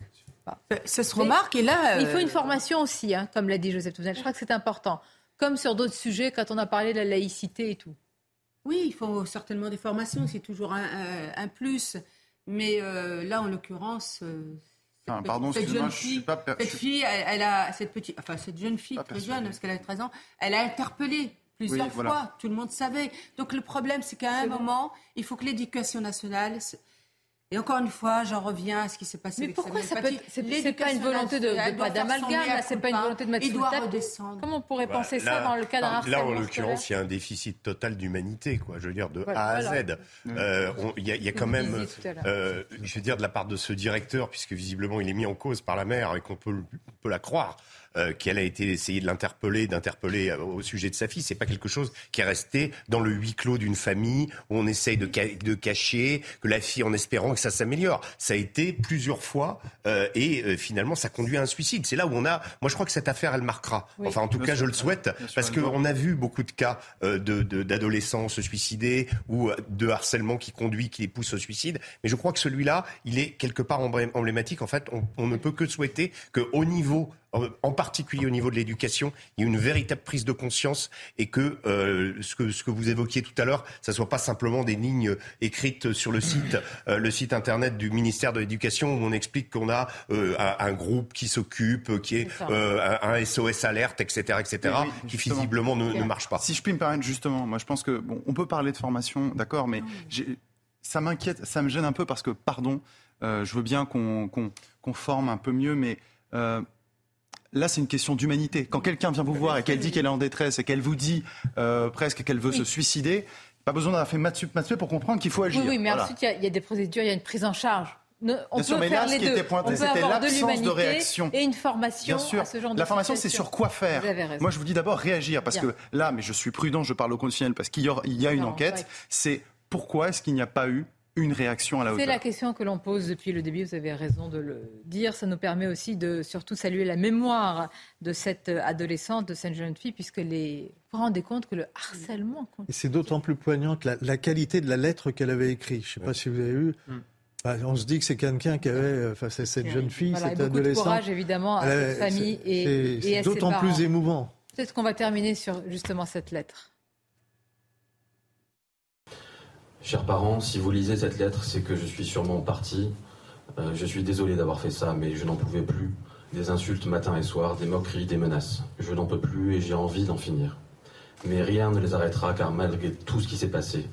[SPEAKER 10] Ça, se remarque et là...
[SPEAKER 1] Il faut une formation aussi, hein, comme l'a dit Joseph Touzel. Je crois que c'est important. Comme sur d'autres sujets, quand on a parlé de la laïcité et tout.
[SPEAKER 10] Oui, il faut certainement des formations, c'est toujours un, plus. Mais là, en l'occurrence,
[SPEAKER 14] pardon,
[SPEAKER 10] cette jeune fille, cette fille, elle, a cette petite, enfin cette jeune fille très jeune, parce qu'elle a 13 ans, elle a interpellé plusieurs fois. Tout le monde savait. Donc le problème, c'est qu'à un moment, il faut que l'éducation nationale et encore une fois, j'en reviens à ce qui s'est passé.
[SPEAKER 1] Mais pourquoi ça peut C'est pas une volonté de, de d'amalgame, c'est pas une volonté de mettre sous le Comment on pourrait bah, penser ça dans le cas d'un
[SPEAKER 12] Là, en l'occurrence, il y a un déficit total d'humanité, quoi. Je veux dire, de A à Z. Euh, il y, a quand même, euh, je veux dire, de la part de ce directeur, puisque visiblement il est mis en cause par la mère et qu'on peut, peut la croire. Euh, qu'elle a été essayé de l'interpeller, d'interpeller euh, au sujet de sa fille. C'est pas quelque chose qui est resté dans le huis clos d'une famille où on essaye de, de, cacher que la fille en espérant que ça s'améliore. Ça a été plusieurs fois euh, et finalement ça conduit à un suicide. C'est là où on a, moi je crois que cette affaire elle marquera. Enfin en tout cas je le souhaite parce qu'on a vu beaucoup de cas d'adolescents de, se suicider ou de harcèlement qui conduit, qui les pousse au suicide. Mais je crois que celui-là, il est quelque part emblématique. En fait, on, on ne peut que souhaiter qu'au niveau en particulier au niveau de l'éducation, il y a une véritable prise de conscience et que, euh, ce, que ce que vous évoquiez tout à l'heure, ça soit pas simplement des lignes écrites sur le site, euh, le site internet du ministère de l'Éducation où on explique qu'on a euh, un, groupe qui s'occupe, qui est un, SOS alerte, etc., etc., qui visiblement ne, marche pas.
[SPEAKER 14] Si je puis me permettre justement, moi je pense que bon, on peut parler de formation, d'accord, mais ça m'inquiète, ça me gêne un peu parce que, pardon, je veux bien qu'on forme un peu mieux, mais Là, c'est une question d'humanité. Quand quelqu'un vient vous voir et qu'elle dit qu'elle est en détresse et qu'elle vous dit euh, presque qu'elle veut se suicider, pas besoin d'avoir fait maths sup, pour comprendre qu'il faut agir.
[SPEAKER 1] Oui, oui mais ensuite, il y, a des procédures, il y a une prise en charge.
[SPEAKER 14] on Bien peut sûr, mais là, ce qui était pointé, c'était l'absence de, réaction.
[SPEAKER 1] Et une formation
[SPEAKER 14] Bien sûr.
[SPEAKER 1] à ce genre de
[SPEAKER 14] La formation, c'est sur quoi faire. Moi, je vous dis d'abord réagir, parce que là, mais je suis prudent, je parle au conditionnel, parce qu'il y, a une enquête. C'est pourquoi est-ce qu'il n'y a pas eu une réaction à la hauteur.
[SPEAKER 1] C'est la question que l'on pose depuis le début, vous avez raison de le dire. Ça nous permet aussi de surtout saluer la mémoire de cette adolescente, de cette jeune fille, puisqu'elle est... Vous vous rendez compte que le harcèlement...
[SPEAKER 11] Et c'est d'autant plus poignant que la, qualité de la lettre qu'elle avait écrite. Je ne sais pas si vous avez vu. Mm. Bah, on se dit que c'est quelqu'un qui avait euh, face à cette jeune fille, cette adolescente.
[SPEAKER 1] De courage évidemment à cette famille et, et
[SPEAKER 11] ses d'autant plus émouvant.
[SPEAKER 1] Peut-être qu'on va terminer sur justement cette lettre.
[SPEAKER 9] Chers parents, si vous lisez cette lettre, c'est que je suis sûrement parti. Euh, je suis désolé d'avoir fait ça, mais je n'en pouvais plus. Des insultes matin et soir, des moqueries, des menaces. Je n'en peux plus et j'ai envie d'en finir. Mais rien ne les arrêtera car malgré tout ce qui s'est passé,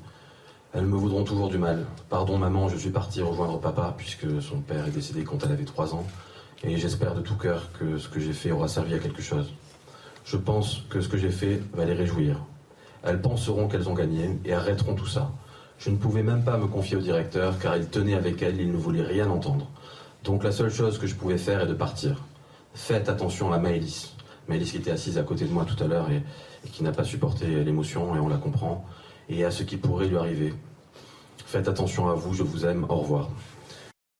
[SPEAKER 9] elles me voudront toujours du mal. Pardon maman, je suis parti rejoindre papa puisque son père est décédé quand elle avait trois ans. Et j'espère de tout cœur que ce que j'ai fait aura servi à quelque chose. Je pense que ce que j'ai fait va les réjouir. Elles penseront qu'elles ont gagné et arrêteront tout ça. Je ne pouvais même pas me confier au directeur car il tenait avec elle, il ne voulait rien entendre. Donc la seule chose que je pouvais faire est de partir. Faites attention à Maëlys. Maëlys qui était assise à côté de moi tout à l'heure et, qui n'a pas supporté l'émotion et on la comprend. Et à ce qui pourrait lui arriver. Faites attention à vous, je vous aime, au revoir.